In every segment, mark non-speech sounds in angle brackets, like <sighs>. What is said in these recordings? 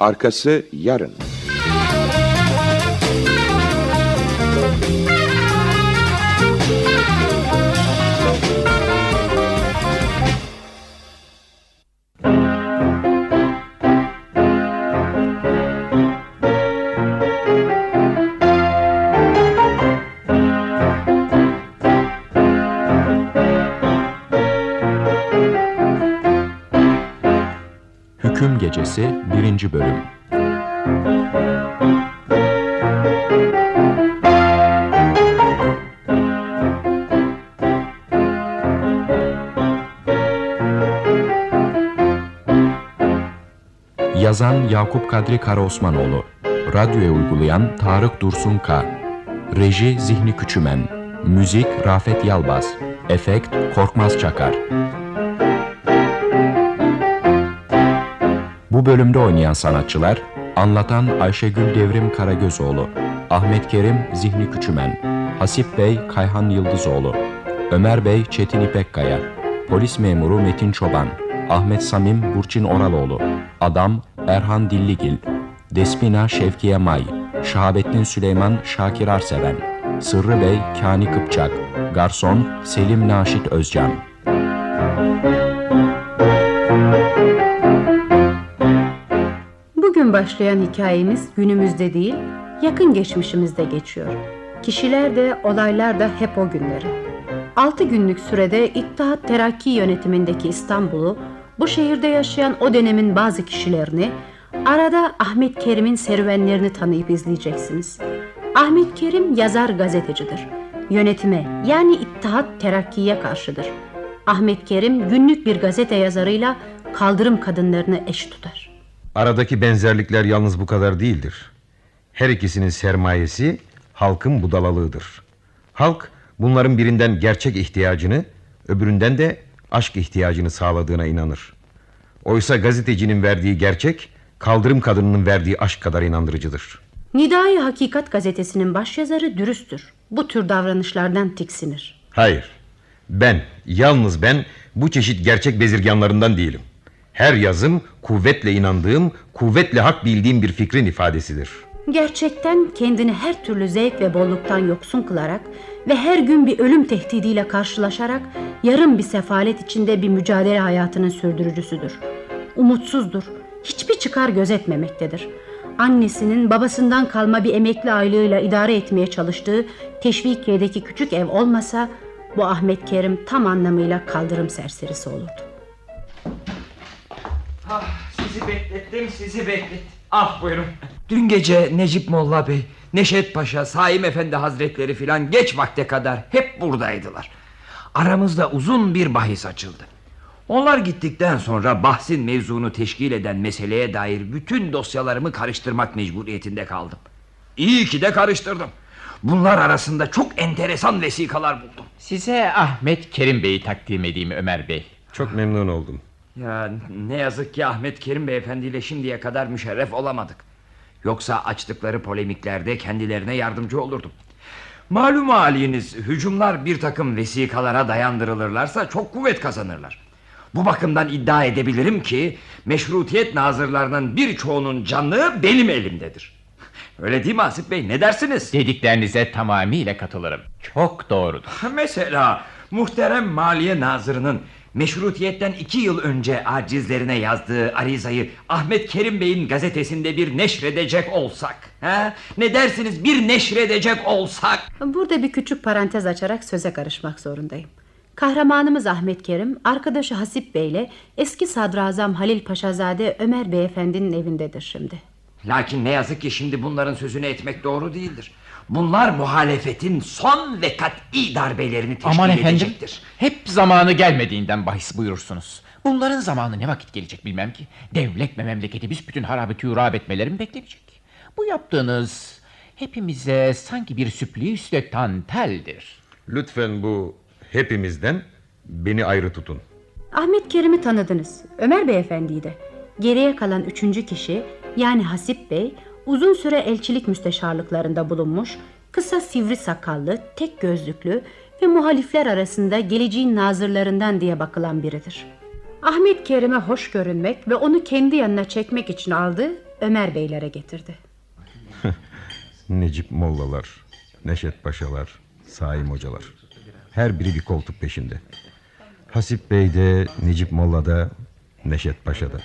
Arkası yarın. 1. Bölüm. Yazan Yakup Kadri Karaosmanoğlu. Radyoya uygulayan Tarık Dursun K. Reji Zihni Küçümen. Müzik Rafet Yalbaz. Efekt Korkmaz Çakar Bu bölümde oynayan sanatçılar Anlatan Ayşegül Devrim Karagözoğlu Ahmet Kerim Zihni Küçümen Hasip Bey Kayhan Yıldızoğlu Ömer Bey Çetin İpekkaya Polis memuru Metin Çoban Ahmet Samim Burçin Oraloğlu Adam Erhan Dilligil Despina Şevkiye May Şahabettin Süleyman Şakir Arseven Sırrı Bey Kani Kıpçak Garson Selim Naşit Özcan başlayan hikayemiz günümüzde değil, yakın geçmişimizde geçiyor. Kişiler de olaylar da hep o günleri. 6 günlük sürede İttihat Terakki yönetimindeki İstanbul'u, bu şehirde yaşayan o dönemin bazı kişilerini, arada Ahmet Kerim'in serüvenlerini tanıyıp izleyeceksiniz. Ahmet Kerim yazar gazetecidir. Yönetime yani İttihat Terakki'ye karşıdır. Ahmet Kerim günlük bir gazete yazarıyla kaldırım kadınlarını eş tutar. Aradaki benzerlikler yalnız bu kadar değildir. Her ikisinin sermayesi halkın budalalığıdır. Halk bunların birinden gerçek ihtiyacını, öbüründen de aşk ihtiyacını sağladığına inanır. Oysa gazetecinin verdiği gerçek, kaldırım kadınının verdiği aşk kadar inandırıcıdır. Nidai Hakikat gazetesinin başyazarı dürüsttür. Bu tür davranışlardan tiksinir. Hayır, ben, yalnız ben bu çeşit gerçek bezirganlarından değilim. Her yazım kuvvetle inandığım, kuvvetle hak bildiğim bir fikrin ifadesidir. Gerçekten kendini her türlü zevk ve bolluktan yoksun kılarak ve her gün bir ölüm tehdidiyle karşılaşarak yarım bir sefalet içinde bir mücadele hayatının sürdürücüsüdür. Umutsuzdur, hiçbir çıkar gözetmemektedir. Annesinin babasından kalma bir emekli aylığıyla idare etmeye çalıştığı Teşvikiye'deki küçük ev olmasa bu Ahmet Kerim tam anlamıyla kaldırım serserisi olurdu. Ah, sizi beklettim, sizi beklettim. Ah buyurun. Dün gece Necip Molla Bey, Neşet Paşa, Saim Efendi Hazretleri filan geç vakte kadar hep buradaydılar. Aramızda uzun bir bahis açıldı. Onlar gittikten sonra bahsin mevzunu teşkil eden meseleye dair bütün dosyalarımı karıştırmak mecburiyetinde kaldım. İyi ki de karıştırdım. Bunlar arasında çok enteresan vesikalar buldum. Size Ahmet Kerim Bey'i takdim edeyim Ömer Bey. Çok memnun oldum. Ya ne yazık ki Ahmet Kerim beyefendiyle şimdiye kadar müşerref olamadık. Yoksa açtıkları polemiklerde kendilerine yardımcı olurdum. Malum haliniz hücumlar bir takım vesikalara dayandırılırlarsa çok kuvvet kazanırlar. Bu bakımdan iddia edebilirim ki meşrutiyet nazırlarının birçoğunun canlığı benim elimdedir. Öyle değil mi Asip Bey ne dersiniz? Dediklerinize tamamıyla katılırım. Çok doğrudur. Mesela muhterem maliye nazırının meşrutiyetten iki yıl önce acizlerine yazdığı arizayı Ahmet Kerim Bey'in gazetesinde bir neşredecek olsak. He? Ne dersiniz bir neşredecek olsak? Burada bir küçük parantez açarak söze karışmak zorundayım. Kahramanımız Ahmet Kerim, arkadaşı Hasip Bey ile eski sadrazam Halil Paşazade Ömer Beyefendi'nin evindedir şimdi. Lakin ne yazık ki şimdi bunların sözünü etmek doğru değildir. Bunlar muhalefetin son ve kat'i darbelerini teşkil Aman efendim edecektir. hep zamanı gelmediğinden bahis buyurursunuz. Bunların zamanı ne vakit gelecek bilmem ki. Devlet ve memleketi büsbütün harabeti yurab etmeleri mi beklemeyecek? Bu yaptığınız hepimize sanki bir süplüsle tanteldir. Lütfen bu hepimizden beni ayrı tutun. Ahmet Kerim'i tanıdınız. Ömer Beyefendi'yi de. Geriye kalan üçüncü kişi yani Hasip Bey uzun süre elçilik müsteşarlıklarında bulunmuş, kısa sivri sakallı, tek gözlüklü ve muhalifler arasında geleceğin nazırlarından diye bakılan biridir. Ahmet Kerim'e hoş görünmek ve onu kendi yanına çekmek için aldığı Ömer Beylere getirdi. <laughs> Necip Mollalar, Neşet Paşalar, Saim Hocalar. Her biri bir koltuk peşinde. Hasip Bey de, Necip Molla da, Neşet Paşa da.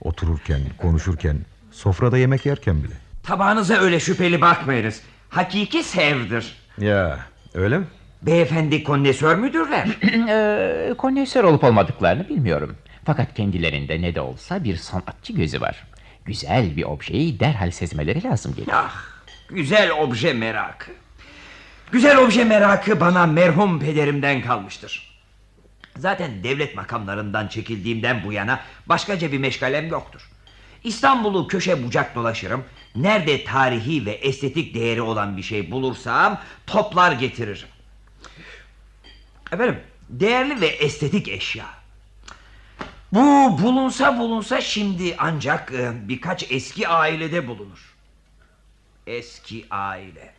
Otururken, konuşurken, sofrada yemek yerken bile. Tabağınıza öyle şüpheli bakmayınız. Hakiki sevdir. Ya öyle mi? Beyefendi kondesör müdürler? <clears throat> Ee, konnesör olup olmadıklarını bilmiyorum. Fakat kendilerinde ne de olsa bir sanatçı gözü var. Güzel bir objeyi derhal sezmeleri lazım gelir. ah, güzel obje merakı. Güzel obje merakı bana merhum pederimden kalmıştır. Zaten devlet makamlarından çekildiğimden bu yana başkaca bir meşgalem yoktur. İstanbul'u köşe bucak dolaşırım. Nerede tarihi ve estetik değeri olan bir şey bulursam toplar getiririm. Efendim, değerli ve estetik eşya. Bu bulunsa bulunsa şimdi ancak e, birkaç eski ailede bulunur. Eski aile.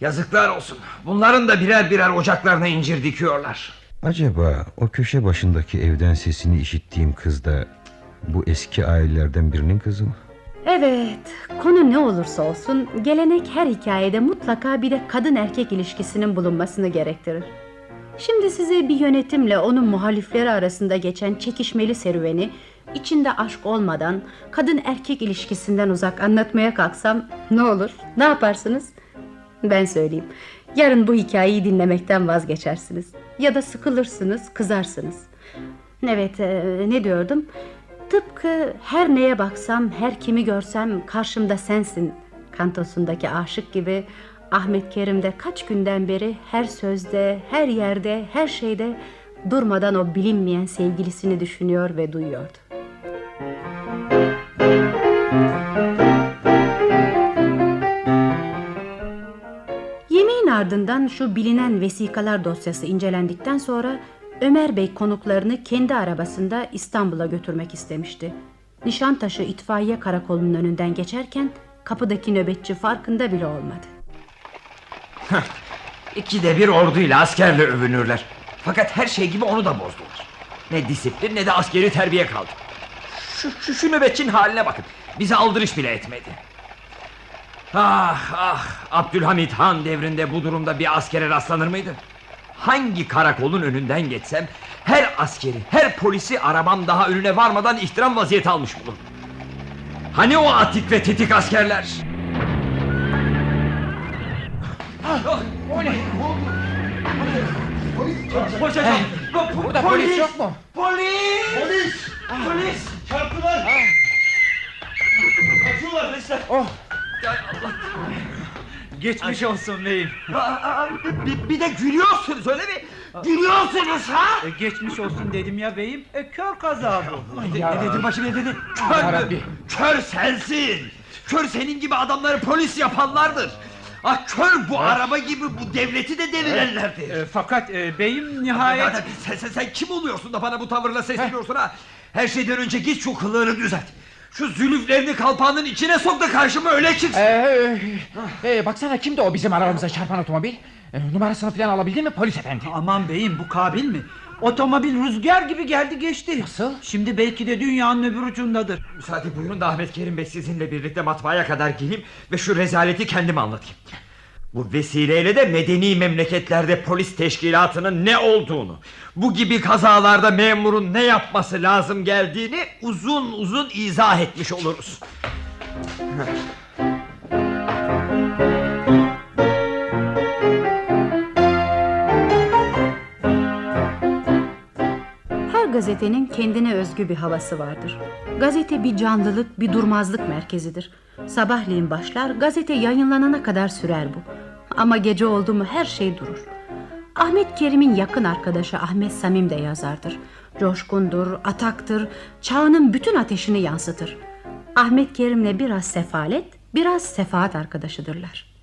Yazıklar olsun. Bunların da birer birer ocaklarına incir dikiyorlar. Acaba o köşe başındaki evden sesini işittiğim kız da bu eski ailelerden birinin kızı mı? Evet, konu ne olursa olsun gelenek her hikayede mutlaka bir de kadın erkek ilişkisinin bulunmasını gerektirir. Şimdi size bir yönetimle onun muhalifleri arasında geçen çekişmeli serüveni içinde aşk olmadan kadın erkek ilişkisinden uzak anlatmaya kalksam ne olur? Ne yaparsınız? Ben söyleyeyim. Yarın bu hikayeyi dinlemekten vazgeçersiniz. Ya da sıkılırsınız, kızarsınız. Evet, e, ne diyordum? Tıpkı her neye baksam, her kimi görsem karşımda sensin kantosundaki aşık gibi Ahmet Kerim'de kaç günden beri her sözde, her yerde, her şeyde durmadan o bilinmeyen sevgilisini düşünüyor ve duyuyordu. Yemeğin ardından şu bilinen vesikalar dosyası incelendikten sonra Ömer Bey konuklarını kendi arabasında İstanbul'a götürmek istemişti. Nişantaşı itfaiye karakolunun önünden geçerken kapıdaki nöbetçi farkında bile olmadı. İkide bir orduyla askerle övünürler. Fakat her şey gibi onu da bozdular. Ne disiplin ne de askeri terbiye kaldı. Şu, şu, şu nöbetçinin haline bakın. Bize aldırış bile etmedi. Ah ah Abdülhamit Han devrinde bu durumda bir askere rastlanır mıydı? Hangi karakolun önünden geçsem her askeri, her polisi arabam daha önüne varmadan ihtiram vaziyeti almış bulur. Hani o atik ve tetik askerler? Ah, o ne? Polis! Burada polis yok mu? Polis! Polis! Polis! Çarptılar. Kaçıyorlar polisler. Oh. Geçmiş olsun beyim. Bir, bir de gülüyorsunuz öyle mi? Gülüyorsunuz ha? E, geçmiş olsun dedim ya beyim. E, kör kaza bu. Ne, ne dedi başım ne dedi? Kör, kör sensin. Kör senin gibi adamları polis yapanlardır. Ah kör bu araba gibi bu devleti de devirenlerdir. E, fakat e, beyim nihayet... sen, sen, sen kim oluyorsun da bana bu tavırla sesleniyorsun ha? Her şeyden önce git şu kılığını düzelt. Şu zülüflerini kalpağının içine sok da karşıma öyle çıksın. Ee, e, baksana kimdi o bizim arabamıza çarpan otomobil? E, numarasını falan alabildin mi polis efendi? Aman beyim bu kabil mi? Otomobil rüzgar gibi geldi geçti. Nasıl? Şimdi belki de dünyanın öbür ucundadır. Müsaade buyurun da Ahmet Kerim Bey sizinle birlikte matbaaya kadar geleyim ve şu rezaleti kendim anlatayım. Bu vesileyle de medeni memleketlerde polis teşkilatının ne olduğunu, bu gibi kazalarda memurun ne yapması lazım geldiğini uzun uzun izah etmiş oluruz. Her gazetenin kendine özgü bir havası vardır. Gazete bir canlılık, bir durmazlık merkezidir. Sabahleyin başlar, gazete yayınlanana kadar sürer bu. Ama gece oldu mu her şey durur. Ahmet Kerim'in yakın arkadaşı Ahmet Samim de yazardır. Coşkundur, ataktır, çağının bütün ateşini yansıtır. Ahmet Kerim'le biraz sefalet, biraz sefaat arkadaşıdırlar.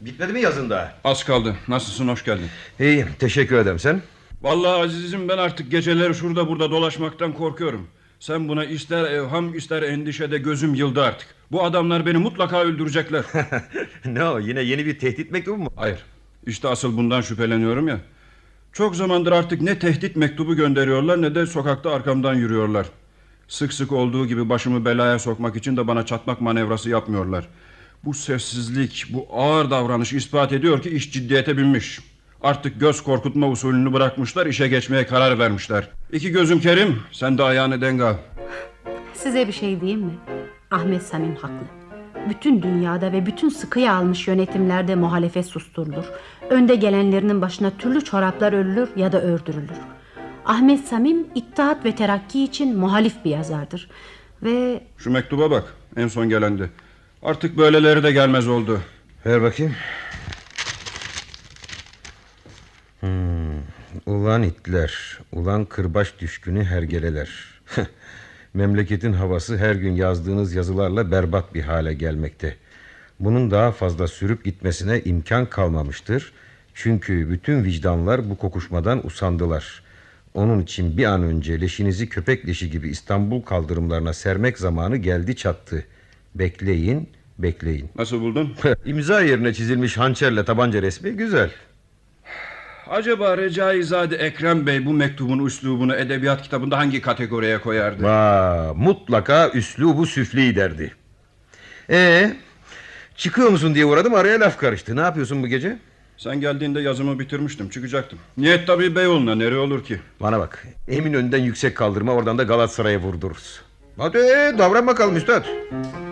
Bitmedi mi yazın daha? Az kaldı. Nasılsın? Hoş geldin. İyiyim teşekkür ederim sen. Vallahi azizim ben artık geceleri şurada burada dolaşmaktan korkuyorum. Sen buna ister evham ister endişede gözüm yıldı artık. Bu adamlar beni mutlaka öldürecekler. <laughs> ne o yine yeni bir tehdit mektubu mu? Hayır. İşte asıl bundan şüpheleniyorum ya. Çok zamandır artık ne tehdit mektubu gönderiyorlar ne de sokakta arkamdan yürüyorlar. Sık sık olduğu gibi başımı belaya sokmak için de bana çatmak manevrası yapmıyorlar. Bu sessizlik, bu ağır davranış ispat ediyor ki iş ciddiyete binmiş. Artık göz korkutma usulünü bırakmışlar, işe geçmeye karar vermişler. İki gözüm kerim, sen de ayağını denk al. Size bir şey diyeyim mi? Ahmet Samim haklı. Bütün dünyada ve bütün sıkıya almış yönetimlerde muhalefet susturulur. Önde gelenlerinin başına türlü çoraplar örülür ya da ördürülür. Ahmet Samim İttihat ve Terakki için muhalif bir yazardır. Ve Şu mektuba bak, en son gelendi. Artık böyleleri de gelmez oldu. Ver bakayım. Hmm, ulan itler, ulan kırbaç düşkünü hergeleler. <laughs> Memleketin havası her gün yazdığınız yazılarla berbat bir hale gelmekte. Bunun daha fazla sürüp gitmesine imkan kalmamıştır. Çünkü bütün vicdanlar bu kokuşmadan usandılar. Onun için bir an önce leşinizi köpek leşi gibi İstanbul kaldırımlarına sermek zamanı geldi çattı. Bekleyin, bekleyin. Nasıl buldun? <laughs> İmza yerine çizilmiş hançerle tabanca resmi güzel. Acaba Recaizade Ekrem Bey bu mektubun üslubunu edebiyat kitabında hangi kategoriye koyardı? Va, mutlaka üslubu süfli derdi. Ee, çıkıyor musun diye uğradım araya laf karıştı. Ne yapıyorsun bu gece? Sen geldiğinde yazımı bitirmiştim, çıkacaktım. Niyet tabii Beyoğlu'na, nereye olur ki? Bana bak. Emin önden yüksek kaldırma oradan da Galatasaray'a vurdururuz. Hadi davran bakalım üstad. Şşt!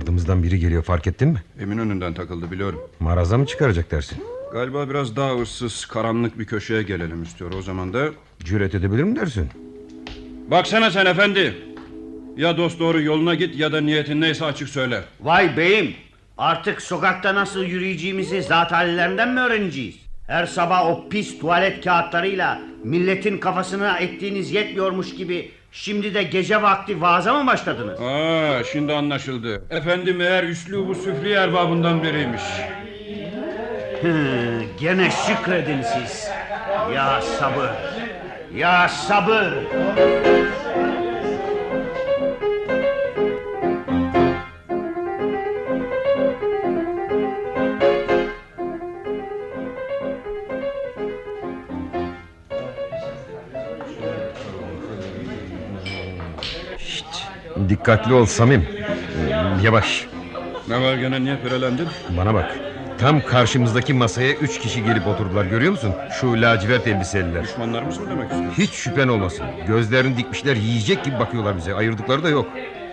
Ardımızdan biri geliyor fark ettin mi? Eminönü'nden takıldı biliyorum. Maraza mı çıkaracak dersin? Galiba biraz daha ıssız, karanlık bir köşeye gelelim istiyor. O zaman da... Cüret edebilir mi dersin? Baksana sen efendi. Ya dost doğru yoluna git ya da niyetin neyse açık söyle. Vay beyim artık sokakta nasıl yürüyeceğimizi zat hallerinden mi öğreneceğiz? Her sabah o pis tuvalet kağıtlarıyla milletin kafasına ettiğiniz yetmiyormuş gibi şimdi de gece vakti vaaza mı başladınız? Aa, şimdi anlaşıldı. Efendim meğer üslubu süfli erbabından biriymiş. Hı, Gene şükredin siz. Ya sabır. Ya sabır. Dikkatli ol Samim. Yavaş. Ne var gene niye pirelendin? Bana bak. Tam karşımızdaki masaya üç kişi gelip oturdular görüyor musun? Şu lacivert elbiseliler. Düşmanlarımız mı demek istiyorsun? Hiç şüphen olmasın. Gözlerini dikmişler yiyecek gibi bakıyorlar bize. Ayırdıkları da yok.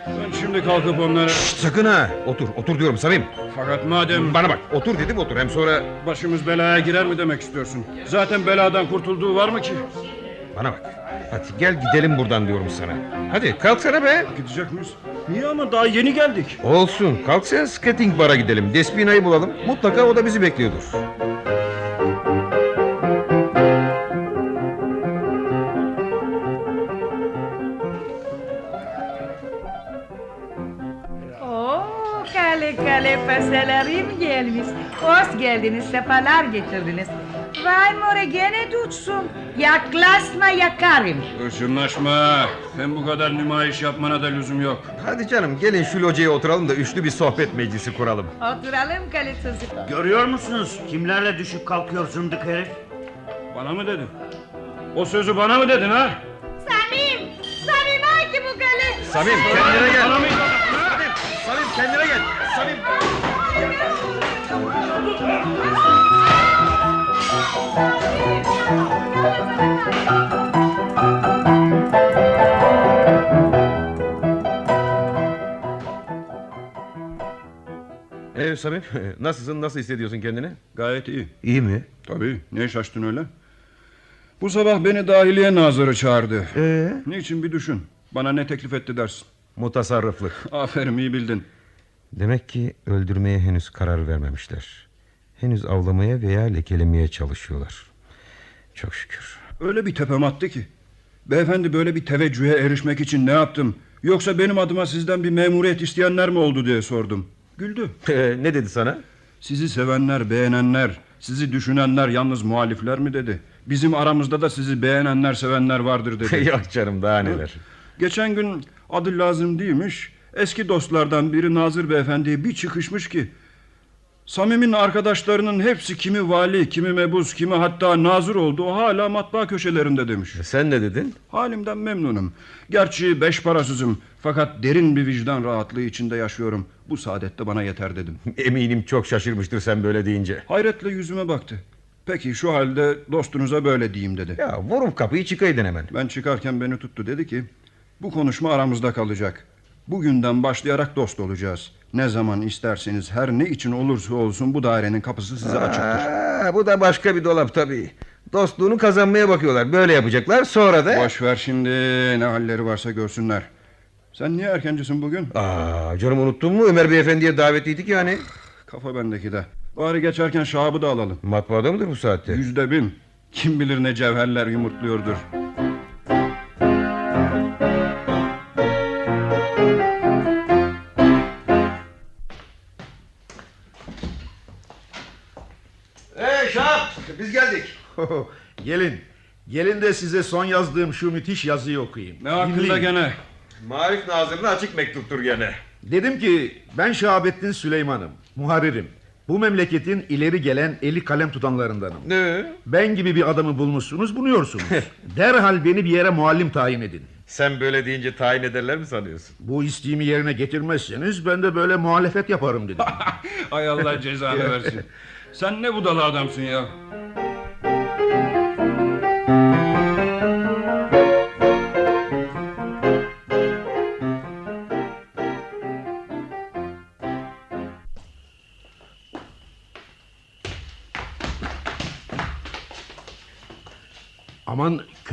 Ben şimdi kalkıp onlara... Şşt, sakın ha. Otur, otur diyorum Samim. Fakat madem Bana bak. Otur dedim otur. Hem sonra başımız belaya girer mi demek istiyorsun? Zaten beladan kurtulduğu var mı ki? bana bak. Hadi gel gidelim buradan diyorum sana. Hadi kalksana be. Gidecek miyiz? Niye ama daha yeni geldik. Olsun. Kalk sen skating bara gidelim. Despina'yı bulalım. Mutlaka o da bizi bekliyordur. Oo, kale kale paselerim gelmiş. Hoş geldiniz, sefalar getirdiniz. Vay more gene tutsun. Yaklaşma yakarım. Işınlaşma. Hem bu kadar nümayiş yapmana da lüzum yok. Hadi canım gelin şu locaya oturalım da üçlü bir sohbet meclisi kuralım. Oturalım çocuk. Görüyor musunuz kimlerle düşüp kalkıyor zındık herif? Bana mı dedin? O sözü bana mı dedin ha? Samim! Samim ay ki bu kale! Samim kendine gel. Samim, Samim kendine gel. Samim. Evet Samim <laughs> nasılsın nasıl hissediyorsun kendini? Gayet iyi. İyi mi? Tabii. Niye şaştın öyle? Bu sabah beni dahiliye nazırı çağırdı. Ee? Niçin bir düşün. Bana ne teklif etti dersin. Mutasarrıflık. Aferin iyi bildin. Demek ki öldürmeye henüz karar vermemişler. Henüz avlamaya veya lekelemeye çalışıyorlar. Çok şükür. Öyle bir tepem attı ki. Beyefendi böyle bir teveccühe erişmek için ne yaptım? Yoksa benim adıma sizden bir memuriyet isteyenler mi oldu diye sordum. Güldü. <laughs> ne dedi sana? Sizi sevenler, beğenenler, sizi düşünenler yalnız muhalifler mi dedi. Bizim aramızda da sizi beğenenler sevenler vardır dedi. <laughs> Yok canım daha neler. Geçen gün adı lazım değilmiş. Eski dostlardan biri Nazır Beyefendi'ye bir çıkışmış ki... Samim'in arkadaşlarının hepsi kimi vali, kimi mebus, kimi hatta nazır oldu. O hala matbaa köşelerinde demiş. E Sen ne dedin? Halimden memnunum. Gerçi beş parasızım. Fakat derin bir vicdan rahatlığı içinde yaşıyorum. Bu saadet de bana yeter dedim. <laughs> Eminim çok şaşırmıştır sen böyle deyince. Hayretle yüzüme baktı. Peki şu halde dostunuza böyle diyeyim dedi. Ya vurup kapıyı çıkaydın hemen. Ben çıkarken beni tuttu dedi ki... Bu konuşma aramızda kalacak. Bugünden başlayarak dost olacağız. Ne zaman isterseniz her ne için olursa olsun bu dairenin kapısı size açıktır. Aa, bu da başka bir dolap tabii. Dostluğunu kazanmaya bakıyorlar. Böyle yapacaklar sonra da... Boş ver şimdi ne halleri varsa görsünler. Sen niye erkencisin bugün? Aa, canım unuttun mu Ömer Beyefendi'ye davetliydik yani. <sighs> Kafa bendeki de. Bari geçerken şahabı da alalım. Matbaada mıdır bu saatte? Yüzde bin. Kim bilir ne cevherler yumurtluyordur. Biz geldik. <laughs> Gelin. Gelin de size son yazdığım şu müthiş yazıyı okuyayım. Ne hakkında gene? Marif Nazırı'na açık mektuptur gene. Dedim ki ben Şahabettin Süleyman'ım. Muharirim. Bu memleketin ileri gelen eli kalem tutanlarındanım. Ne? Ben gibi bir adamı bulmuşsunuz buluyorsunuz. Derhal beni bir yere muallim tayin edin. Sen böyle deyince tayin ederler mi sanıyorsun? Bu isteğimi yerine getirmezseniz ben de böyle muhalefet yaparım dedim. <laughs> Ay Allah cezanı <laughs> versin. Sen ne budala adamsın ya.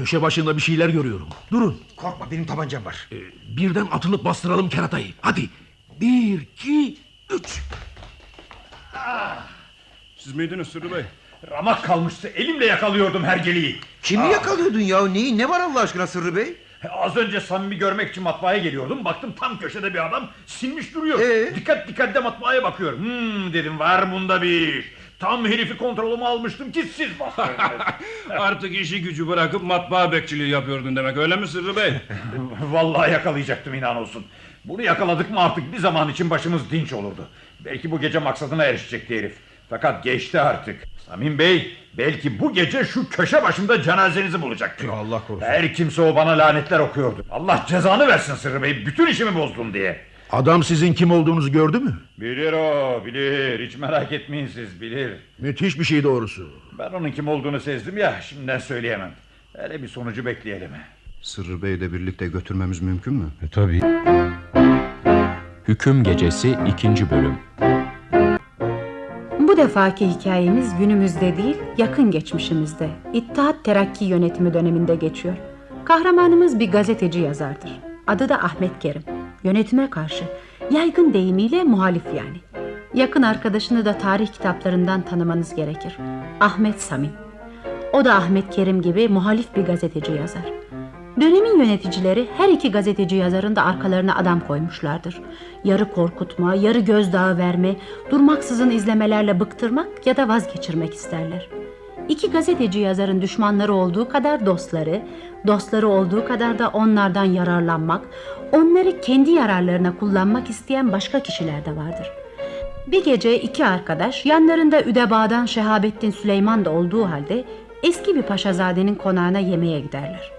Köşe başında bir şeyler görüyorum. Durun. Korkma benim tabancam var. Ee, birden atılıp bastıralım keratayı. Hadi. Bir, iki, üç. Siz miydiniz Sırrı Bey? Ramak kalmıştı elimle yakalıyordum hergeliği. Kimi yakalıyordun ya? Neyi? Ne var Allah aşkına Sırrı Bey? Az önce samimi görmek için matbaaya geliyordum. Baktım tam köşede bir adam sinmiş duruyor. Ee? Dikkat dikkat de matbaaya bakıyorum. Hmm dedim var bunda bir iş. Tam herifi kontrolüme almıştım ki siz bastırdınız. <laughs> Artık işi gücü bırakıp matbaa bekçiliği yapıyordun demek öyle mi Sırrı Bey? <laughs> Vallahi yakalayacaktım inan olsun. Bunu yakaladık mı artık bir zaman için başımız dinç olurdu. Belki bu gece maksadına erişecekti herif. Fakat geçti artık. Samim Bey belki bu gece şu köşe başında cenazenizi bulacaktı. Allah korusun. Her kimse o bana lanetler okuyordu. Allah cezanı versin Sırrı Bey bütün işimi bozdun diye. Adam sizin kim olduğunuzu gördü mü? Bilir o bilir hiç merak etmeyin siz bilir. Müthiş bir şey doğrusu. Ben onun kim olduğunu sezdim ya şimdiden söyleyemem. Hele bir sonucu bekleyelim. Sırrı Bey'le birlikte götürmemiz mümkün mü? E, tabii. Hüküm Gecesi 2. Bölüm Bu defaki hikayemiz günümüzde değil, yakın geçmişimizde, İttihat Terakki yönetimi döneminde geçiyor. Kahramanımız bir gazeteci yazardır. Adı da Ahmet Kerim. Yönetime karşı, yaygın deyimiyle muhalif yani. Yakın arkadaşını da tarih kitaplarından tanımanız gerekir. Ahmet Samim. O da Ahmet Kerim gibi muhalif bir gazeteci yazar. Dönemin yöneticileri her iki gazeteci yazarın da arkalarına adam koymuşlardır. Yarı korkutma, yarı gözdağı verme, durmaksızın izlemelerle bıktırmak ya da vazgeçirmek isterler. İki gazeteci yazarın düşmanları olduğu kadar dostları, dostları olduğu kadar da onlardan yararlanmak, onları kendi yararlarına kullanmak isteyen başka kişiler de vardır. Bir gece iki arkadaş yanlarında Üdeba'dan Şehabettin Süleyman da olduğu halde eski bir paşazadenin konağına yemeğe giderler.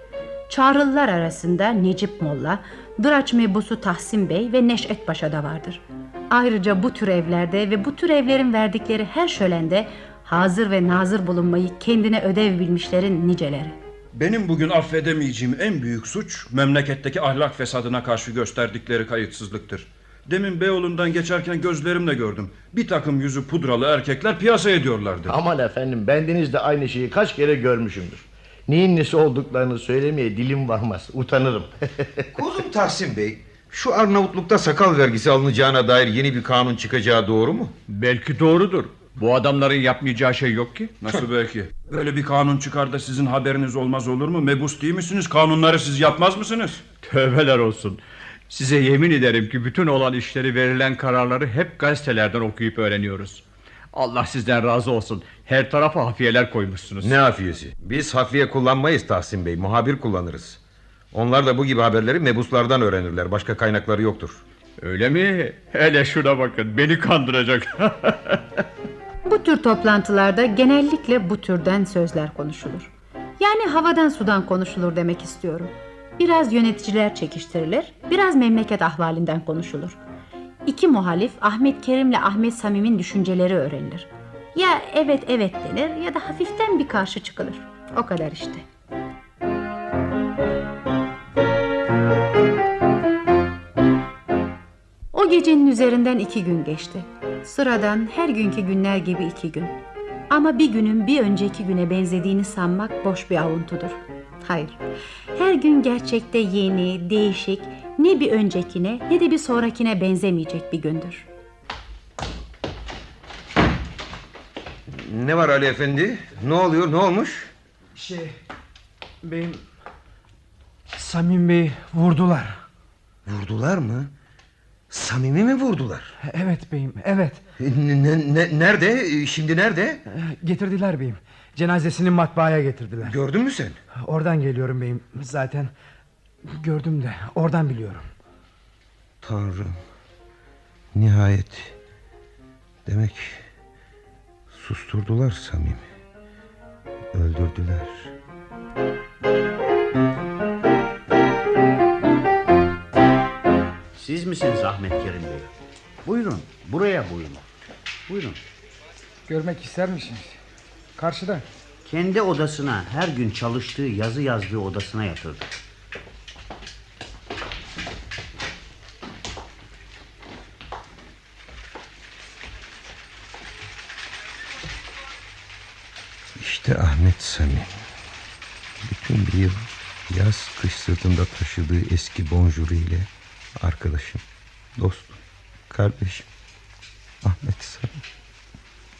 Çağrılılar arasında Necip Molla, Dıraç mebusu Tahsin Bey ve Neşet Paşa da vardır. Ayrıca bu tür evlerde ve bu tür evlerin verdikleri her şölende hazır ve nazır bulunmayı kendine ödev bilmişlerin niceleri. Benim bugün affedemeyeceğim en büyük suç memleketteki ahlak fesadına karşı gösterdikleri kayıtsızlıktır. Demin Beyoğlu'ndan geçerken gözlerimle gördüm. Bir takım yüzü pudralı erkekler piyasa ediyorlardı. Aman efendim bendeniz de aynı şeyi kaç kere görmüşümdür. Neyin nesi olduklarını söylemeye dilim varmaz. Utanırım. <laughs> Kuzum Tahsin Bey, şu Arnavutluk'ta sakal vergisi alınacağına dair yeni bir kanun çıkacağı doğru mu? Belki doğrudur. Bu adamların yapmayacağı şey yok ki. Nasıl belki? Böyle bir kanun çıkar da sizin haberiniz olmaz olur mu? Mebus değil misiniz? Kanunları siz yapmaz mısınız? Tövbeler olsun. Size yemin ederim ki bütün olan işleri verilen kararları hep gazetelerden okuyup öğreniyoruz. Allah sizden razı olsun. Her tarafa hafiyeler koymuşsunuz. Ne hafiyesi? Biz hafiye kullanmayız Tahsin Bey. Muhabir kullanırız. Onlar da bu gibi haberleri mebuslardan öğrenirler. Başka kaynakları yoktur. Öyle mi? Hele şuna bakın. Beni kandıracak. <laughs> Bu tür toplantılarda genellikle bu türden sözler konuşulur. Yani havadan sudan konuşulur demek istiyorum. Biraz yöneticiler çekiştirilir, biraz memleket ahvalinden konuşulur. İki muhalif Ahmet Kerim'le Ahmet Samim'in düşünceleri öğrenilir. Ya evet evet denir ya da hafiften bir karşı çıkılır. O kadar işte. O gecenin üzerinden iki gün geçti. Sıradan her günkü günler gibi iki gün. Ama bir günün bir önceki güne benzediğini sanmak boş bir avuntudur. Hayır, her gün gerçekte yeni, değişik, ne bir öncekine ne de bir sonrakine benzemeyecek bir gündür. Ne var Ali Efendi? Ne oluyor? Ne olmuş? Şey... Beyim... Samim Bey vurdular. Vurdular mı? Samimi mi vurdular? Evet beyim, evet. Ne, ne- ne- nerede? Şimdi nerede? Getirdiler beyim. Cenazesini matbaaya getirdiler. Gördün mü sen? Oradan geliyorum beyim. Zaten gördüm de oradan biliyorum. Tanrım. Nihayet. Demek susturdular Samimi. Öldürdüler. Siz misiniz Ahmet Kerim Bey? Buyurun buraya buyurun. Buyurun. Görmek ister misiniz? Karşıda. Kendi odasına her gün çalıştığı yazı yazdığı odasına yatırdı. İşte Ahmet Samim. Bütün bir yıl yaz kış sırtında taşıdığı eski bonjuru ile arkadaşım, dostum, kardeşim. Ahmet Samim.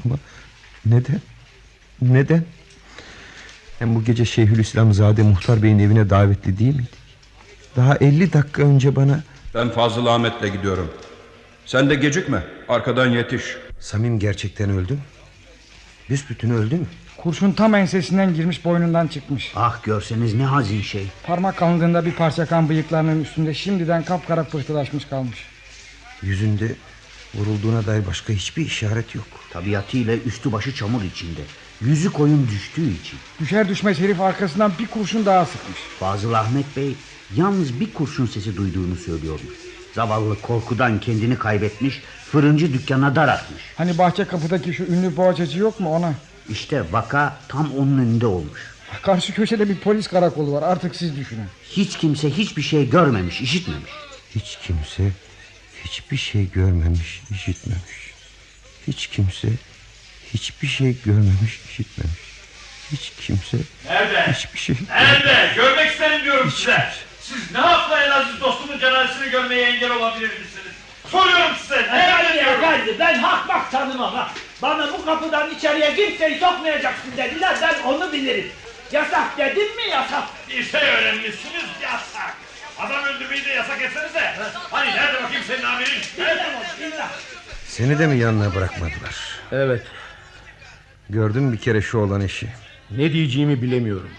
Ama neden? Neden? Hem bu gece Şeyhülislamzade Muhtar Bey'in evine davetli değil miydik? Daha 50 dakika önce bana... Ben Fazıl Ahmet'le gidiyorum. Sen de gecikme. Arkadan yetiş. Samim gerçekten öldü mü? Büsbütün öldü mü? Kurşun tam ensesinden girmiş boynundan çıkmış. Ah görseniz ne hazin şey. Parmak kalınlığında bir parça kan bıyıklarının üstünde şimdiden kapkara pıhtılaşmış kalmış. Yüzünde vurulduğuna dair başka hiçbir işaret yok. Tabiatıyla üstü başı çamur içinde. Yüzü koyun düştüğü için. Düşer düşmez herif arkasından bir kurşun daha sıkmış. Fazıl Ahmet Bey yalnız bir kurşun sesi duyduğunu söylüyormuş. Zavallı korkudan kendini kaybetmiş, fırıncı dükkana dar atmış. Hani bahçe kapıdaki şu ünlü boğaçacı yok mu ona? İşte vaka tam onun önünde olmuş. Karşı köşede bir polis karakolu var artık siz düşünün. Hiç kimse hiçbir şey görmemiş, işitmemiş. Hiç kimse hiçbir şey görmemiş, işitmemiş. Hiç kimse hiçbir şey görmemiş, işitmemiş. Hiç kimse Nerede? hiçbir şey... Nerede? Görmek isterim diyorum size. Siz ne yapla en aziz dostumun cenazesini görmeye engel olabilir misiniz? Soruyorum size. Nerede? Efendi ben hak bak tanımam ha. Bana bu kapıdan içeriye kimseyi sokmayacaksın dediler ben onu bilirim. Yasak dedim mi yasak. Şey öğrenmişsiniz yasak. Adam öldürmeyi de yasak etsenize. Hani nerede bakayım senin amirin? Seni de mi yanına bırakmadılar? Evet. Gördün bir kere şu olan işi. Ne diyeceğimi bilemiyorum.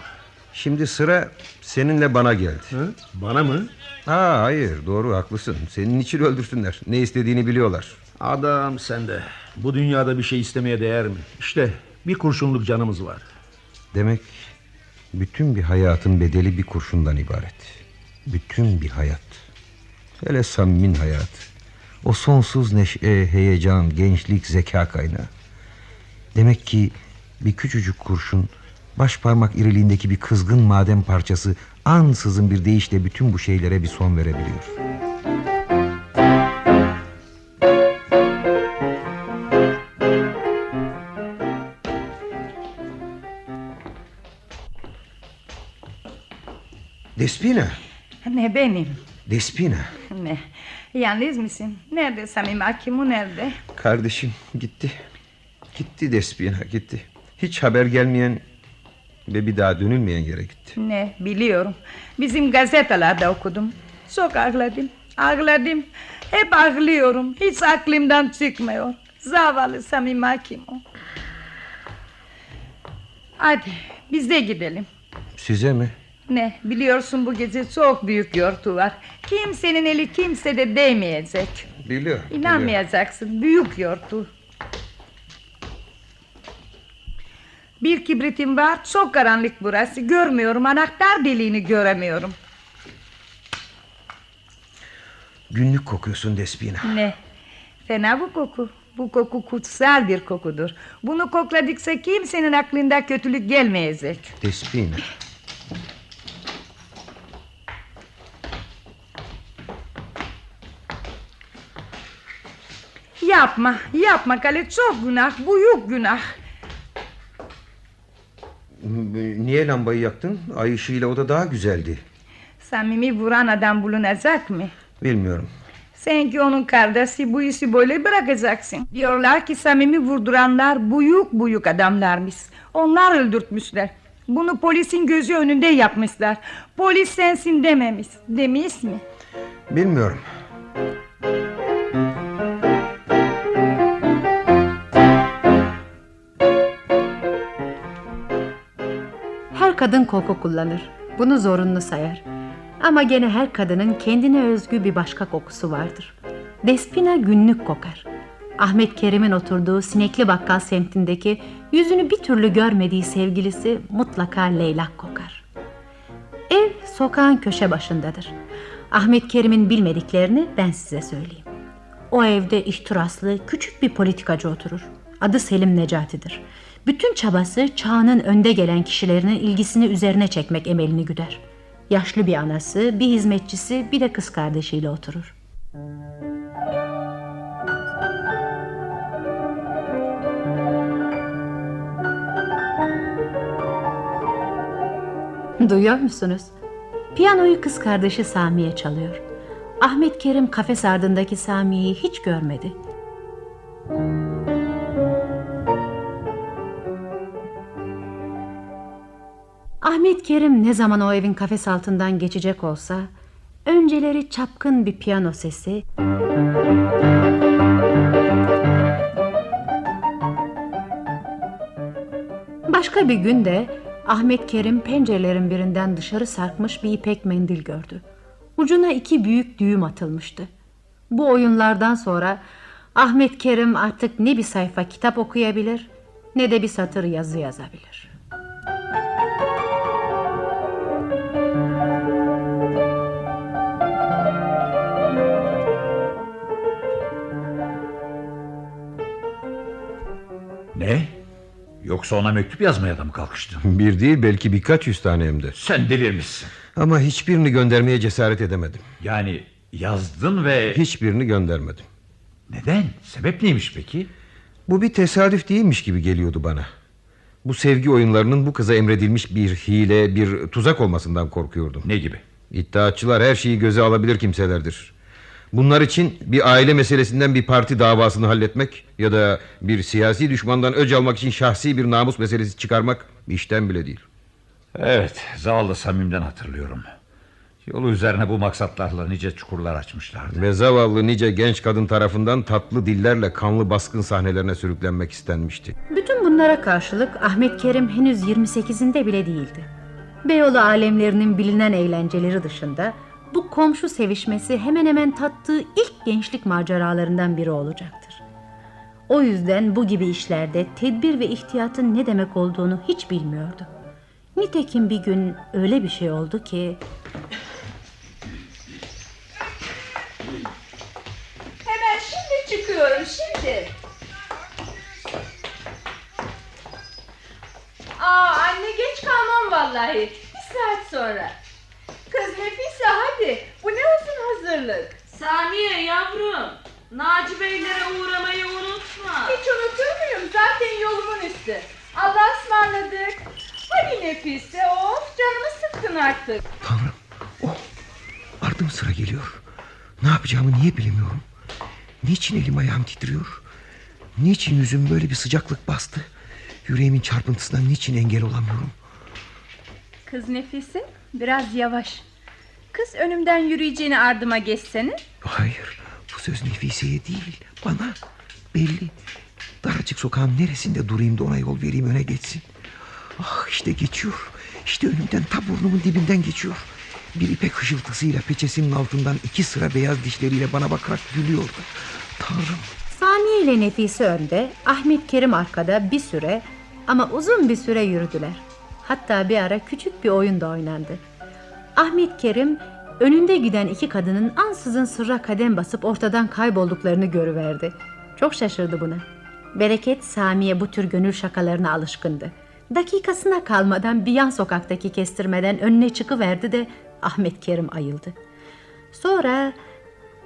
Şimdi sıra seninle bana geldi. Hı? Bana mı? Ha hayır doğru haklısın. Senin için öldürsünler. Ne istediğini biliyorlar. Adam sen de. Bu dünyada bir şey istemeye değer mi? İşte bir kurşunluk canımız var. Demek bütün bir hayatın bedeli bir kurşundan ibaret. Bütün bir hayat. Hele Samim'in hayatı. O sonsuz neşe, heyecan, gençlik, zeka kaynağı. Demek ki bir küçücük kurşun baş parmak iriliğindeki bir kızgın maden parçası ansızın bir deyişle bütün bu şeylere bir son verebiliyor. Despina, Ne benim? Despina. <laughs> Ne? Yalnız mısın? Nerede Samim Akimu nerede? Kardeşim gitti. Gitti Despina gitti. Hiç haber gelmeyen ve bir daha dönülmeyen yere gitti. Ne biliyorum. Bizim gazetelerde okudum. Çok ağladım. Ağladım. Hep ağlıyorum. Hiç aklımdan çıkmıyor. Zavallı Samim Hakim o. Hadi biz de gidelim. Size mi? Ne biliyorsun bu gece çok büyük yortu var. Kimsenin eli kimse de değmeyecek. Biliyor. İnanmayacaksın büyük yortu. Bir kibritim var çok karanlık burası görmüyorum anahtar deliğini göremiyorum. Günlük kokuyorsun Despina. Ne? Fena bu koku. Bu koku kutsal bir kokudur. Bunu kokladıkça kimsenin aklında kötülük gelmeyecek. Despina. Yapma, yapma Kale çok günah, büyük günah. Niye lambayı yaktın? Ay ışığıyla o da daha güzeldi. Samimi vuran adam bulunacak mı? Bilmiyorum. Sen ki onun kardeşi bu işi böyle bırakacaksın. Diyorlar ki Samimi vurduranlar büyük büyük adamlarmış. Onlar öldürtmüşler. Bunu polisin gözü önünde yapmışlar. Polis sensin dememiş. Demiş mi? Bilmiyorum. Kadın koku kullanır. Bunu zorunlu sayar. Ama gene her kadının kendine özgü bir başka kokusu vardır. Despina günlük kokar. Ahmet Kerim'in oturduğu sinekli bakkal semtindeki yüzünü bir türlü görmediği sevgilisi mutlaka leylak kokar. Ev sokağın köşe başındadır. Ahmet Kerim'in bilmediklerini ben size söyleyeyim. O evde ihtiraslı küçük bir politikacı oturur. Adı Selim Necati'dir. Bütün çabası çağının önde gelen kişilerinin ilgisini üzerine çekmek emelini güder. Yaşlı bir anası, bir hizmetçisi, bir de kız kardeşiyle oturur. Duyuyor musunuz? Piyanoyu kız kardeşi Samiye çalıyor. Ahmet Kerim kafes ardındaki Samiye'yi hiç görmedi. Ahmet Kerim ne zaman o evin kafes altından geçecek olsa önceleri çapkın bir piyano sesi Başka bir gün de Ahmet Kerim pencerelerin birinden dışarı sarkmış bir ipek mendil gördü. Ucuna iki büyük düğüm atılmıştı. Bu oyunlardan sonra Ahmet Kerim artık ne bir sayfa kitap okuyabilir ne de bir satır yazı yazabilir. Ne? Yoksa ona mektup yazmaya da mı kalkıştın? <laughs> Bir değil belki birkaç yüz tane hem de. Sen delirmişsin. Ama hiçbirini göndermeye cesaret edemedim. Yani yazdın ve... Hiçbirini göndermedim. Neden? Sebep neymiş peki? Bu bir tesadüf değilmiş gibi geliyordu bana. Bu sevgi oyunlarının bu kıza emredilmiş bir hile, bir tuzak olmasından korkuyordum. Ne gibi? İddiatçılar her şeyi göze alabilir kimselerdir. Bunlar için bir aile meselesinden bir parti davasını halletmek ya da bir siyasi düşmandan öc almak için şahsi bir namus meselesi çıkarmak işten bile değil. Evet, zavallı Samim'den hatırlıyorum. Yolu üzerine bu maksatlarla nice çukurlar açmışlardı. Ve zavallı nice genç kadın tarafından tatlı dillerle kanlı baskın sahnelerine sürüklenmek istenmişti. Bütün bunlara karşılık Ahmet Kerim henüz 28'inde bile değildi. Beyoğlu alemlerinin bilinen eğlenceleri dışında bu komşu sevişmesi hemen hemen tattığı ilk gençlik maceralarından biri olacaktır. O yüzden bu gibi işlerde tedbir ve ihtiyatın ne demek olduğunu hiç bilmiyordu. Nitekim bir gün öyle bir şey oldu ki Hemen şimdi çıkıyorum şimdi. Aa anne geç kalmam vallahi. Bir saat sonra. Kız Nefise hadi. Bu ne uzun hazırlık. Saniye yavrum. Naci Beylere uğramayı unutma. Hiç unutur muyum? Zaten yolumun üstü. Allah'a ısmarladık. Hadi Nefise of canımı sıktın artık. Ardım sıra geliyor. Ne yapacağımı niye bilemiyorum. Niçin elim ayağım titriyor? Niçin yüzüm böyle bir sıcaklık bastı? Yüreğimin çarpıntısına niçin engel olamıyorum? Kız Nefise biraz yavaş. Kız önümden yürüyeceğini ardıma geçsene. Hayır bu söz Nefise'ye değil bana. belli. Daracık sokağın neresinde durayım da ona yol vereyim öne geçsin. Ah işte geçiyor. İşte önümden ta burnumun dibinden geçiyor. Bir ipek hışıltısıyla peçesinin altından iki sıra beyaz dişleriyle bana bakarak gülüyordu. Tanrım Saniye ile Nefise önde, Ahmet Kerim arkada bir süre ama uzun bir süre yürüdüler. Hatta bir ara küçük bir oyun da oynandı. Ahmet Kerim önünde giden iki kadının ansızın sırra kadem basıp ortadan kaybolduklarını görüverdi. Çok şaşırdı buna. Bereket Sami'ye bu tür gönül şakalarına alışkındı. Dakikasına kalmadan bir yan sokaktaki kestirmeden önüne çıkıverdi de Ahmet Kerim ayıldı. Sonra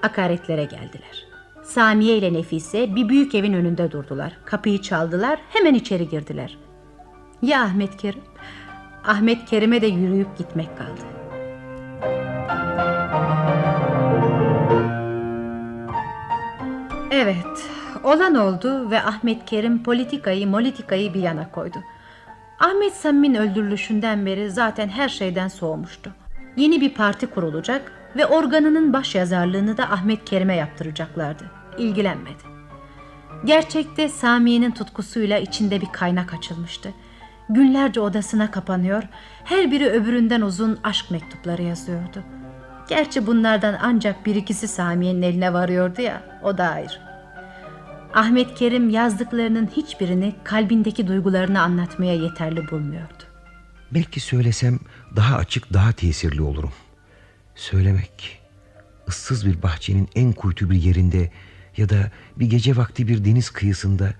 akaretlere geldiler. Samiye ile Nefise bir büyük evin önünde durdular. Kapıyı çaldılar, hemen içeri girdiler. Ya Ahmet Kerim? Ahmet Kerim'e de yürüyüp gitmek kaldı. Evet, olan oldu ve Ahmet Kerim politikayı molitikayı bir yana koydu. Ahmet Samim'in öldürülüşünden beri zaten her şeyden soğumuştu. Yeni bir parti kurulacak ve organının baş yazarlığını da Ahmet Kerim'e yaptıracaklardı. İlgilenmedi. Gerçekte Samiye'nin tutkusuyla içinde bir kaynak açılmıştı. Günlerce odasına kapanıyor, her biri öbüründen uzun aşk mektupları yazıyordu. Gerçi bunlardan ancak bir ikisi Samiye'nin eline varıyordu ya, o da ayrı. Ahmet Kerim yazdıklarının hiçbirini kalbindeki duygularını anlatmaya yeterli bulmuyordu. Belki söylesem daha açık daha tesirli olurum. Söylemek ıssız bir bahçenin en kuytu bir yerinde ya da bir gece vakti bir deniz kıyısında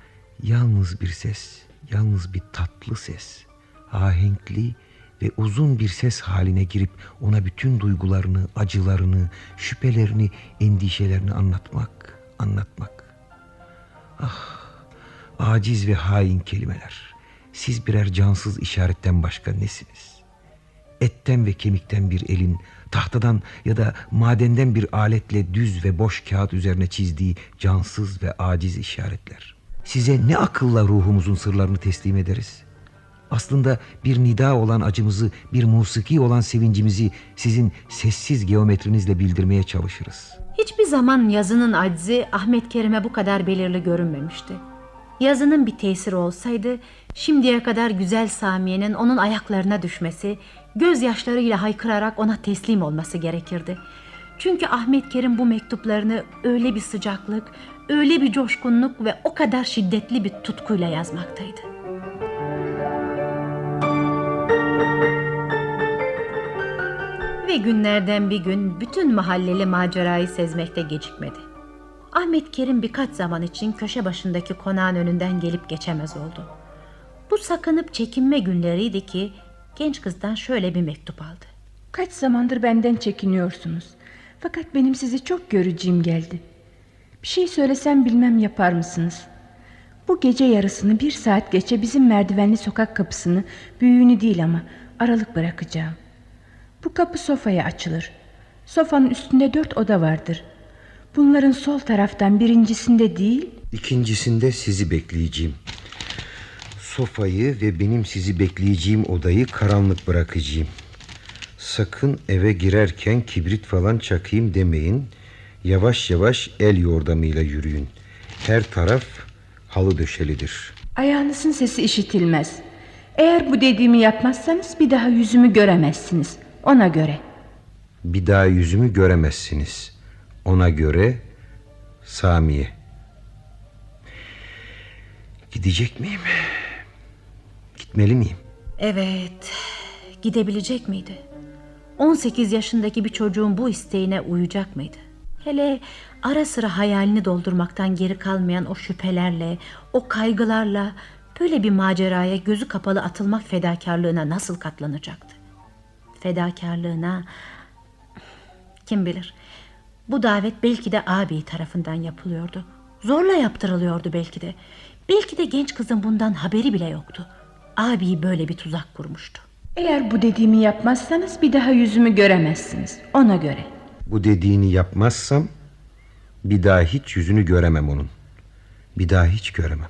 yalnız bir ses, yalnız bir tatlı ses, ahenkli ve uzun bir ses haline girip ona bütün duygularını, acılarını, şüphelerini, endişelerini anlatmak, anlatmak. Ah, aciz ve hain kelimeler. Siz birer cansız işaretten başka nesiniz? Etten ve kemikten bir elin, tahtadan ya da madenden bir aletle düz ve boş kağıt üzerine çizdiği cansız ve aciz işaretler. Size ne akılla ruhumuzun sırlarını teslim ederiz? Aslında bir nida olan acımızı, bir musiki olan sevincimizi sizin sessiz geometrinizle bildirmeye çalışırız. Hiçbir zaman yazının aczi Ahmet Kerim'e bu kadar belirli görünmemişti. Yazının bir tesiri olsaydı şimdiye kadar güzel Samiye'nin onun ayaklarına düşmesi, gözyaşlarıyla haykırarak ona teslim olması gerekirdi. Çünkü Ahmet Kerim bu mektuplarını öyle bir sıcaklık, öyle bir coşkunluk ve o kadar şiddetli bir tutkuyla yazmaktaydı. Ve günlerden bir gün bütün mahalleli macerayı sezmekte gecikmedi. Ahmet Kerim birkaç zaman için köşe başındaki konağın önünden gelip geçemez oldu. Bu sakınıp çekinme günleriydi ki genç kızdan şöyle bir mektup aldı. Kaç zamandır benden çekiniyorsunuz. Fakat benim sizi çok göreceğim geldi. Bir şey söylesem bilmem yapar mısınız? Bu gece yarısını bir saat geçe bizim merdivenli sokak kapısını büyüğünü değil ama aralık bırakacağım. Bu kapı sofaya açılır. Sofanın üstünde dört oda vardır. Bunların sol taraftan birincisinde değil... İkincisinde sizi bekleyeceğim. Sofayı ve benim sizi bekleyeceğim odayı karanlık bırakacağım. Sakın eve girerken kibrit falan çakayım demeyin. Yavaş yavaş el yordamıyla yürüyün. Her taraf halı döşelidir. Ayağınızın sesi işitilmez. Eğer bu dediğimi yapmazsanız bir daha yüzümü göremezsiniz. Ona göre. Bir daha yüzümü göremezsiniz. Ona göre Samiye. Gidecek miyim? Gitmeli miyim? Evet, gidebilecek miydi? 18 yaşındaki bir çocuğun bu isteğine uyacak mıydı? Hele ara sıra hayalini doldurmaktan geri kalmayan o şüphelerle, o kaygılarla böyle bir maceraya gözü kapalı atılmak fedakarlığına nasıl katlanacaktı? Fedakarlığına kim bilir. Bu davet belki de abi tarafından yapılıyordu. Zorla yaptırılıyordu belki de. Belki de genç kızın bundan haberi bile yoktu. Abi böyle bir tuzak kurmuştu. Eğer bu dediğimi yapmazsanız bir daha yüzümü göremezsiniz. Ona göre. Bu dediğini yapmazsam bir daha hiç yüzünü göremem onun. Bir daha hiç göremem.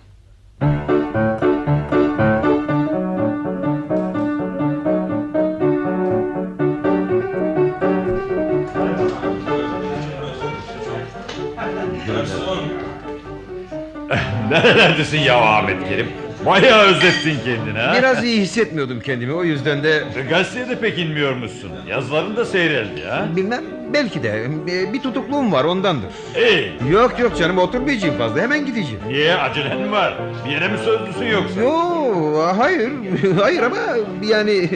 Nerelerdesin ya Ahmet Kerim? Bayağı özlettin kendini ha. Biraz iyi hissetmiyordum kendimi o yüzden de... Gazeteye de pek inmiyor musun? Yazıların da seyreldi ha. Bilmem belki de e, bir tutukluğum var ondandır. İyi. Yok yok canım oturmayacağım fazla hemen gideceğim. Niye acelen mi var? Bir yere mi sözlüsün yoksa? Yo hayır <laughs> hayır ama yani...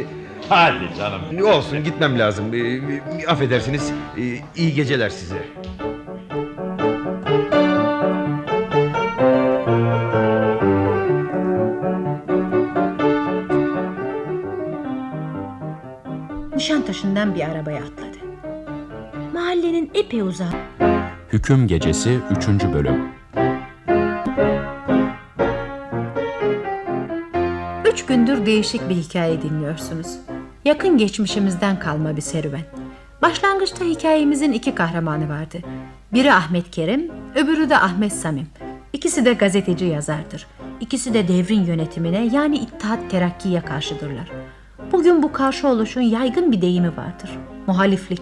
Hadi canım. Olsun gitmem lazım. E, e, affedersiniz e, iyi geceler size. Nişantaşı'ndan bir arabaya atladı. Mahallenin epey uzağı. Hüküm Gecesi 3. Bölüm Üç gündür değişik bir hikaye dinliyorsunuz. Yakın geçmişimizden kalma bir serüven. Başlangıçta hikayemizin iki kahramanı vardı. Biri Ahmet Kerim, öbürü de Ahmet Samim. İkisi de gazeteci yazardır. İkisi de devrin yönetimine yani İttihat Terakki'ye karşıdırlar. Bugün bu karşı oluşun yaygın bir deyimi vardır. Muhaliflik.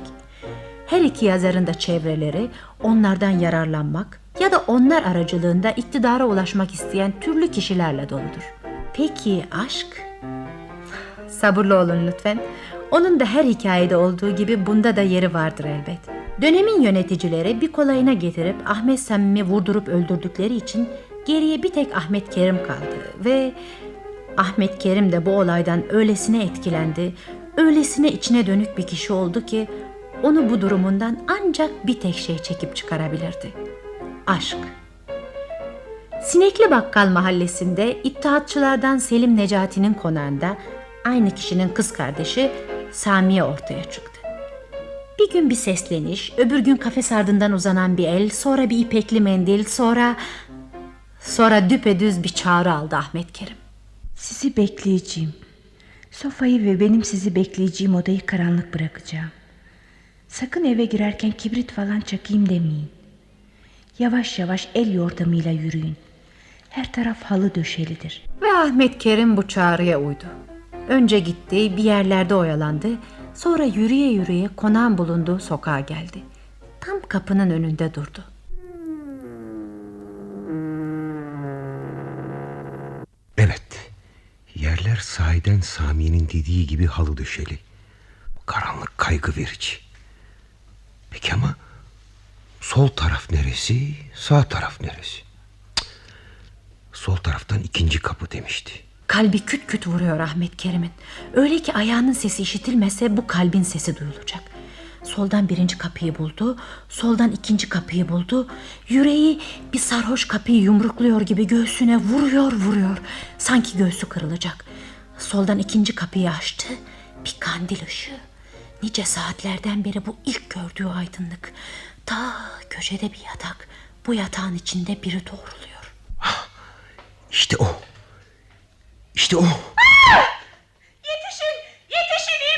Her iki yazarın da çevreleri onlardan yararlanmak ya da onlar aracılığında iktidara ulaşmak isteyen türlü kişilerle doludur. Peki aşk? Sabırlı olun lütfen. Onun da her hikayede olduğu gibi bunda da yeri vardır elbet. Dönemin yöneticileri bir kolayına getirip Ahmet Samim'i vurdurup öldürdükleri için geriye bir tek Ahmet Kerim kaldı ve Ahmet Kerim de bu olaydan öylesine etkilendi, öylesine içine dönük bir kişi oldu ki onu bu durumundan ancak bir tek şey çekip çıkarabilirdi. Aşk. Sinekli Bakkal mahallesinde İttihatçılardan Selim Necati'nin konağında aynı kişinin kız kardeşi Samiye ortaya çıktı. Bir gün bir sesleniş, öbür gün kafes ardından uzanan bir el, sonra bir ipekli mendil, sonra... Sonra düpedüz bir çağrı aldı Ahmet Kerim. Sizi bekleyeceğim. Sofayı ve benim sizi bekleyeceğim odayı karanlık bırakacağım. Sakın eve girerken kibrit falan çakayım demeyin. Yavaş yavaş el yordamıyla yürüyün. Her taraf halı döşelidir. Ve Ahmet Kerim bu çağrıya uydu. Önce gitti, bir yerlerde oyalandı. Sonra yürüye yürüye konağın bulunduğu sokağa geldi. Tam kapının önünde durdu. Evet. Yerler sahiden Sami'nin dediği gibi halı döşeli. Karanlık kaygı verici. Peki ama sol taraf neresi, sağ taraf neresi? Sol taraftan ikinci kapı demişti. Kalbi küt küt vuruyor Ahmet Kerim'in. Öyle ki ayağının sesi işitilmese bu kalbin sesi duyulacak. Soldan birinci kapıyı buldu, soldan ikinci kapıyı buldu. Yüreği bir sarhoş kapıyı yumrukluyor gibi göğsüne vuruyor vuruyor. Sanki göğsü kırılacak. Soldan ikinci kapıyı açtı. Bir kandil ışığı. Nice saatlerden beri bu ilk gördüğü aydınlık. Ta köşede bir yatak. Bu yatağın içinde biri doğruluyor. İşte o. İşte o.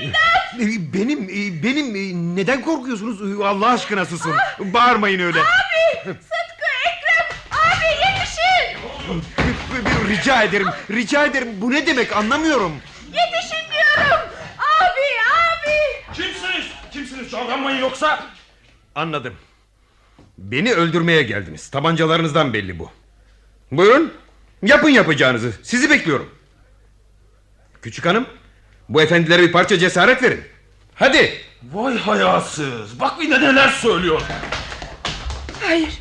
İmdat! Benim, e, benim e, neden korkuyorsunuz? Allah aşkına susun. Bağırmayın öyle. Abi! Sıtkı, Ekrem! Abi yetişin! Rica ederim, rica ederim. Bu ne demek anlamıyorum. Yetişin diyorum! Abi! Abi! Kimsiniz? Kimsiniz? Davranmayın yoksa... Anladım. Beni öldürmeye geldiniz. Tabancalarınızdan belli bu. Buyurun. Yapın yapacağınızı. Sizi bekliyorum. Küçük hanım, bu efendilere bir parça cesaret verin. Hadi. Vay hayasız. Bak bir de neler söylüyor. Hayır,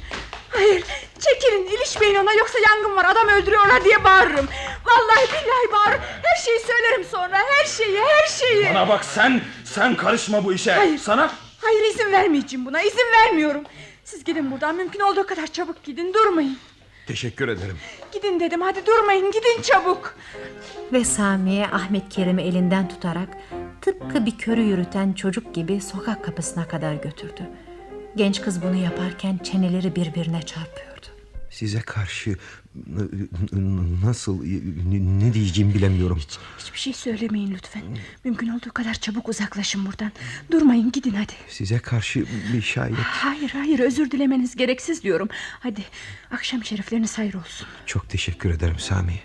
hayır. Çekilin, ilişmeyin ona yoksa yangın var, adam öldürüyorlar diye bağırırım. Vallahi billahi bağırırım. Her şeyi söylerim sonra, her şeyi, her şeyi. Bana bak sen, sen karışma bu işe. Hayır. Sana Hayır izin vermeyeceğim buna, izin vermiyorum. Siz gidin buradan, mümkün olduğu kadar çabuk gidin, durmayın. Teşekkür ederim. Gidin dedim, hadi durmayın, gidin çabuk. Ve Samiye Ahmet Kerim'i elinden tutarak tıpkı bir körü yürüten çocuk gibi sokak kapısına kadar götürdü. Genç kız bunu yaparken çeneleri birbirine çarpıyordu. Size karşı nasıl ne diyeceğimi bilemiyorum. Hiçbir şey söylemeyin lütfen. Mümkün olduğu kadar çabuk uzaklaşın buradan. Durmayın gidin hadi. Size karşı bir şayet Hayır hayır özür dilemeniz gereksiz diyorum. Hadi akşam şerifleriniz hayır olsun. çok teşekkür ederim Sami.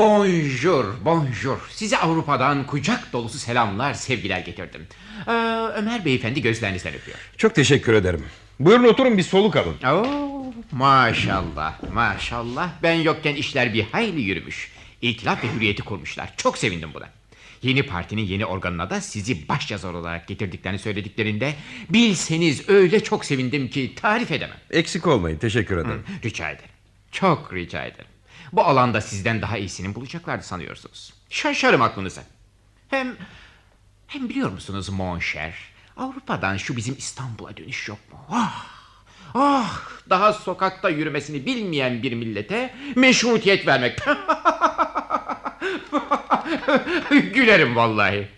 Bonjour, bonjour. Size Avrupa'dan kucak dolusu selamlar, sevgiler getirdim. Ee, Ömer beyefendi gözlerinizden öpüyor. Çok teşekkür ederim. Buyurun oturun bir soluk alın. Oo, maşallah, maşallah. Ben yokken işler bir hayli yürümüş. İtilaf ve hürriyeti kurmuşlar. Çok sevindim buna. Yeni partinin yeni organına da sizi başyazar olarak getirdiklerini söylediklerinde... ...bilseniz öyle çok sevindim ki tarif edemem. Eksik olmayın teşekkür ederim. Hı, rica ederim. Çok rica ederim. Bu alanda sizden daha iyisini bulacaklardı sanıyorsunuz. Şaşarım aklınıza. Hem hem biliyor musunuz Monşer? Avrupa'dan şu bizim İstanbul'a dönüş yok mu? Ah! Ah! Daha sokakta yürümesini bilmeyen bir millete meşrutiyet vermek. <laughs> Gülerim vallahi.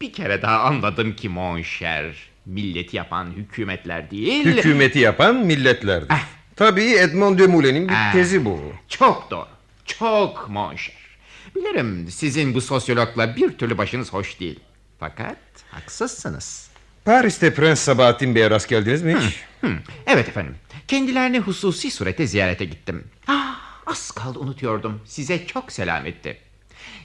Bir kere daha anladım ki Monşer milleti yapan hükümetler değil. Hükümeti yapan milletlerdir. Tabii Edmond de Moulin'in bir Ah. tezi bu. Çok doğru. Çok monşer. Bilirim sizin bu sosyologla bir türlü başınız hoş değil. Fakat haksızsınız. Paris'te Prens Sabahattin Bey'e rast geldiniz mi hiç? Hı, evet efendim. Kendilerini hususi surete ziyarete gittim. Ah, az kaldı unutuyordum. Size çok selam etti.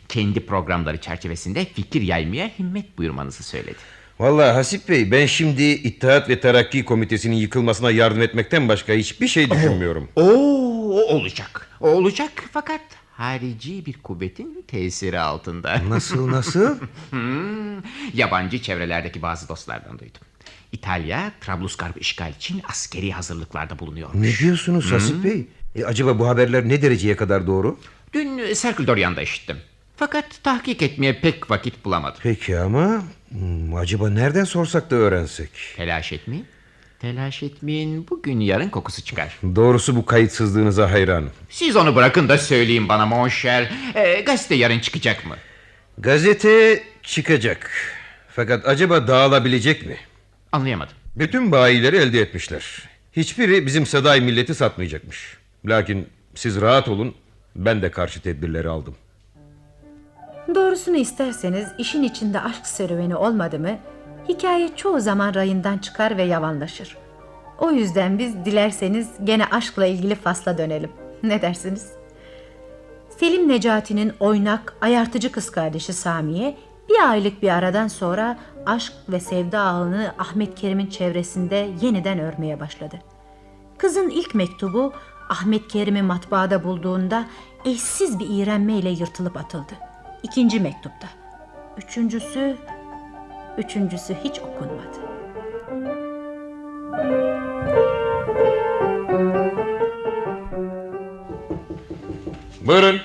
Kendi programları çerçevesinde fikir yaymaya himmet buyurmanızı söyledi. Vallahi Hasip Bey ben şimdi İttihat ve Terakki Komitesi'nin yıkılmasına yardım etmekten başka hiçbir şey düşünmüyorum. Oo, o olacak. O olacak fakat harici bir kuvvetin tesiri altında. <laughs> Nasıl, nasıl? Hmm, yabancı çevrelerdeki bazı dostlardan duydum. İtalya Trablusgarp'ı işgal için askeri hazırlıklarda bulunuyor. Ne diyorsunuz Hasip Hmm. Bey? E, acaba bu haberler ne dereceye kadar doğru? Dün Serkül Doryan'da işittim. Fakat tahkik etmeye pek vakit bulamadım. Peki ama hmm, acaba nereden sorsak da öğrensek? Telaş etmeyin. Telaş etmeyin. Bugün yarın kokusu çıkar. Doğrusu bu kayıtsızlığınıza hayranım. Siz onu bırakın da söyleyin bana monşer. Ee, gazete yarın çıkacak mı? Gazete çıkacak. Fakat acaba dağılabilecek mi? Anlayamadım. Bütün bayileri elde etmişler. Hiçbiri bizim saday milleti satmayacakmış. Lakin siz rahat olun. Ben de karşı tedbirleri aldım. Doğrusunu isterseniz işin içinde aşk serüveni olmadı mı hikaye çoğu zaman rayından çıkar ve yavanlaşır. O yüzden biz dilerseniz gene aşkla ilgili fasla dönelim. Ne dersiniz? Selim Necati'nin oynak, ayartıcı kız kardeşi Samiye bir aylık bir aradan sonra aşk ve sevda ağını Ahmet Kerim'in çevresinde yeniden örmeye başladı. Kızın ilk mektubu Ahmet Kerim'i matbaada bulduğunda eşsiz bir iğrenmeyle yırtılıp atıldı. İkinci mektupta. Üçüncüsü, üçüncüsü hiç okunmadı. Buyurun.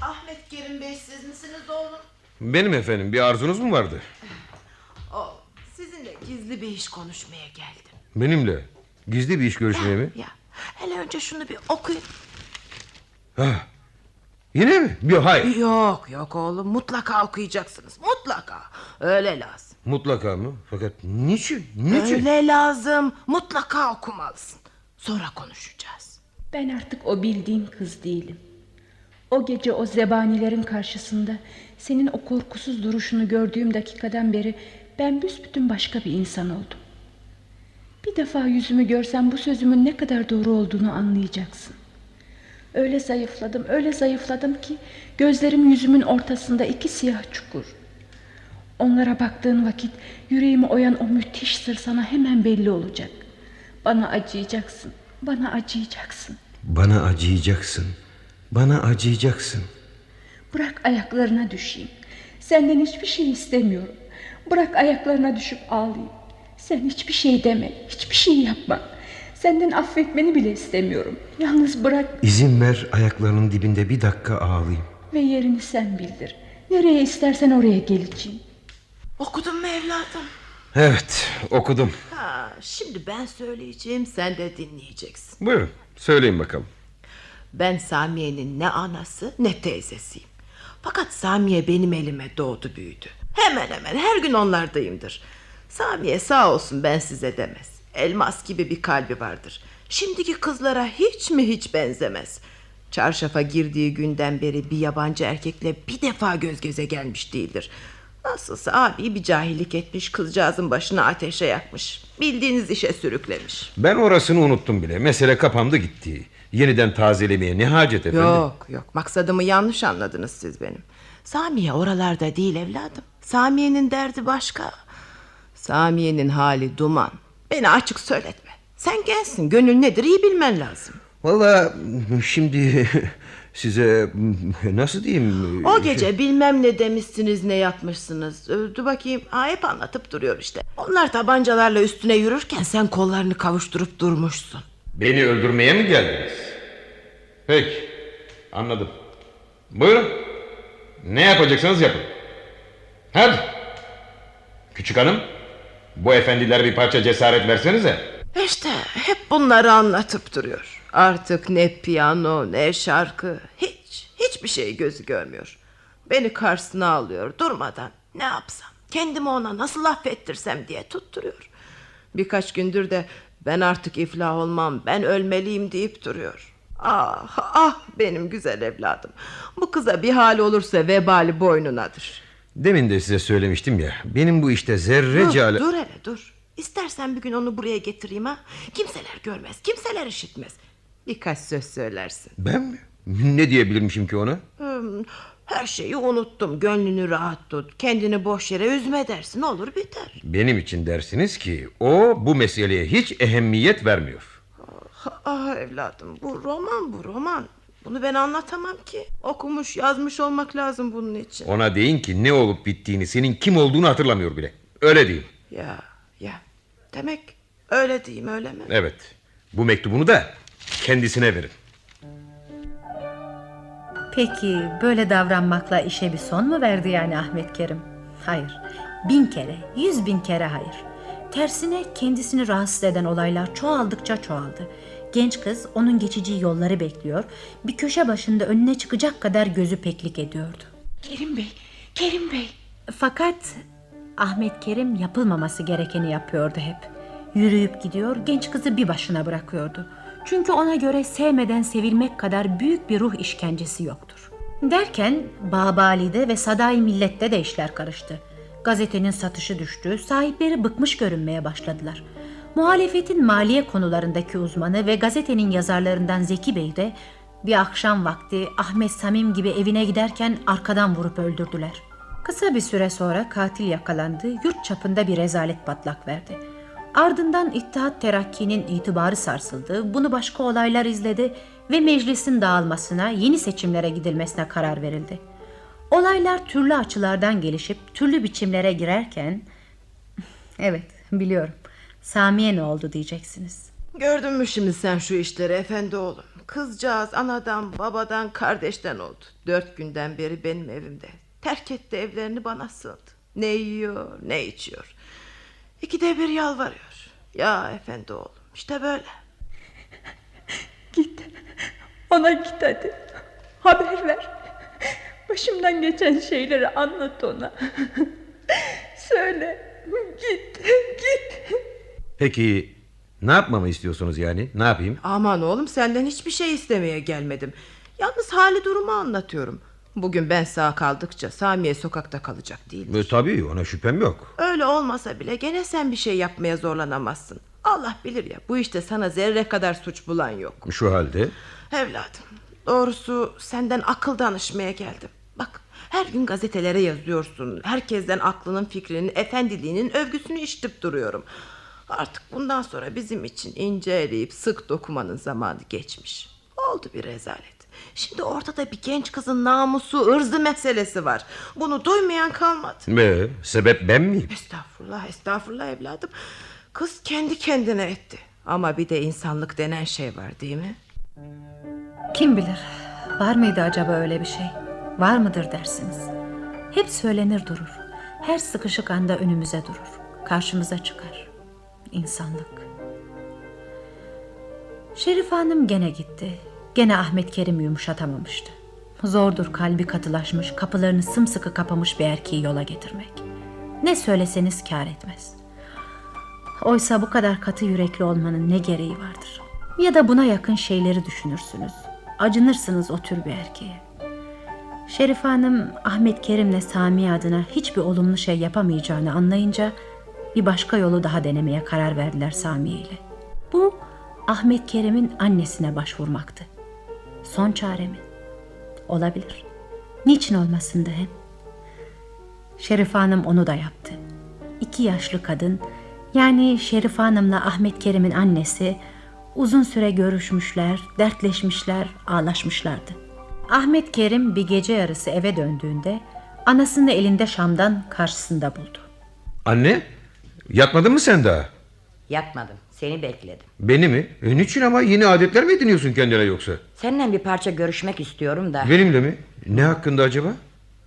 Ahmet Kerim Bey siz misiniz oğlum? Benim efendim bir arzunuz mu vardı? O, sizinle gizli bir iş konuşmaya geldim. Benimle. Gizli bir iş görüşmeye mi? Ya hele önce şunu bir okuyun. Ha. Yine mi? Bir hayır. Yok yok oğlum mutlaka okuyacaksınız. Mutlaka. Öyle lazım. Mutlaka mı? Fakat niçin? Niçin? Öyle lazım. Mutlaka okumalısın. Sonra konuşacağız. Ben artık o bildiğin kız değilim. O gece o zebanilerin karşısında senin o korkusuz duruşunu gördüğüm dakikadan beri ben büsbütün başka bir insan oldum. Bir defa yüzümü görsen bu sözümün ne kadar doğru olduğunu anlayacaksın. Öyle zayıfladım, öyle zayıfladım ki gözlerim yüzümün ortasında iki siyah çukur. Onlara baktığın vakit yüreğimi oyan o müthiş sır sana hemen belli olacak. Bana acıyacaksın, bana acıyacaksın. Bana acıyacaksın. Bana acıyacaksın. Bırak ayaklarına düşeyim. Senden hiçbir şey istemiyorum. Bırak ayaklarına düşüp ağlayayım. Sen hiçbir şey deme, hiçbir şey yapma. Senden affetmeni bile istemiyorum. Yalnız bırak İzin ver ayaklarının dibinde bir dakika ağlayayım. ve yerini sen bildir. Nereye istersen oraya geleceğim. Okudun mu evladım? Evet okudum. Ha, şimdi ben söyleyeceğim sen de dinleyeceksin. Buyurun söyleyin bakalım. Ben Samiye'nin ne anası ne teyzesiyim. Fakat Samiye benim elime doğdu büyüdü. Hemen hemen her gün onlardayımdır. Samiye sağ olsun ben size demez. Elmas gibi bir kalbi vardır. Şimdiki kızlara hiç mi hiç benzemez. Çarşafa girdiği günden beri bir yabancı erkekle bir defa göz göze gelmiş değildir. Nasılsa abi bir cahillik etmiş kızcağızın başına ateşe yakmış. Bildiğiniz işe sürüklemiş. Ben orasını unuttum bile. Mesele kapandı gitti. Yeniden tazelemeye ne hacet efendim? Yok yok maksadımı yanlış anladınız siz benim. Samiye oralarda değil evladım. Samiye'nin derdi başka. Samiye'nin hali duman. Beni açık söyletme. Sen gençsin gönül nedir iyi bilmen lazım. Valla şimdi <laughs> size nasıl diyeyim? O gece bilmem ne demişsiniz ne yapmışsınız. Dur bakayım ha, hep anlatıp duruyor işte. Onlar tabancalarla üstüne yürürken sen kollarını kavuşturup durmuşsun. Beni öldürmeye mi geldiniz? Peki anladım. Buyurun. Ne yapacaksanız yapın. Hadi. Küçük hanım bu efendiler bir parça cesaret versenize. İşte hep bunları anlatıp duruyor. Artık ne piyano ne şarkı hiç hiçbir şey gözü görmüyor. Beni karşısına alıyor durmadan ne yapsam kendimi ona nasıl affettirsem diye tutturuyor. Birkaç gündür de ben artık iflah olmam ben ölmeliyim deyip duruyor. Ah ah benim güzel evladım. Bu kıza bir hal olursa vebali boynunadır. Demin de size söylemiştim ya. Benim bu işte zerrece Dur, dur hele dur. İstersen bir gün onu buraya getireyim ha. Kimseler görmez, kimseler işitmez. Birkaç söz söylersin. Ben mi? Ne diyebilirmişim ki ona? Hmm, her şeyi unuttum. Gönlünü rahat tut. Kendini boş yere üzme dersin. Olur biter. Benim için dersiniz ki o bu meseleye hiç ehemmiyet vermiyor. Ah evladım bu roman bu roman. Bunu ben anlatamam ki. Okumuş yazmış olmak lazım bunun için. Ona deyin ki ne olup bittiğini senin kim olduğunu hatırlamıyor bile. Öyle deyin. Ya ya demek öyle diyeyim öyle mi? Evet. Bu mektubunu da kendisine verin. Peki böyle davranmakla işe bir son mu verdi yani Ahmet Kerim? Hayır. Bin kere, yüz bin kere hayır. Tersine kendisini rahatsız eden olaylar çoğaldıkça çoğaldı. Genç kız onun geçici yolları bekliyor. Bir köşe başında önüne çıkacak kadar gözü peklik ediyordu. Kerim Bey, Kerim Bey. Fakat Ahmet Kerim yapılmaması gerekeni yapıyordu hep. Yürüyüp gidiyor, genç kızı bir başına bırakıyordu. Çünkü ona göre sevmeden sevilmek kadar büyük bir ruh işkencesi yoktur. Derken Babali'de ve Saday Millet'te de işler karıştı. Gazetenin satışı düştü, sahipleri bıkmış görünmeye başladılar. Muhalefetin maliye konularındaki uzmanı ve gazetenin yazarlarından Zeki Bey de bir akşam vakti Ahmet Samim gibi evine giderken arkadan vurup öldürdüler. Kısa bir süre sonra katil yakalandı, yurt çapında bir rezalet patlak verdi. Ardından İttihat Terakki'nin itibarı sarsıldı, bunu başka olaylar izledi ve meclisin dağılmasına, yeni seçimlere gidilmesine karar verildi. Olaylar türlü açılardan gelişip türlü biçimlere girerken... <laughs> Evet, biliyorum. Samiye ne oldu diyeceksiniz. Gördün mü şimdi sen şu işleri efendi oğlum? Kızcağız anadan, babadan, kardeşten oldu. Dört günden beri benim evimde. Terk etti evlerini bana sığındı. Ne yiyor, ne içiyor. İkide bir yalvarıyor. Ya efendi oğlum, işte böyle. <laughs> Git. Ona git hadi. Haber ver. Başımdan geçen şeyleri anlat ona. <laughs> Söyle. Git. Git. Peki ne yapmamı istiyorsunuz yani? Ne yapayım? Aman oğlum senden hiçbir şey istemeye gelmedim. Yalnız hali durumu anlatıyorum. Bugün ben sağ kaldıkça Samiye sokakta kalacak değil. E, tabii ona şüphem yok. Öyle olmasa bile gene sen bir şey yapmaya zorlanamazsın. Allah bilir ya bu işte sana zerre kadar suç bulan yok. Şu halde Evladım doğrusu senden akıl danışmaya geldim. Bak her gün gazetelere yazıyorsun. Herkesten aklının fikrinin efendiliğinin övgüsünü işitip duruyorum. Artık bundan sonra bizim için ince eleyip sık dokumanın zamanı geçmiş. Oldu bir rezalet. Şimdi ortada bir genç kızın namusu, ırzı meselesi var. Bunu duymayan kalmadı. Ve sebep ben miyim? Estağfurullah, estağfurullah evladım. Kız kendi kendine etti. Ama bir de insanlık denen şey var değil mi? Kim bilir, var mıydı acaba öyle bir şey? Var mıdır dersiniz? Hep söylenir durur. Her sıkışık anda önümüze durur. Karşımıza çıkar. İnsanlık. Şerif Hanım gene gitti. Gene Ahmet Kerim yumuşatamamıştı. Zordur kalbi katılaşmış, kapılarını sımsıkı kapamış bir erkeği yola getirmek. Ne söyleseniz kâr etmez. Oysa bu kadar katı yürekli olmanın ne gereği vardır? Ya da buna yakın şeyleri düşünürsünüz. Acınırsınız o tür bir erkeğe. Şerif Hanım Ahmet Kerim'le Sami adına hiçbir olumlu şey yapamayacağını anlayınca bir başka yolu daha denemeye karar verdiler Sami ile. Bu Ahmet Kerim'in annesine başvurmaktı. Son çare mi? Olabilir. Niçin olmasın da hem? Şerife Hanım onu da yaptı. İki yaşlı kadın, yani Şerife Hanım'la Ahmet Kerim'in annesi uzun süre görüşmüşler, dertleşmişler, ağlaşmışlardı. Ahmet Kerim bir gece yarısı eve döndüğünde anasını elinde şamdan karşısında buldu. Anne yatmadın mı sen daha? Yatmadım. Seni bekledim. Beni mi? E, niçin ama yeni adetler mi ediniyorsun kendine yoksa? Seninle bir parça görüşmek istiyorum da. Benimle mi? Ne hakkında acaba?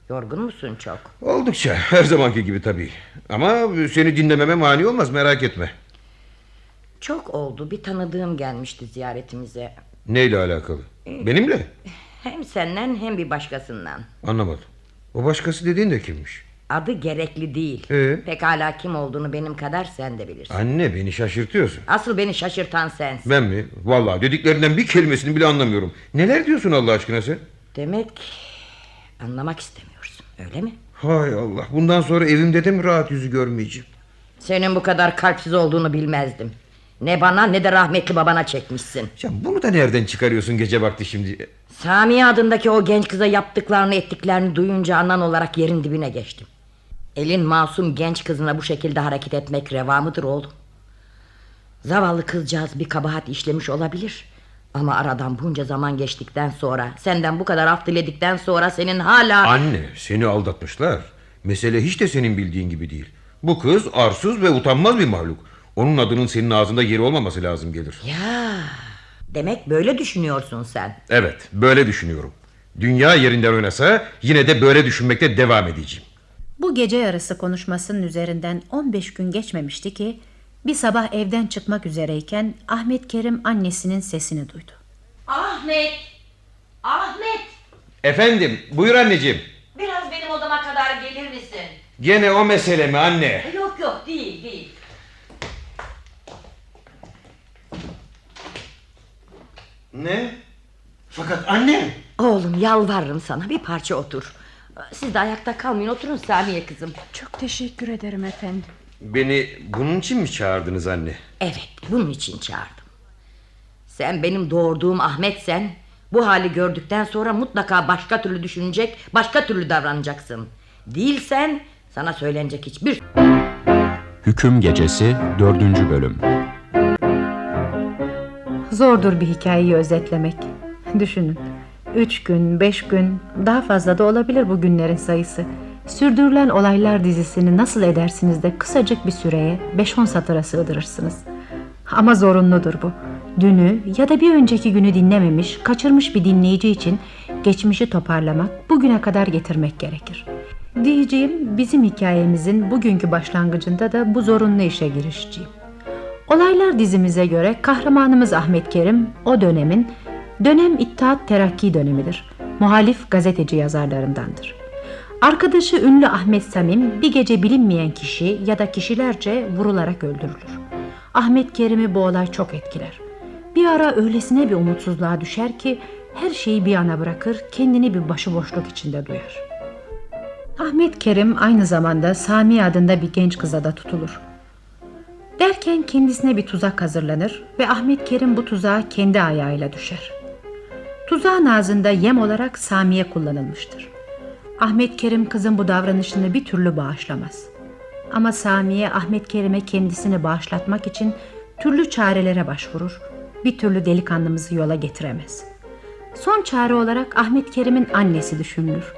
Yorgun musun çok? Oldukça her zamanki gibi tabii. Ama seni dinlememe mani olmaz merak etme. Çok oldu. Bir tanıdığım gelmişti ziyaretimize. Neyle alakalı? Benimle? Hem senden hem bir başkasından. Anlamadım. O başkası dediğin de kimmiş? Adı gerekli değil. Ee? Pekala kim olduğunu benim kadar sen de bilirsin. Anne beni şaşırtıyorsun. Asıl beni şaşırtan sensin. Ben mi? Vallahi dediklerinden bir kelimesini bile anlamıyorum. Neler diyorsun Allah aşkına sen? Demek anlamak istemiyorsun öyle mi? Hay Allah bundan sonra evimde de mi rahat yüzü görmeyeceğim? Senin bu kadar kalpsiz olduğunu bilmezdim. Ne bana ne de rahmetli babana çekmişsin. Ya bunu da nereden çıkarıyorsun gece vakti şimdi? Samiye adındaki o genç kıza yaptıklarını ettiklerini duyunca anan olarak yerin dibine geçtim. Elin masum genç kızına bu şekilde hareket etmek reva mıdır oğlum? Zavallı kızcağız bir kabahat işlemiş olabilir. Ama aradan bunca zaman geçtikten sonra Senden bu kadar af diledikten sonra Senin hala Anne seni aldatmışlar. Mesele hiç de senin bildiğin gibi değil. Bu kız arsız ve utanmaz bir mahluk. Onun adının senin ağzında yeri olmaması lazım gelir. Ya demek böyle düşünüyorsun sen Evet böyle düşünüyorum. Dünya yerinden oynasa yine de böyle düşünmekte devam edeceğim. Bu gece yarısı konuşmasının üzerinden 15 gün geçmemişti ki bir sabah evden çıkmak üzereyken Ahmet Kerim annesinin sesini duydu. Ahmet! Ahmet! Efendim buyur anneciğim. Biraz benim odama kadar gelir misin? Gene o mesele mi anne? Yok yok değil değil. Ne? Fakat anne. Oğlum yalvarırım sana bir parça otur Siz de ayakta kalmayın oturun Samiye kızım Çok teşekkür ederim efendim. Beni bunun için mi çağırdınız anne? Evet bunun için çağırdım Sen benim doğurduğum Ahmetsen Bu hali gördükten sonra mutlaka başka türlü düşünecek Başka türlü davranacaksın Değilsen sana söylenecek hiçbir Hüküm Gecesi 4. Bölüm Zordur bir hikayeyi özetlemek. Düşünün. Üç gün, beş gün, daha fazla da olabilir bu günlerin sayısı. Sürdürülen olaylar dizisini nasıl edersiniz de kısacık bir süreye 5-10 satıra sığdırırsınız. Ama zorunludur bu. Dünü ya da bir önceki günü dinlememiş, kaçırmış bir dinleyici için geçmişi toparlamak, bugüne kadar getirmek gerekir. Diyeceğim bizim hikayemizin bugünkü başlangıcında da bu zorunlu işe girişeceğim. Olaylar dizimize göre kahramanımız Ahmet Kerim o dönemin dönem İttihat Terakki dönemidir. Muhalif gazeteci yazarlarındandır. Arkadaşı ünlü Ahmet Samim bir gece bilinmeyen kişi ya da kişilerce vurularak öldürülür. Ahmet Kerim'i bu olay çok etkiler. Bir ara öylesine bir umutsuzluğa düşer ki her şeyi bir yana bırakır, kendini bir başıboşluk içinde duyar. Ahmet Kerim aynı zamanda Sami adında bir genç kıza da tutulur. Derken kendisine bir tuzak hazırlanır ve Ahmet Kerim bu tuzağa kendi ayağıyla düşer. Tuzağın ağzında yem olarak Samiye kullanılmıştır. Ahmet Kerim kızın bu davranışını bir türlü bağışlamaz. Ama Samiye Ahmet Kerim'e kendisini bağışlatmak için türlü çarelere başvurur. Bir türlü delikanlımızı yola getiremez. Son çare olarak Ahmet Kerim'in annesi düşünülür.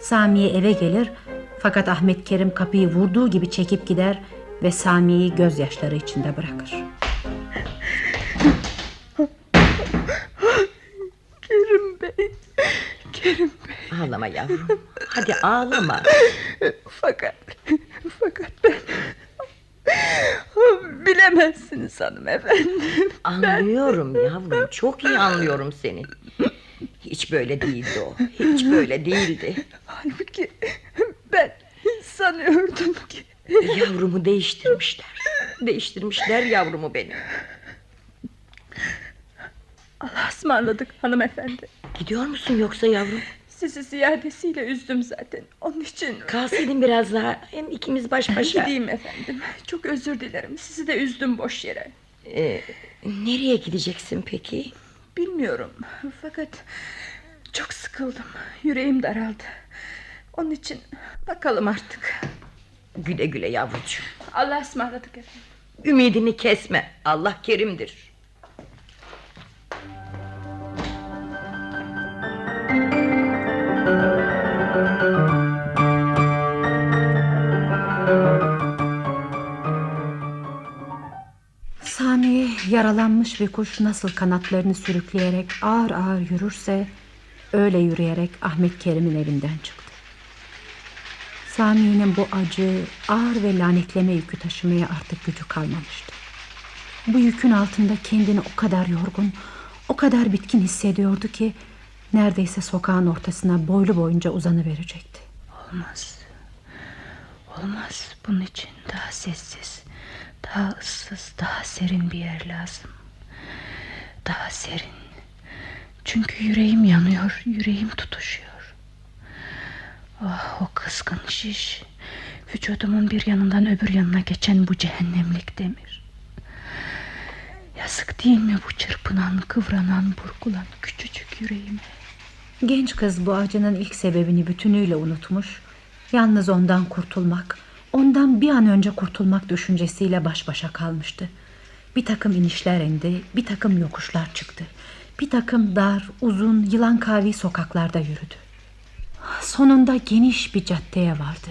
Samiye eve gelir fakat Ahmet Kerim kapıyı vurduğu gibi çekip gider ve Samiye'yi gözyaşları içinde bırakır. Kerim Bey. Kerim Bey. Ağlama yavrum. Hadi ağlama. Fakat fakat ben bilemezsiniz hanımefendi. Anlıyorum yavrum. Çok iyi anlıyorum seni. Hiç böyle değildi o. Hiç böyle değildi. Halbuki ben sanıyordum ki. Yavrumu değiştirmişler. Değiştirmişler yavrumu benim. Allah'a ısmarladık hanımefendi. Gidiyor musun yoksa yavrum? Sizi ziyadesiyle üzdüm zaten. Onun için... Kalsaydın biraz daha. Hem ikimiz baş başa. Gideyim efendim. Çok özür dilerim. Sizi de üzdüm boş yere. Ee, nereye gideceksin peki? Bilmiyorum fakat çok sıkıldım. Yüreğim daraldı. Onun için bakalım artık. Güle güle yavrucuğum. Allah'a ısmarladık efendim. Ümidini kesme. Allah kerimdir. Yaralanmış bir kuş nasıl kanatlarını sürükleyerek ağır ağır yürürse öyle yürüyerek Ahmet Kerim'in evinden çıktı. Sami'nin bu acı, ağır ve lanetleme yükü taşımaya artık gücü kalmamıştı. Bu yükün altında kendini o kadar yorgun, o kadar bitkin hissediyordu ki neredeyse sokağın ortasına boylu boyunca uzanıverecekti. Olmaz. Olmaz. Bunun için daha sessiz, daha ıssız, daha serin bir yer lazım. Daha serin. Çünkü yüreğim yanıyor, yüreğim tutuşuyor. Ah o kızgın şiş. Vücudumun bir yanından öbür yanına geçen bu cehennemlik demir. Yazık değil mi bu çırpınan, kıvranan, burkulan küçücük yüreğime? Genç kız bu acının ilk sebebini bütünüyle unutmuş. Yalnız ondan kurtulmak, ondan bir an önce kurtulmak düşüncesiyle baş başa kalmıştı. Bir takım inişler indi, bir takım yokuşlar çıktı. Bir takım dar, uzun, yılan kavi sokaklarda yürüdü. Sonunda geniş bir caddeye vardı.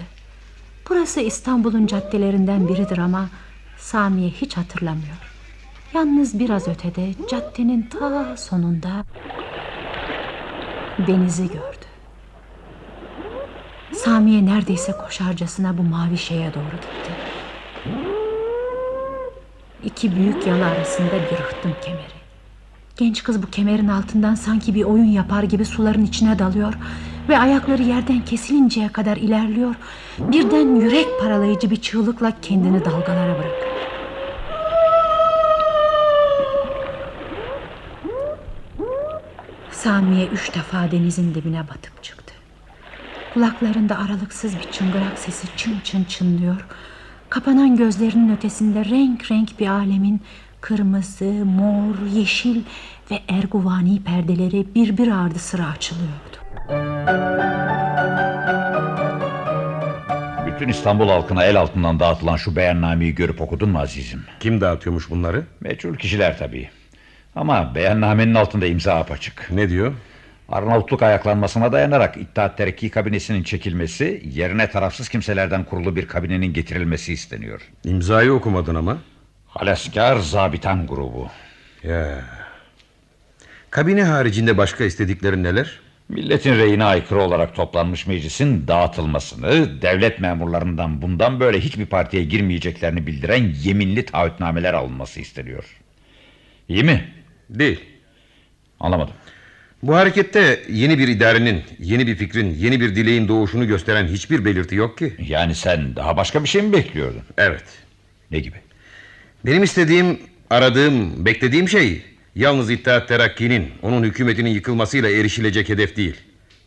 Burası İstanbul'un caddelerinden biridir ama Samiye hiç hatırlamıyor. Yalnız biraz ötede caddenin ta sonunda denizi gördü. Samiye neredeyse koşarcasına bu mavi şeye doğru gitti. İki büyük yalı arasında bir rıhtım kemeri. Genç kız bu kemerin altından sanki bir oyun yapar gibi suların içine dalıyor ve ayakları yerden kesilinceye kadar ilerliyor. Birden yürek paralayıcı bir çığlıkla kendini dalgalara bırakır. Samiye üç defa denizin dibine batıp çıktı. Kulaklarında aralıksız bir çıngırak sesi çın çın çınlıyor. Kapanan gözlerinin ötesinde renk renk bir alemin kırmızı, mor, yeşil ve erguvani perdeleri birbir ardı sıra açılıyordu. Bütün İstanbul halkına el altından dağıtılan şu beyannameyi görüp okudun mu azizim? Kim dağıtıyormuş bunları? Meçhul kişiler tabii. Ama beyannamenin altında imza apaçık. Ne diyor? Arnavutluk ayaklanmasına dayanarak İttihat Terakki kabinesinin çekilmesi... ...yerine tarafsız kimselerden kurulu bir kabinenin getirilmesi isteniyor. İmzayı okumadın ama. Halaskar Zabitan grubu. Ya. Kabine haricinde başka istedikleri neler? Milletin reyine aykırı olarak toplanmış meclisin dağıtılmasını... ...devlet memurlarından bundan böyle hiçbir partiye girmeyeceklerini bildiren... ...yeminli taahhütnameler alınması isteniyor. İyi mi? Değil. Anlamadım. Bu harekette yeni bir idarenin, yeni bir fikrin, yeni bir dileğin doğuşunu gösteren hiçbir belirti yok ki. Yani sen daha başka bir şey mi bekliyordun? Evet. Ne gibi? Benim istediğim, aradığım, beklediğim şey yalnız İttihat Terakki'nin, onun hükümetinin yıkılmasıyla erişilecek hedef değil.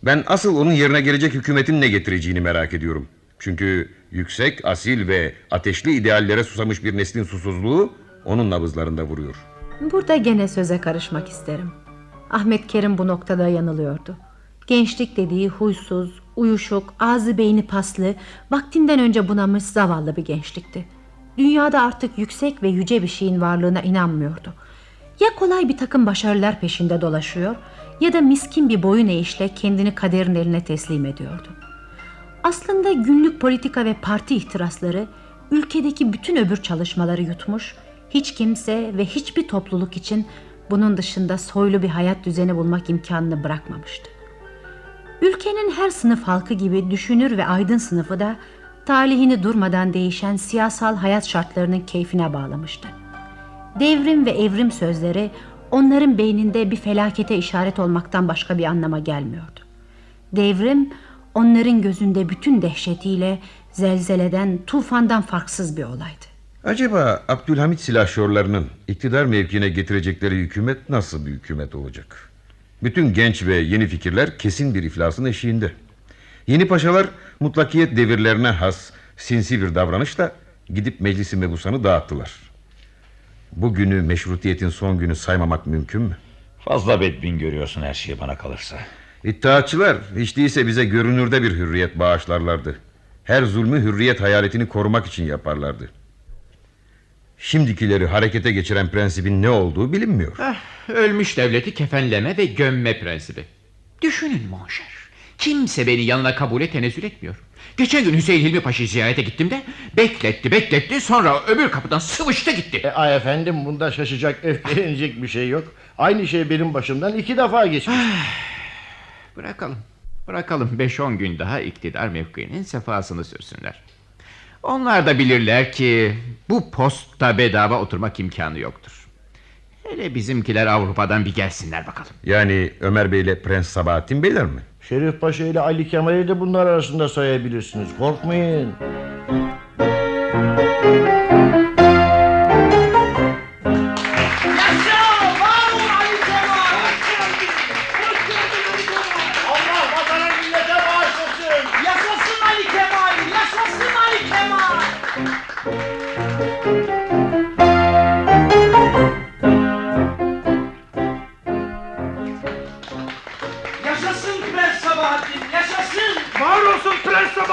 Ben asıl onun yerine gelecek hükümetin ne getireceğini merak ediyorum. Çünkü yüksek, asil ve ateşli ideallere susamış bir neslin susuzluğu onun nabızlarında vuruyor. Burada gene söze karışmak isterim. Ahmet Kerim bu noktada yanılıyordu. Gençlik dediği huysuz, uyuşuk, ağzı beyni paslı, vaktinden önce bunamış zavallı bir gençlikti. Dünyada artık yüksek ve yüce bir şeyin varlığına inanmıyordu. Ya kolay bir takım başarılar peşinde dolaşıyor ya da miskin bir boyun eğişle kendini kaderin eline teslim ediyordu. Aslında günlük politika ve parti ihtirasları ülkedeki bütün öbür çalışmaları yutmuş, hiç kimse ve hiçbir topluluk için bunun dışında soylu bir hayat düzeni bulmak imkanını bırakmamıştı. Ülkenin her sınıf halkı gibi düşünür ve aydın sınıfı da talihini durmadan değişen siyasal hayat şartlarının keyfine bağlamıştı. Devrim ve evrim sözleri onların beyninde bir felakete işaret olmaktan başka bir anlama gelmiyordu. Devrim onların gözünde bütün dehşetiyle zelzeleden, tufandan farksız bir olaydı. Acaba Abdülhamit silahşorlarının iktidar mevkiine getirecekleri hükümet nasıl bir hükümet olacak? Bütün genç ve yeni fikirler kesin bir iflasın eşiğinde. Yeni paşalar mutlakiyet devirlerine has sinsi bir davranışla gidip meclisi mebusanı dağıttılar. Bugünü meşrutiyetin son günü saymamak mümkün mü? Fazla bedbin görüyorsun her şeyi bana kalırsa. İttihatçılar hiç değilse bize görünürde bir hürriyet bağışlarlardı. Her zulmü hürriyet hayaletini korumak için yaparlardı. Şimdikileri harekete geçiren prensibin ne olduğu bilinmiyor. Eh, ölmüş devleti kefenleme ve gömme prensibi. Düşünün monşer. Kimse beni yanına kabule tenezzül etmiyor. Geçen gün Hüseyin Hilmi Paşa'yı ziyarete gittim de bekletti bekletti sonra öbür kapıdan sıvıştı gitti. E, ay efendim bunda şaşacak <laughs> öfkelenecek bir şey yok. Aynı şey benim başımdan iki defa geçmiş. <sighs> Bırakalım. Bırakalım 5-10 gün daha iktidar mevkiinin sefasını sürsünler. Onlar da bilirler ki bu postta bedava oturmak imkanı yoktur. Hele bizimkiler Avrupa'dan bir gelsinler bakalım. Yani Ömer Bey ile Prens Sabahattin Beyler mi? Şerif Paşa ile Ali Kemal'i de bunlar arasında sayabilirsiniz. Korkmayın. Allah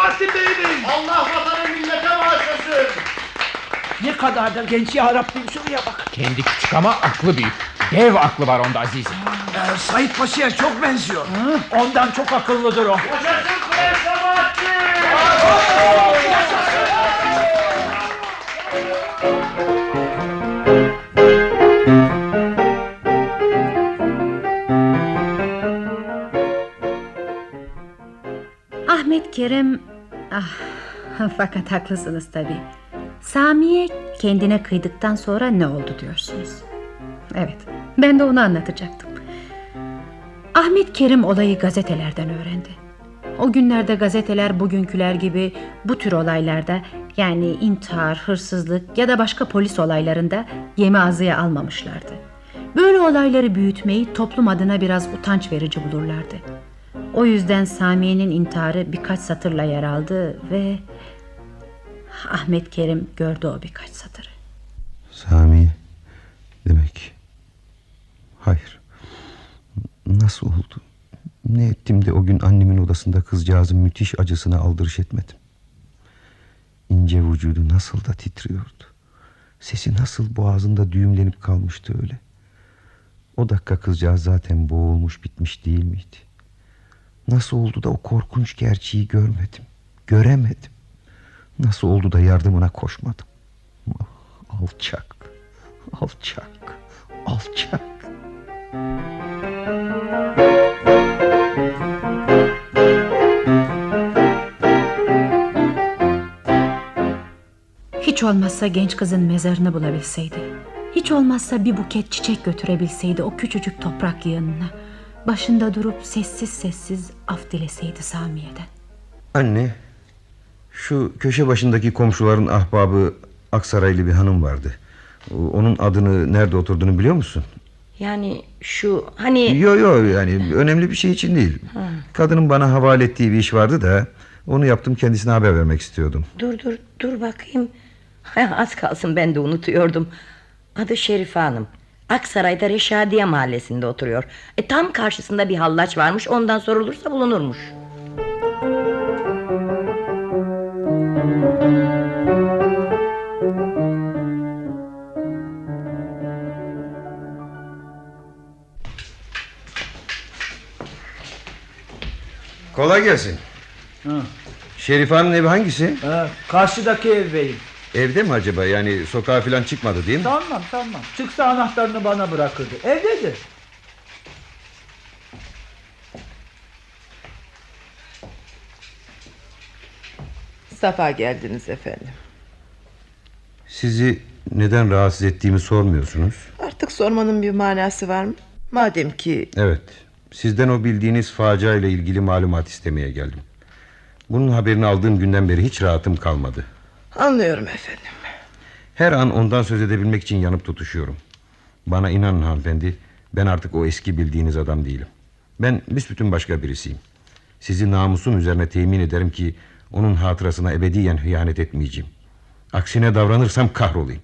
Sabahattin Bey'imiz. Allah vatana millete bağışlasın. Ne kadar da genç ya Rabbim şuraya bak. Kendi küçük ama aklı büyük. Dev aklı var onda azizim. Ee, Sait Paşa'ya çok benziyor. Ondan çok akıllıdır o. Yaşasın Prens Sabahattin. Ahmet Kerim... Ah, fakat haklısınız tabii. Samiye kendine kıydıktan sonra ne oldu diyorsunuz. Evet, ben de onu anlatacaktım. Ahmet Kerim olayı gazetelerden öğrendi. O günlerde gazeteler bugünküler gibi bu tür olaylarda yani intihar, hırsızlık ya da başka polis olaylarında yemi ağzıya almamışlardı. Böyle olayları büyütmeyi toplum adına biraz utanç verici bulurlardı. O yüzden Samiye'nin intiharı birkaç satırla yer aldı ve Ahmet Kerim gördü o birkaç satırı. Sami demek. Hayır. Nasıl oldu? Ne ettim de o gün annemin odasında kızcağızın müthiş acısına aldırış etmedim. İnce vücudu nasıl da titriyordu. Sesi nasıl boğazında düğümlenip kalmıştı öyle. O dakika kızcağız zaten boğulmuş bitmiş değil miydi? Nasıl oldu da o korkunç gerçeği görmedim, göremedim? Nasıl oldu da yardımına koşmadım? Ah, Alçak, alçak, alçak. Hiç olmazsa genç kızın mezarını bulabilseydi. Hiç olmazsa bir buket çiçek götürebilseydi o küçücük toprak yığınına. Başında durup sessiz sessiz af dileseydi Samiye'den. Anne, şu köşe başındaki komşuların ahbabı Aksaraylı bir hanım vardı. Onun adını nerede oturduğunu biliyor musun? Yani şu hani... Yok yok yani önemli bir şey için değil. Ha. Kadının bana havale ettiği bir iş vardı da onu yaptım kendisine haber vermek istiyordum. Dur dur dur bakayım. <laughs> Az kalsın ben de unutuyordum. Adı Şerife Hanım. Aksaray'da Reşadiye mahallesinde oturuyor. E, tam karşısında bir hallaç varmış ondan sorulursa bulunurmuş. Kolay gelsin. Ha. Şerife Hanım'ın evi hangisi? Ha, karşıdaki ev beyim. Evde mi acaba yani sokağa falan çıkmadı değil mi? Tamam tamam. Çıksa anahtarını bana bırakırdı. Evdedir. Safa geldiniz efendim. Sizi neden rahatsız ettiğimi sormuyorsunuz. Artık sormanın bir manası var mı? Madem ki Evet. Sizden o bildiğiniz facia ile ilgili malumat istemeye geldim. Bunun haberini aldığım günden beri hiç rahatım kalmadı. Anlıyorum efendim. Her an ondan söz edebilmek için yanıp tutuşuyorum. Bana inanın hanımefendi, ben artık o eski bildiğiniz adam değilim. Ben büsbütün başka birisiyim. Sizi namusum üzerine temin ederim ki onun hatırasına ebediyen hıyanet etmeyeceğim. Aksine davranırsam kahrolayım.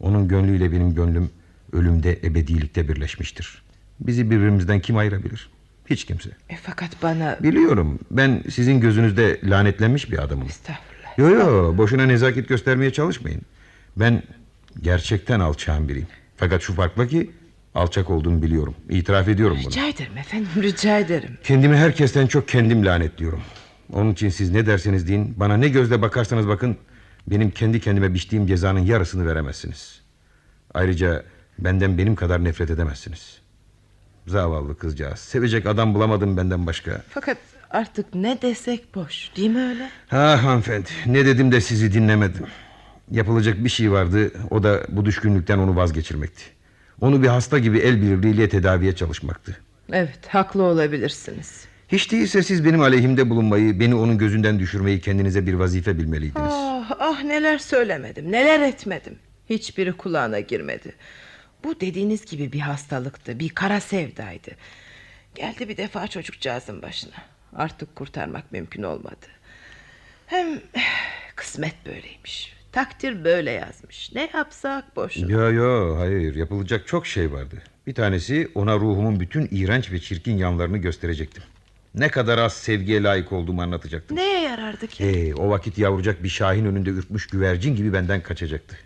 Onun gönlüyle benim gönlüm ölümde ebedilikte birleşmiştir. Bizi birbirimizden kim ayırabilir? Hiç kimse. E, fakat bana... Biliyorum ben sizin gözünüzde lanetlenmiş bir adamım. Estağfurullah. Yo yo boşuna nezaket göstermeye çalışmayın. Ben gerçekten alçağın biriyim. Fakat şu farkla ki alçak olduğumu biliyorum. İtiraf ediyorum bunu. Rica ederim efendim <laughs> rica ederim. Kendimi herkesten çok kendim lanetliyorum. Onun için siz ne derseniz deyin bana ne gözle bakarsanız bakın benim kendi kendime biçtiğim cezanın yarısını veremezsiniz. Ayrıca benden benim kadar nefret edemezsiniz. Zavallı kızcağız. Sevecek adam bulamadım benden başka. Fakat artık ne desek boş değil mi öyle? Ha hanımefendi ne dedim de sizi dinlemedim. Yapılacak bir şey vardı o da bu düşkünlükten onu vazgeçirmekti. Onu bir hasta gibi el birliğiyle tedaviye çalışmaktı. Evet haklı olabilirsiniz. Hiç değilse siz benim aleyhimde bulunmayı, beni onun gözünden düşürmeyi kendinize bir vazife bilmeliydiniz. Ah, ah neler söylemedim neler etmedim. Hiçbiri kulağına girmedi. Bu dediğiniz gibi bir hastalıktı bir kara sevdaydı. Geldi bir defa çocukcağızın başına. Artık kurtarmak mümkün olmadı. Hem kısmet böyleymiş. Takdir böyle yazmış. Ne yapsak boşuna. Yo yo hayır yapılacak çok şey vardı. Bir tanesi ona ruhumun bütün iğrenç ve çirkin yanlarını gösterecektim. Ne kadar az sevgiye layık olduğumu anlatacaktım. Neye yarardı ki? Hey, o vakit yavrucak bir şahin önünde ürkmüş güvercin gibi benden kaçacaktı.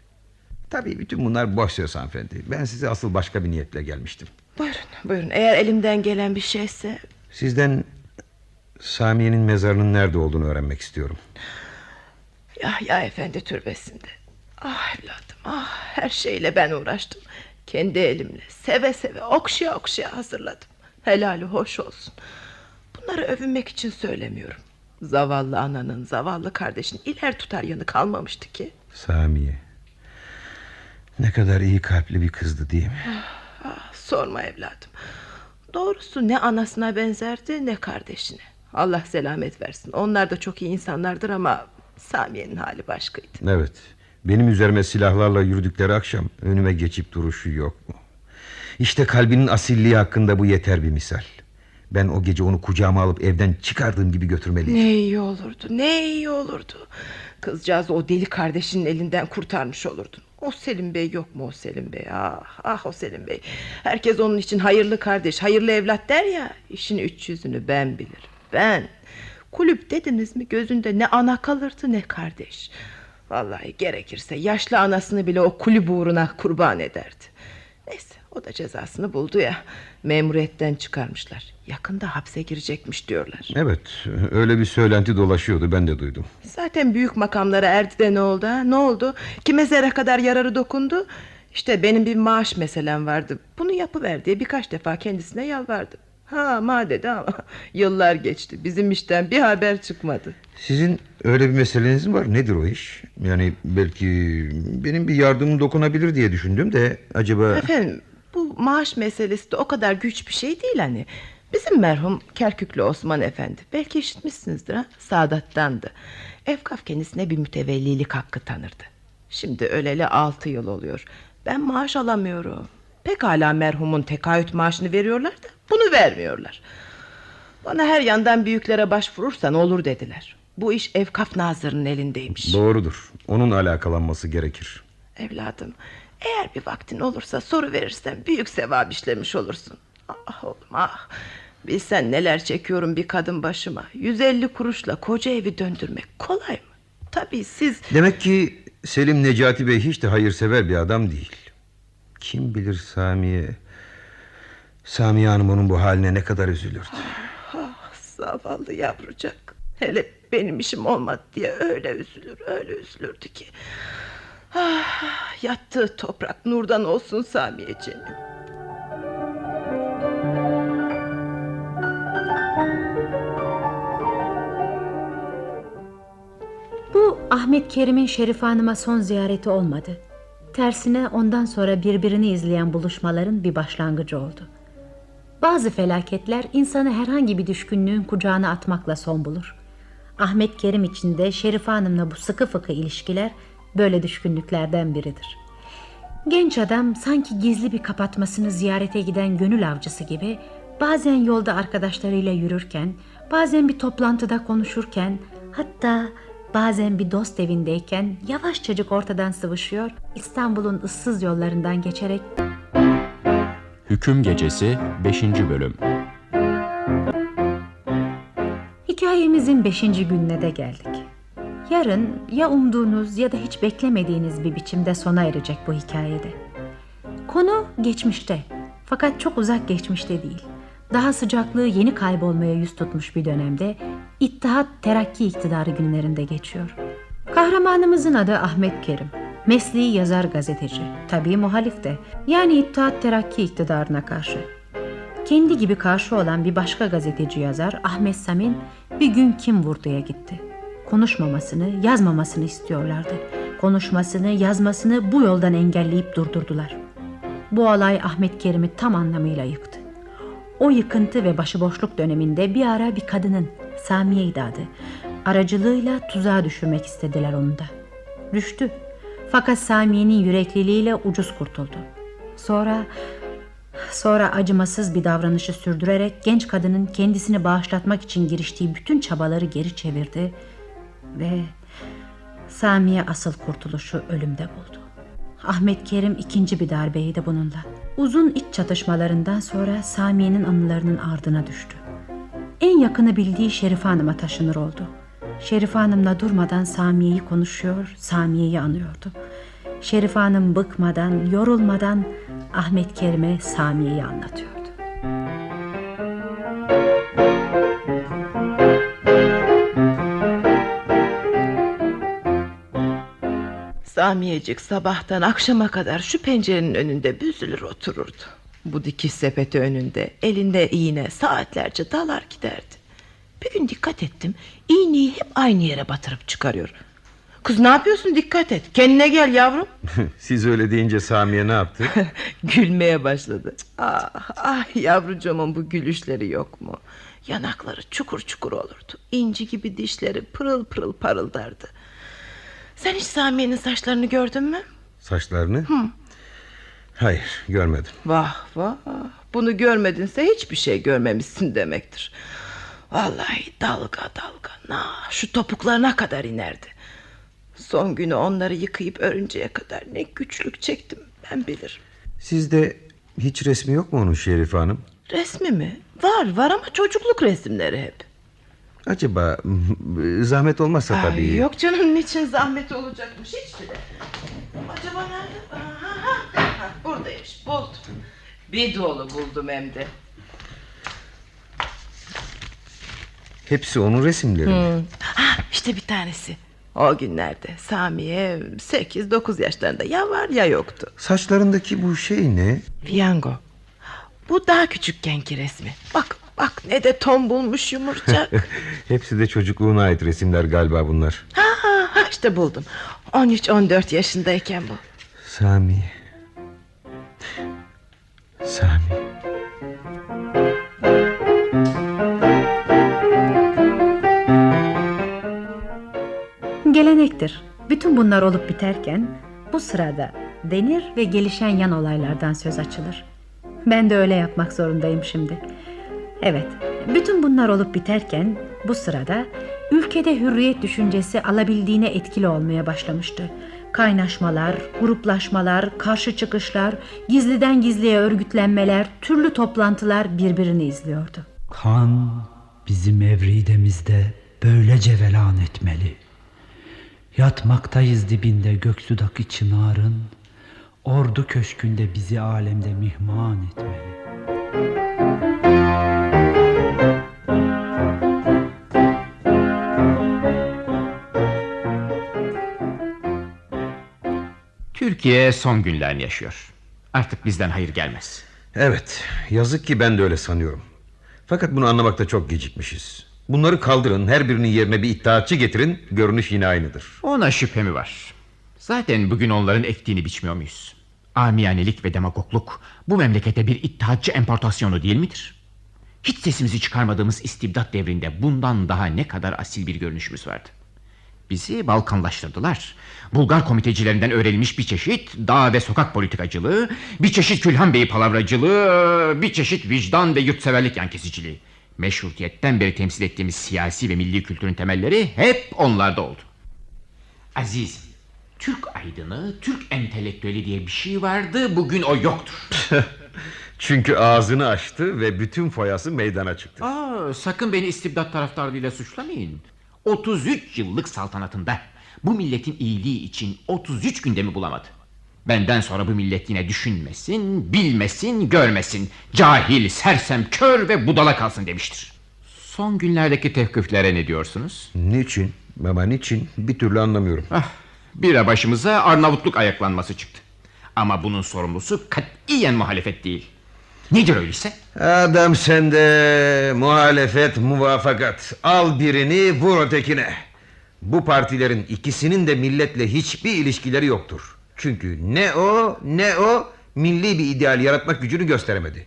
Tabii bütün bunlar boş söz hanımefendi. Ben size asıl başka bir niyetle gelmiştim. Buyurun buyurun eğer elimden gelen bir şeyse. Sizden Samiye'nin mezarının nerede olduğunu öğrenmek istiyorum. Yahya Efendi türbesinde. Ah evladım ah her şeyle ben uğraştım. Kendi elimle seve seve okşaya okşaya hazırladım. Helali hoş olsun. Bunları övünmek için söylemiyorum. Zavallı ananın zavallı kardeşin iler tutar yanı kalmamıştı ki. Samiye. Ne kadar iyi kalpli bir kızdı değil mi? Ah, sorma evladım. Doğrusu ne anasına benzerdi ne kardeşine. Allah selamet versin. Onlar da çok iyi insanlardır ama Samiye'nin hali başkaydı. Evet. Benim üzerime silahlarla yürüdükleri akşam önüme geçip duruşu yok mu? İşte kalbinin asilliği hakkında bu yeter bir misal. Ben o gece onu kucağıma alıp evden çıkardığım gibi götürmeliydim. Ne iyi olurdu, ne iyi olurdu. Kızcağız o deli kardeşinin elinden kurtarmış olurdun. O Selim Bey yok mu o Selim Bey? Ah, ah o Selim Bey. Herkes onun için hayırlı kardeş, hayırlı evlat der ya. İşin üç yüzünü ben bilirim. Ben. Kulüp dediniz mi gözünde ne ana kalırdı ne kardeş. Vallahi gerekirse yaşlı anasını bile o kulüp uğruna kurban ederdi. Neyse o da cezasını buldu ya. Memuriyetten çıkarmışlar. Yakında hapse girecekmiş diyorlar. Evet öyle bir söylenti dolaşıyordu ben de duydum. Zaten büyük makamlara erdi de ne oldu ha? Ne oldu? Kime zerre kadar yararı dokundu? İşte benim bir maaş meselem vardı. Bunu yapıver diye birkaç defa kendisine yalvardım. Ha ma dedi ama <laughs> yıllar geçti. Bizim işten bir haber çıkmadı. Sizin öyle bir meseleniz mi var? Nedir o iş? Yani belki benim bir yardımım dokunabilir diye düşündüm de acaba... Efendim bu maaş meselesi de o kadar güç bir şey değil hani. Bizim merhum Kerküklü Osman Efendi. Belki işitmişsinizdir ha. Sadat'tandı. Evkaf kendisine bir mütevellilik hakkı tanırdı. Şimdi öleli altı yıl oluyor. Ben maaş alamıyorum. Pekala merhumun tekahüt maaşını veriyorlar da bunu vermiyorlar. Bana her yandan büyüklere başvurursan olur dediler. Bu iş Evkaf Nazırı'nın elindeymiş. Doğrudur. Onun alakalanması gerekir. Evladım eğer bir vaktin olursa soru verirsen büyük sevap işlemiş olursun. Ah oğlum ah. Bilsen neler çekiyorum bir kadın başıma. 150 kuruşla koca evi döndürmek kolay mı? Tabii siz... Demek ki Selim Necati Bey hiç de hayırsever bir adam değil. Kim bilir Samiye... Samiye Hanım onun bu haline ne kadar üzülürdü. Ah, zavallı yavrucak. Hele benim işim olmadı diye öyle üzülür, öyle üzülürdü ki. Ah, yattığı toprak nurdan olsun Samiyeciğim. Bu Ahmet Kerim'in Şerif Hanım'a son ziyareti olmadı. Tersine ondan sonra birbirini izleyen buluşmaların bir başlangıcı oldu. Bazı felaketler insanı herhangi bir düşkünlüğün kucağına atmakla son bulur. Ahmet Kerim için de Şerif Hanım'la bu sıkı fıkı ilişkiler böyle düşkünlüklerden biridir. Genç adam sanki gizli bir kapatmasını ziyarete giden gönül avcısı gibi bazen yolda arkadaşlarıyla yürürken, bazen bir toplantıda konuşurken, hatta bazen bir dost evindeyken yavaşçacık ortadan sıvışıyor, İstanbul'un ıssız yollarından geçerek Hüküm Gecesi 5. Bölüm Hikayemizin beşinci gününe de geldik. Yarın ya umduğunuz ya da hiç beklemediğiniz bir biçimde sona erecek bu hikayede. Konu geçmişte fakat çok uzak geçmişte değil. Daha sıcaklığı yeni kaybolmaya yüz tutmuş bir dönemde İttihat Terakki iktidarı günlerinde geçiyor. Kahramanımızın adı Ahmet Kerim. Mesleği yazar gazeteci. Tabii muhalif de. Yani İttihat Terakki iktidarına karşı. Kendi gibi karşı olan bir başka gazeteci yazar Ahmet Samin bir gün kim vurduya gitti. Konuşmamasını, yazmamasını istiyorlardı. Konuşmasını, yazmasını bu yoldan engelleyip durdurdular. Bu olay Ahmet Kerim'i tam anlamıyla yıktı. O yıkıntı ve başıboşluk döneminde bir ara bir kadının, Samiye'ydi adı, aracılığıyla tuzağa düşürmek istediler onu da. Düştü. Fakat Samiye'nin yürekliliğiyle ucuz kurtuldu. Sonra Sonra acımasız bir davranışı sürdürerek genç kadının kendisini bağışlatmak için giriştiği bütün çabaları geri çevirdi ve Samiye asıl kurtuluşu ölümde buldu. Ahmet Kerim ikinci bir darbeydi bununla. Uzun iç çatışmalarından sonra Samiye'nin anılarının ardına düştü. En yakını bildiği Şerife Hanım'a taşınır oldu. Şerife Hanım'la durmadan Samiye'yi konuşuyor, Samiye'yi anıyordu. Şerife Hanım bıkmadan, yorulmadan Ahmet Kerim'e Samiye'yi anlatıyordu. Samiyecik sabahtan akşama kadar şu pencerenin önünde büzülür otururdu. Bu dikiş sepeti önünde elinde iğne saatlerce dalar giderdi. Bir gün dikkat ettim iğneyi hep aynı yere batırıp çıkarıyor. Kız ne yapıyorsun dikkat et kendine gel yavrum. <laughs> Siz öyle deyince Samiye ne yaptı? <laughs> Gülmeye başladı. Ah, ah yavrucuğumun bu gülüşleri yok mu? Yanakları çukur çukur olurdu. İnci gibi dişleri pırıl pırıl parıldardı. Sen hiç Samiye'nin saçlarını gördün mü? Saçlarını? Hı. Hayır görmedim. Vah vah bunu görmedinse hiçbir şey görmemişsin demektir. Vallahi dalga dalga na şu topuklarına kadar inerdi. Son günü onları yıkayıp örünceye kadar ne güçlük çektim ben bilirim. Sizde hiç resmi yok mu onun Şerife Hanım? Resmi mi? Var var ama çocukluk resimleri hep. Acaba <laughs> zahmet olmazsa Ay, tabii. Yok canım niçin zahmet olacakmış hiç bile. Acaba nerede? Aha, aha, buradaymış buldum. Bir dolu buldum hem de. Hepsi onun resimleri. mi? Hmm. Ha, işte bir tanesi. O günlerde Samiye 8-9 yaşlarında ya var ya yoktu. Saçlarındaki bu şey ne? Piyango. Bu daha küçükkenki resmi. Bak bak ne de ton bulmuş yumurcak. <laughs> Hepsi de çocukluğuna ait resimler galiba bunlar. ha, ha, ha, işte buldum. 13-14 yaşındayken bu. Sami. Sami. Gelenektir. Bütün bunlar olup biterken bu sırada denir ve gelişen yan olaylardan söz açılır. Ben de öyle yapmak zorundayım şimdi. Evet, bütün bunlar olup biterken bu sırada ülkede hürriyet düşüncesi alabildiğine etkili olmaya başlamıştı. Kaynaşmalar, gruplaşmalar, karşı çıkışlar, gizliden gizliye örgütlenmeler, türlü toplantılar birbirini izliyordu. Kan bizim evridemizde böylece velan etmeli. Yatmaktayız dibinde göksudaki çınarın, ordu köşkünde bizi alemde mihman etmeli. Türkiye son günlerini yaşıyor. Artık bizden hayır gelmez. Evet yazık ki ben de öyle sanıyorum. Fakat bunu anlamakta çok gecikmişiz. Bunları kaldırın her birinin yerine bir iddiatçı getirin görünüş yine aynıdır. Ona şüphemi var. Zaten bugün onların ektiğini biçmiyor muyuz? Amiyanelik ve demagogluk bu memlekete bir ittihatçı emportasyonu değil midir? Hiç sesimizi çıkarmadığımız istibdat devrinde bundan daha ne kadar asil bir görünüşümüz vardı. Bizi Balkanlaştırdılar. Bulgar komitecilerinden öğrenilmiş bir çeşit dağ ve sokak politikacılığı, bir çeşit Külhan Bey palavracılığı, bir çeşit vicdan ve yurtseverlik yan kesiciliği. Meşrutiyetten beri temsil ettiğimiz siyasi ve milli kültürün temelleri hep onlarda oldu. Aziz, Türk aydını, Türk entelektüeli diye bir şey vardı, bugün o yoktur. <laughs> Çünkü ağzını açtı ve bütün foyası meydana çıktı. Aa, sakın beni istibdat taraftarlığıyla suçlamayın. 33 yıllık saltanatında bu milletin iyiliği için 33 günde mi bulamadı? Benden sonra bu millet yine düşünmesin, bilmesin, görmesin. Cahil, sersem, kör ve budala kalsın demiştir. Son günlerdeki tevkiflere ne diyorsunuz? Niçin? Ama niçin? Bir türlü anlamıyorum. Ah, bira başımıza Arnavutluk ayaklanması çıktı. Ama bunun sorumlusu katiyen muhalefet değil. Nedir öyleyse? Adam sende muhalefet muvafakat. Al birini vur ötekine. Bu partilerin ikisinin de milletle hiçbir ilişkileri yoktur. Çünkü ne o ne o milli bir ideal yaratmak gücünü gösteremedi.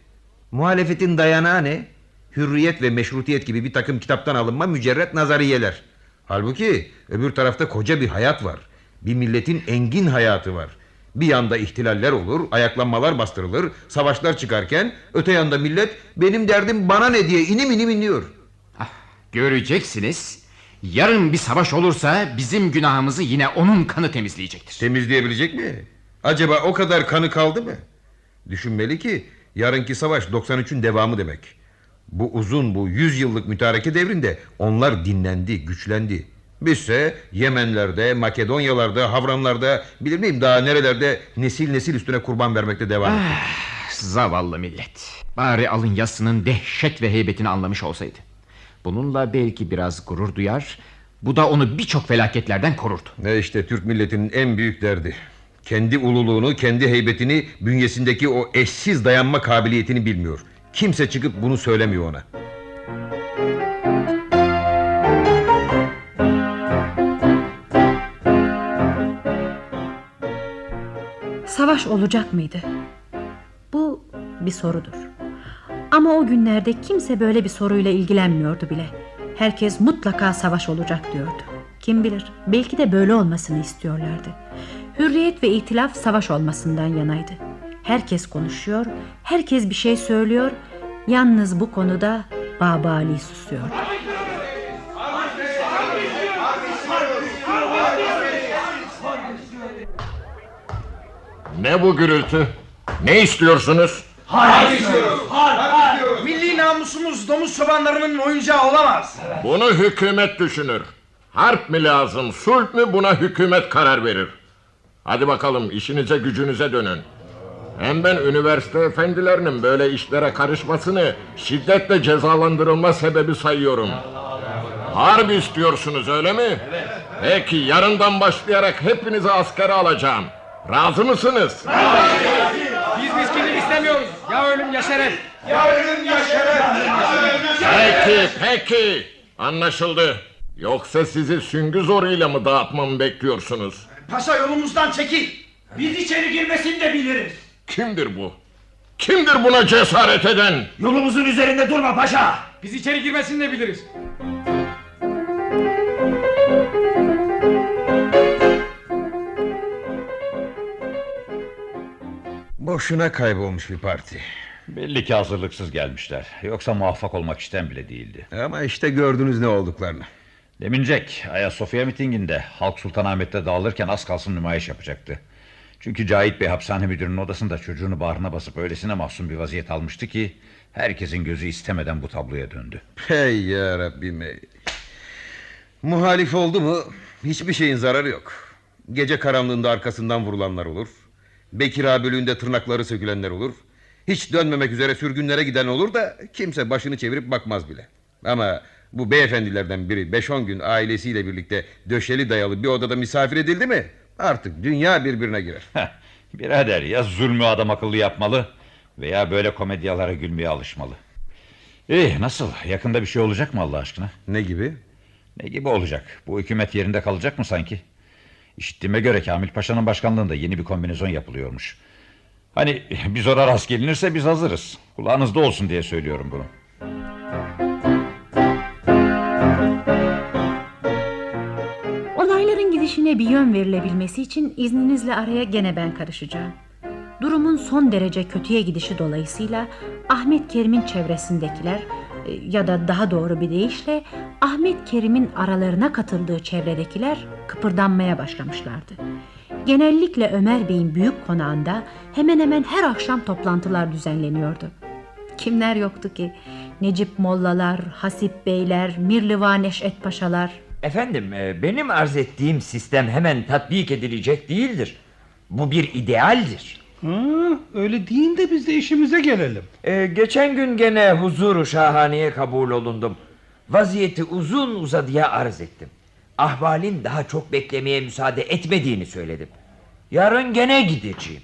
Muhalefetin dayanağı ne? Hürriyet ve meşrutiyet gibi bir takım kitaptan alınma mücerret nazariyeler. Halbuki öbür tarafta koca bir hayat var. Bir milletin engin hayatı var. Bir yanda ihtilaller olur, ayaklanmalar bastırılır, savaşlar çıkarken öte yanda millet benim derdim bana ne diye inim inim inliyor. Göreceksiniz. Yarın bir savaş olursa bizim günahımızı yine onun kanı temizleyecektir. Temizleyebilecek mi? Acaba o kadar kanı kaldı mı? Düşünmeli ki yarınki savaş 93'ün devamı demek. Bu uzun bu 100 yıllık mütareke devrinde onlar dinlendi, güçlendi. Bizse Yemenlerde, Makedonyalarda, Havranlarda, bilir miyim daha nerelerde nesil nesil üstüne kurban vermekte devam etti. Zavallı millet. Bari alın yasının dehşet ve heybetini anlamış olsaydı. Bununla belki biraz gurur duyar. Bu da onu birçok felaketlerden korurdu. Ne işte Türk milletinin en büyük derdi. Kendi ululuğunu, kendi heybetini, bünyesindeki o eşsiz dayanma kabiliyetini bilmiyor. Kimse çıkıp bunu söylemiyor ona. Savaş olacak mıydı? Bu bir sorudur. Ama o günlerde kimse böyle bir soruyla ilgilenmiyordu bile. Herkes mutlaka savaş olacak diyordu. Kim bilir belki de böyle olmasını istiyorlardı. Hürriyet ve itilaf savaş olmasından yanaydı. Herkes konuşuyor, herkes bir şey söylüyor. Yalnız bu konuda Baba Ali susuyordu. Ne bu gürültü? Ne istiyorsunuz? Hayır istiyoruz. Milli namusumuz domuz çobanlarının oyuncağı olamaz. Bunu hükümet düşünür. Harp mi lazım, sulh mü buna hükümet karar verir. Hadi bakalım işinize gücünüze dönün. Hem ben üniversite efendilerinin böyle işlere karışmasını şiddetle cezalandırılma sebebi sayıyorum. Harp istiyorsunuz öyle mi? Peki yarından başlayarak hepinizi askere alacağım. Razı mısınız? İstemiyoruz. Ya ölüm ya şeref. Ya ölüm ya şeref. Peki peki anlaşıldı. Yoksa sizi süngü zoruyla mı dağıtmamı bekliyorsunuz? Paşa yolumuzdan çekil. Biz içeri girmesini de biliriz. Kimdir bu? Kimdir buna cesaret eden? Yolumuzun üzerinde durma paşa. Biz içeri girmesini de biliriz. Boşuna kaybolmuş bir parti. Belli ki hazırlıksız gelmişler. Yoksa muvaffak olmak isten bile değildi. Ama işte gördünüz ne olduklarını. Demincek Ayasofya mitinginde Halk Sultanahmet'te dağılırken az kalsın nümayiş yapacaktı. Çünkü Cahit Bey hapishane müdürünün odasında çocuğunu bağrına basıp öylesine mahzun bir vaziyet almıştı ki... ...herkesin gözü istemeden bu tabloya döndü. Hey ya Rabbim ey. Muhalif oldu mu hiçbir şeyin zararı yok. Gece karanlığında arkasından vurulanlar olur. Bekir bölüğünde tırnakları sökülenler olur. Hiç dönmemek üzere sürgünlere giden olur da kimse başını çevirip bakmaz bile. Ama bu beyefendilerden biri 5-10 gün ailesiyle birlikte döşeli dayalı bir odada misafir edildi mi artık dünya birbirine girer. Birader ya zulmü adam akıllı yapmalı veya böyle komedyalara gülmeye alışmalı. İyi nasıl yakında bir şey olacak mı Allah aşkına? Ne gibi? Ne gibi olacak? Bu hükümet yerinde kalacak mı sanki? İşittiğime göre Kamil Paşa'nın başkanlığında yeni bir kombinezon yapılıyormuş. Hani <laughs> bir zora rast gelinirse biz hazırız. Kulağınızda olsun diye söylüyorum bunu. Olayların gidişine bir yön verilebilmesi için izninizle araya gene ben karışacağım. Durumun son derece kötüye gidişi dolayısıyla Ahmet Kerim'in çevresindekiler ya da daha doğru bir deyişle Ahmet Kerim'in aralarına katıldığı çevredekiler kıpırdanmaya başlamışlardı. Genellikle Ömer Bey'in büyük konağında hemen hemen her akşam toplantılar düzenleniyordu. Kimler yoktu ki? Necip Mollalar, Hasip Beyler, Mirliva Neşet Paşalar. Efendim e, benim arz ettiğim sistem hemen tatbik edilecek değildir. Bu bir idealdir. Ha, öyle deyin de biz de işimize gelelim. Ee, geçen gün gene huzuru şahaneye kabul olundum. Vaziyeti uzun uzadıya arz ettim. Ahvalin daha çok beklemeye müsaade etmediğini söyledim. Yarın gene gideceğim.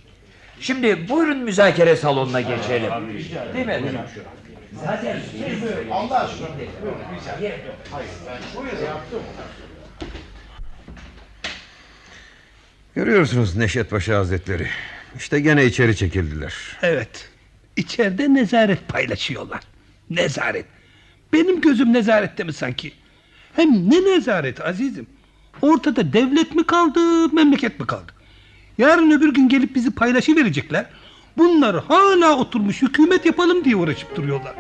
Şimdi buyurun müzakere salonuna geçelim. Değil mi? Zaten Allah aşkına. Görüyorsunuz Neşet Paşa Hazretleri. İşte gene içeri çekildiler. Evet. İçeride nezaret paylaşıyorlar. Nezaret. Benim gözüm nezarette mi sanki? Hem ne nezaret azizim? Ortada devlet mi kaldı, memleket mi kaldı? Yarın öbür gün gelip bizi paylaşı verecekler. Bunlar hala oturmuş hükümet yapalım diye uğraşıp duruyorlar.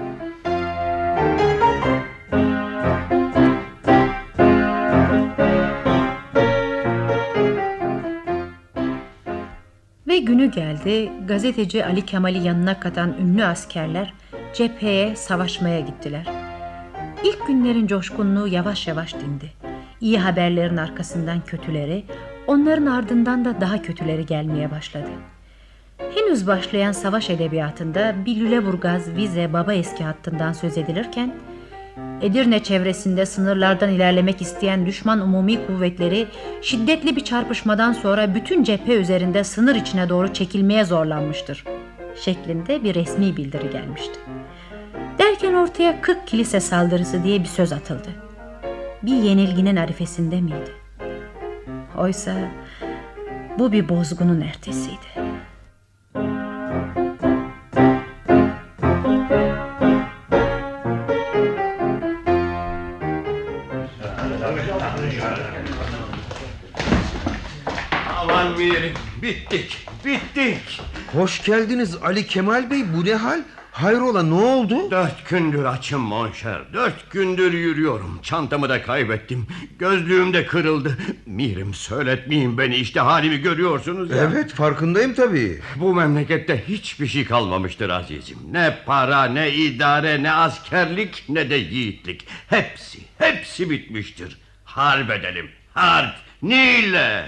Ve günü geldi gazeteci Ali Kemal'i yanına katan ünlü askerler cepheye savaşmaya gittiler. İlk günlerin coşkunluğu yavaş yavaş dindi. İyi haberlerin arkasından kötüleri, onların ardından da daha kötüleri gelmeye başladı. Henüz başlayan savaş edebiyatında bir Lüleburgaz, Vize, Baba Eski hattından söz edilirken Edirne çevresinde sınırlardan ilerlemek isteyen düşman umumi kuvvetleri şiddetli bir çarpışmadan sonra bütün cephe üzerinde sınır içine doğru çekilmeye zorlanmıştır. Şeklinde bir resmi bildiri gelmişti. Derken ortaya 40 kilise saldırısı diye bir söz atıldı. Bir yenilginin arifesinde miydi? Oysa bu bir bozgunun ertesiydi. Mirim bittik bittik. Hoş geldiniz Ali Kemal Bey. Bu ne hal? Hayrola ne oldu? Dört gündür açım monşer. Dört gündür yürüyorum. Çantamı da kaybettim. Gözlüğüm de kırıldı. Mirim söyletmeyin beni işte halimi görüyorsunuz ya. Evet farkındayım tabii. Bu memlekette hiçbir şey kalmamıştır azizim. Ne para ne idare ne askerlik ne de yiğitlik. Hepsi hepsi bitmiştir. Harp edelim. Harp. Niyle?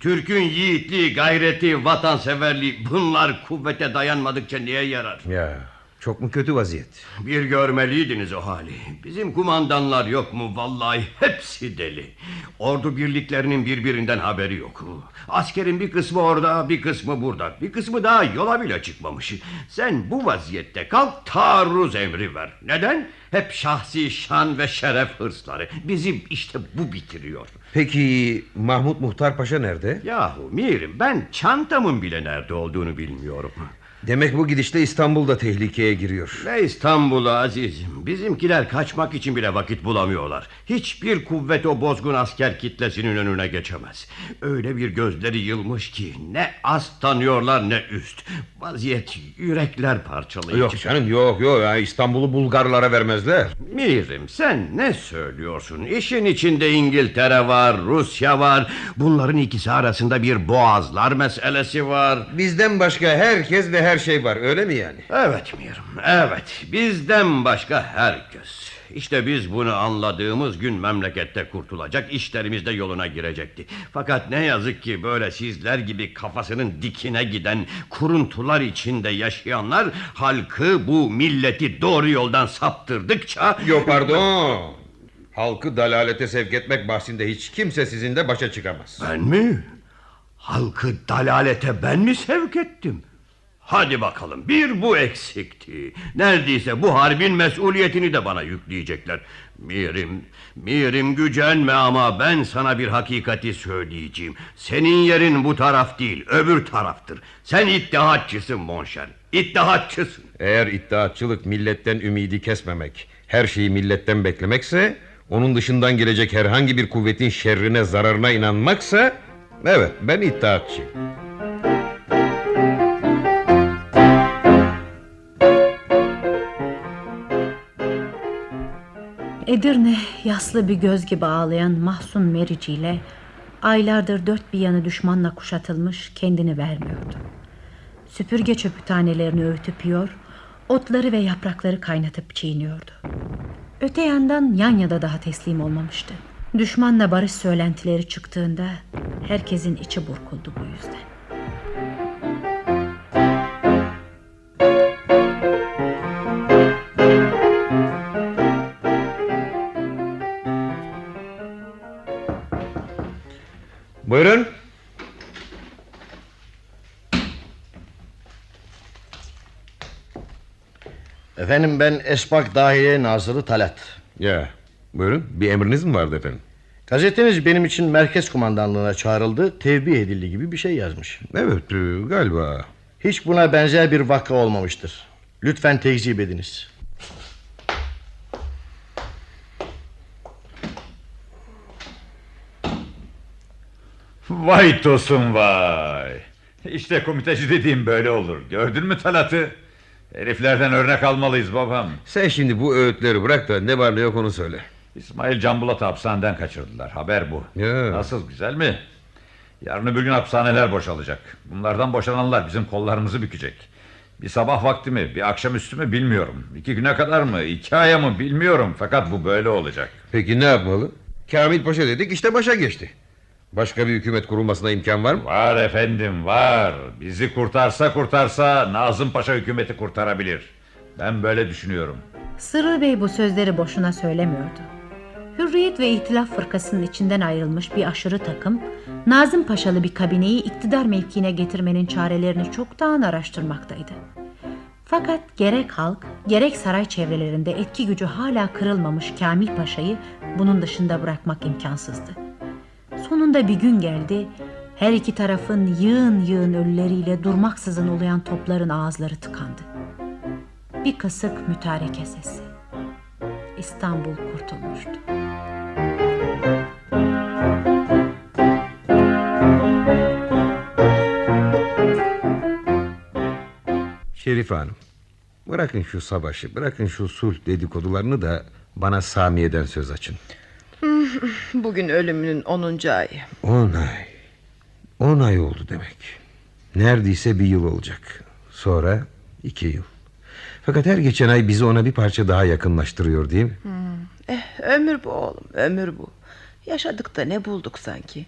Türk'ün yiğitliği, gayreti, vatanseverliği bunlar kuvvete dayanmadıkça niye yarar? Ya çok mu kötü vaziyet? Bir görmeliydiniz o hali. Bizim kumandanlar yok mu vallahi hepsi deli. Ordu birliklerinin birbirinden haberi yok. Askerin bir kısmı orada bir kısmı burada. Bir kısmı daha yola bile çıkmamış. Sen bu vaziyette kalk taarruz emri ver. Neden? Hep şahsi şan ve şeref hırsları. Bizim işte bu bitiriyor. Peki Mahmut Muhtar Paşa nerede? Yahu Mirim ben çantamın bile nerede olduğunu bilmiyorum. Demek bu gidişle İstanbul da tehlikeye giriyor. Ne İstanbul'u azizim. Bizimkiler kaçmak için bile vakit bulamıyorlar. Hiçbir kuvvet o bozgun asker kitlesinin önüne geçemez. Öyle bir gözleri yılmış ki ne az tanıyorlar ne üst. Vaziyet yürekler parçalayıcı. Yok canım yok yok ya İstanbul'u Bulgarlara vermezler. Mirim sen ne söylüyorsun? İşin içinde İngiltere var, Rusya var. Bunların ikisi arasında bir boğazlar meselesi var. Bizden başka herkes ve her şey var öyle mi yani? Evet Mirim evet bizden başka herkes. İşte biz bunu anladığımız gün memlekette kurtulacak işlerimiz de yoluna girecekti. Fakat ne yazık ki böyle sizler gibi kafasının dikine giden kuruntular içinde yaşayanlar halkı bu milleti doğru yoldan saptırdıkça... Yok pardon. Halkı dalalete sevk etmek bahsinde hiç kimse sizinle başa çıkamaz. Ben mi? Halkı dalalete ben mi sevk ettim? Hadi bakalım bir bu eksikti. Neredeyse bu harbin mesuliyetini de bana yükleyecekler. Mirim, Mirim gücenme ama ben sana bir hakikati söyleyeceğim. Senin yerin bu taraf değil öbür taraftır. Sen iddiatçısın Monşer. İddiatçısın. Eğer iddiatçılık milletten ümidi kesmemek, her şeyi milletten beklemekse, onun dışından gelecek herhangi bir kuvvetin şerrine zararına inanmaksa, evet ben iddiatçıyım. Edirne yaslı bir göz gibi ağlayan mahzun Merici ile aylardır dört bir yanı düşmanla kuşatılmış kendini vermiyordu. Süpürge çöpü tanelerini öğütüp yiyor, otları ve yaprakları kaynatıp çiğniyordu. Öte yandan Yanya da daha teslim olmamıştı. Düşmanla barış söylentileri çıktığında herkesin içi burkuldu bu yüzden. Buyurun. Efendim ben Espak Dahiliye Nazırı Talat. Ya buyurun bir emriniz mi vardı efendim? Gazeteniz benim için merkez kumandanlığına çağrıldı, tevbih edildi gibi bir şey yazmış. Evet e, galiba. Hiç buna benzer bir vaka olmamıştır. Lütfen tekzip ediniz. Vay tosun vay. İşte komiteci dediğim böyle olur. Gördün mü Talat'ı? Heriflerden örnek almalıyız babam. Sen şimdi bu öğütleri bırak da ne var ne yok onu söyle. İsmail Canbulat'ı hapishaneden kaçırdılar. Haber bu. Nasıl güzel mi? Yarın öbür gün hapishaneler boşalacak. Bunlardan boşananlar bizim kollarımızı bükecek. Bir sabah vakti mi, bir akşamüstü mü bilmiyorum. İki güne kadar mı, iki aya mı bilmiyorum. Fakat bu böyle olacak. Peki ne yapmalı? Kamil Paşa dedik işte başa geçti. Başka bir hükümet kurulmasına imkan var mı? Var efendim var. Bizi kurtarsa kurtarsa Nazım Paşa hükümeti kurtarabilir. Ben böyle düşünüyorum. Sırrı Bey bu sözleri boşuna söylemiyordu. Hürriyet ve İhtilaf Fırkası'nın içinden ayrılmış bir aşırı takım, Nazım Paşalı bir kabineyi iktidar mevkiine getirmenin çarelerini çoktan araştırmaktaydı. Fakat gerek halk, gerek saray çevrelerinde etki gücü hala kırılmamış Kamil Paşa'yı bunun dışında bırakmak imkansızdı. Sonunda bir gün geldi, her iki tarafın yığın yığın ölüleriyle durmaksızın uluyan topların ağızları tıkandı. Bir kısık mütareke sesi. İstanbul kurtulmuştu. Şerife Hanım. Bırakın şu savaşı, bırakın şu sulh dedikodularını da bana Samiye'den söz açın. <laughs> Bugün ölümünün 10. ayı. On ay. On ay oldu demek. Neredeyse bir yıl olacak. Sonra iki yıl. Fakat her geçen ay bizi ona bir parça daha yakınlaştırıyor değil mi? Hmm. Eh, ömür bu oğlum ömür bu. Yaşadık da ne bulduk sanki.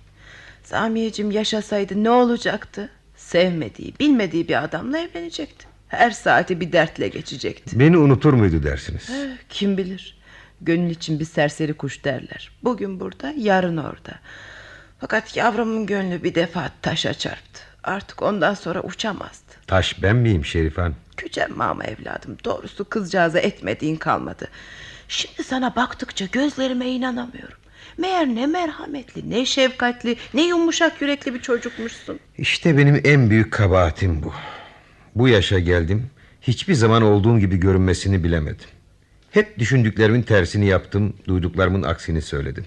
Samiyeciğim yaşasaydı ne olacaktı? Sevmediği, bilmediği bir adamla evlenecekti. Her saati bir dertle geçecekti. Beni unutur muydu dersiniz? Eh, kim bilir. Gönül için bir serseri kuş derler. Bugün burada, yarın orada. Fakat yavrumun gönlü bir defa taşa çarptı. Artık ondan sonra uçamazdı. Taş ben miyim Şerife Hanım? Gücenme ama evladım. Doğrusu kızcağıza etmediğin kalmadı. Şimdi sana baktıkça gözlerime inanamıyorum. Meğer ne merhametli, ne şefkatli, ne yumuşak yürekli bir çocukmuşsun. İşte benim en büyük kabahatim bu. Bu yaşa geldim. Hiçbir zaman olduğum gibi görünmesini bilemedim. Hep düşündüklerimin tersini yaptım, duyduklarımın aksini söyledim.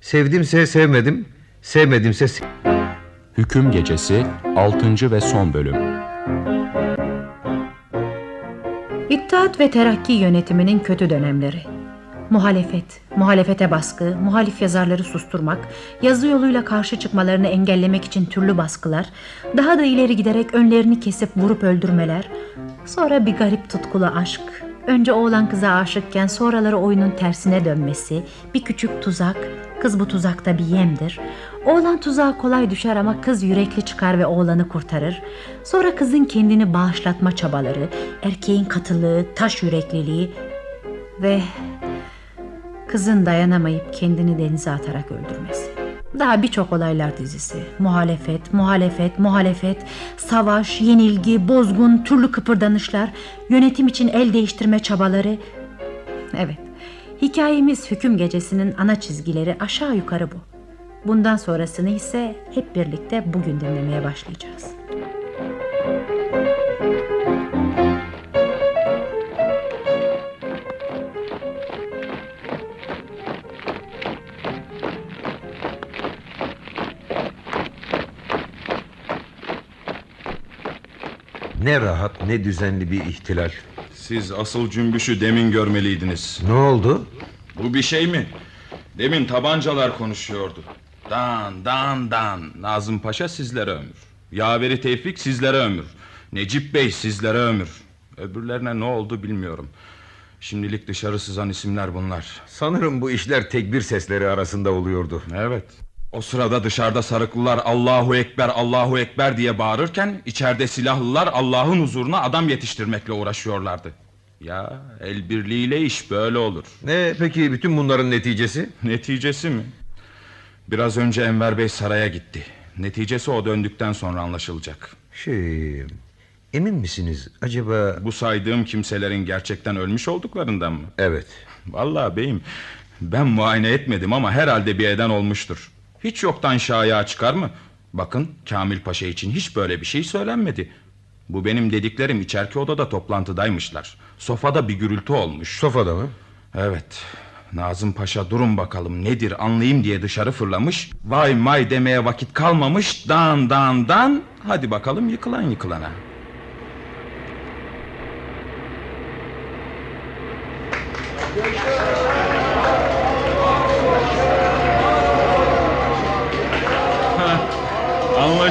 Sevdimse sevmedim, sevmedimse se- Hüküm Gecesi 6. ve son bölüm. İttihat ve Terakki yönetiminin kötü dönemleri. Muhalefet, muhalefete baskı, muhalif yazarları susturmak, yazı yoluyla karşı çıkmalarını engellemek için türlü baskılar, daha da ileri giderek önlerini kesip vurup öldürmeler, sonra bir garip tutkulu aşk, önce oğlan kıza aşıkken sonraları oyunun tersine dönmesi, bir küçük tuzak, kız bu tuzakta bir yemdir. Oğlan tuzağa kolay düşer ama kız yürekli çıkar ve oğlanı kurtarır. Sonra kızın kendini bağışlatma çabaları, erkeğin katılığı, taş yürekliliği ve kızın dayanamayıp kendini denize atarak öldürmesi. Daha birçok olaylar dizisi. Muhalefet, muhalefet, muhalefet, savaş, yenilgi, bozgun, türlü kıpırdanışlar, yönetim için el değiştirme çabaları. Evet, hikayemiz hüküm gecesinin ana çizgileri aşağı yukarı bu. Bundan sonrasını ise hep birlikte bugün dinlemeye başlayacağız. Ne rahat ne düzenli bir ihtilal. Siz asıl cümbüşü demin görmeliydiniz. Ne oldu? Bu bir şey mi? Demin tabancalar konuşuyordu. Dan dan dan. Nazım Paşa sizlere ömür. Yaveri Tevfik sizlere ömür. Necip Bey sizlere ömür. Öbürlerine ne oldu bilmiyorum. Şimdilik dışarı sızan isimler bunlar. Sanırım bu işler tekbir sesleri arasında oluyordu. Evet. O sırada dışarıda sarıklılar Allahu Ekber Allahu Ekber diye bağırırken içeride silahlılar Allah'ın huzuruna adam yetiştirmekle uğraşıyorlardı. Ya el birliğiyle iş böyle olur. Ne peki bütün bunların neticesi? <laughs> Neticesi mi? Biraz önce Enver Bey saraya gitti. Neticesi o döndükten sonra anlaşılacak. Şey, emin misiniz acaba... Bu saydığım kimselerin gerçekten ölmüş olduklarından mı? Evet. Vallahi beyim ben muayene etmedim ama herhalde bir eden olmuştur. Hiç yoktan şaya çıkar mı? Bakın Kamil Paşa için hiç böyle bir şey söylenmedi. Bu benim dediklerim içerki odada toplantıdaymışlar. Sofada bir gürültü olmuş. Sofada mı? Evet. Nazım Paşa durun bakalım nedir anlayayım diye dışarı fırlamış. Vay may demeye vakit kalmamış. Dan dan dan. Hadi bakalım yıkılan yıkılana.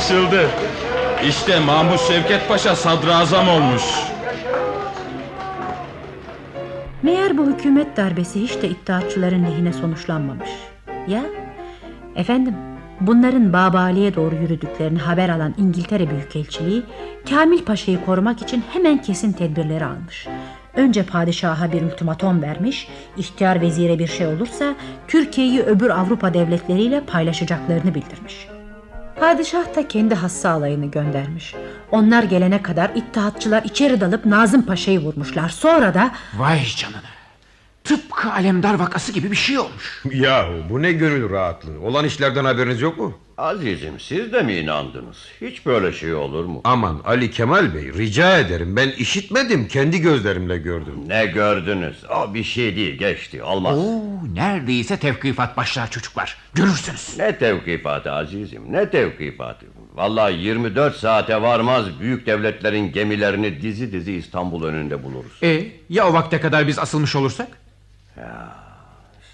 Anlaşıldı. İşte Mahmut Şevket Paşa sadrazam olmuş. Meğer bu hükümet darbesi hiç de iddiatçıların lehine sonuçlanmamış. Ya? Efendim, bunların Babali'ye doğru yürüdüklerini haber alan İngiltere Büyükelçiliği, Kamil Paşa'yı korumak için hemen kesin tedbirleri almış. Önce padişaha bir ultimatom vermiş, ihtiyar vezire bir şey olursa Türkiye'yi öbür Avrupa devletleriyle paylaşacaklarını bildirmiş. Padişah da kendi hassa alayını göndermiş. Onlar gelene kadar ittihatçılar içeri dalıp Nazım Paşa'yı vurmuşlar. Sonra da... Vay canına. Tıpkı Alemdar vakası gibi bir şey olmuş. Yahu bu ne gönül rahatlığı. Olan işlerden haberiniz yok mu? Azizim siz de mi inandınız? Hiç böyle şey olur mu? Aman Ali Kemal Bey rica ederim ben işitmedim kendi gözlerimle gördüm. Ne gördünüz? O bir şey değil geçti olmaz. Oo, neredeyse tevkifat başlar çocuklar. Görürsünüz. Ne tevkifatı azizim ne tevkifatı. Vallahi 24 saate varmaz büyük devletlerin gemilerini dizi dizi İstanbul önünde buluruz. E, ya o vakte kadar biz asılmış olursak? Ya,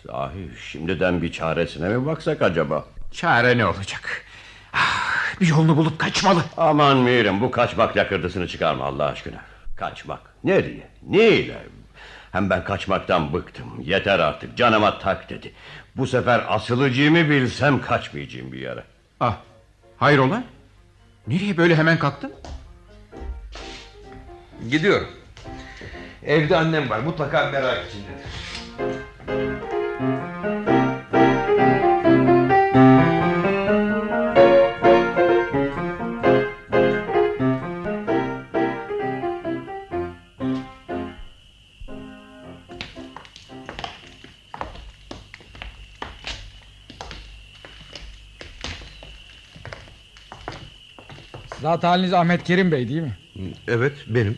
sahi şimdiden bir çaresine mi baksak acaba? Çare ne olacak? Ah, bir yolunu bulup kaçmalı. Aman Mirim bu kaçmak lakırdısını çıkarma Allah aşkına. Kaçmak. Nereye? Neyle? Hem ben kaçmaktan bıktım. Yeter artık canıma tak dedi. Bu sefer asılacağımı bilsem kaçmayacağım bir yere. Ah, hayrola? Nereye böyle hemen kalktın? Gidiyorum. Evde annem var mutlaka merak içindedir. Zat haliniz Ahmet Kerim Bey değil mi? Evet benim.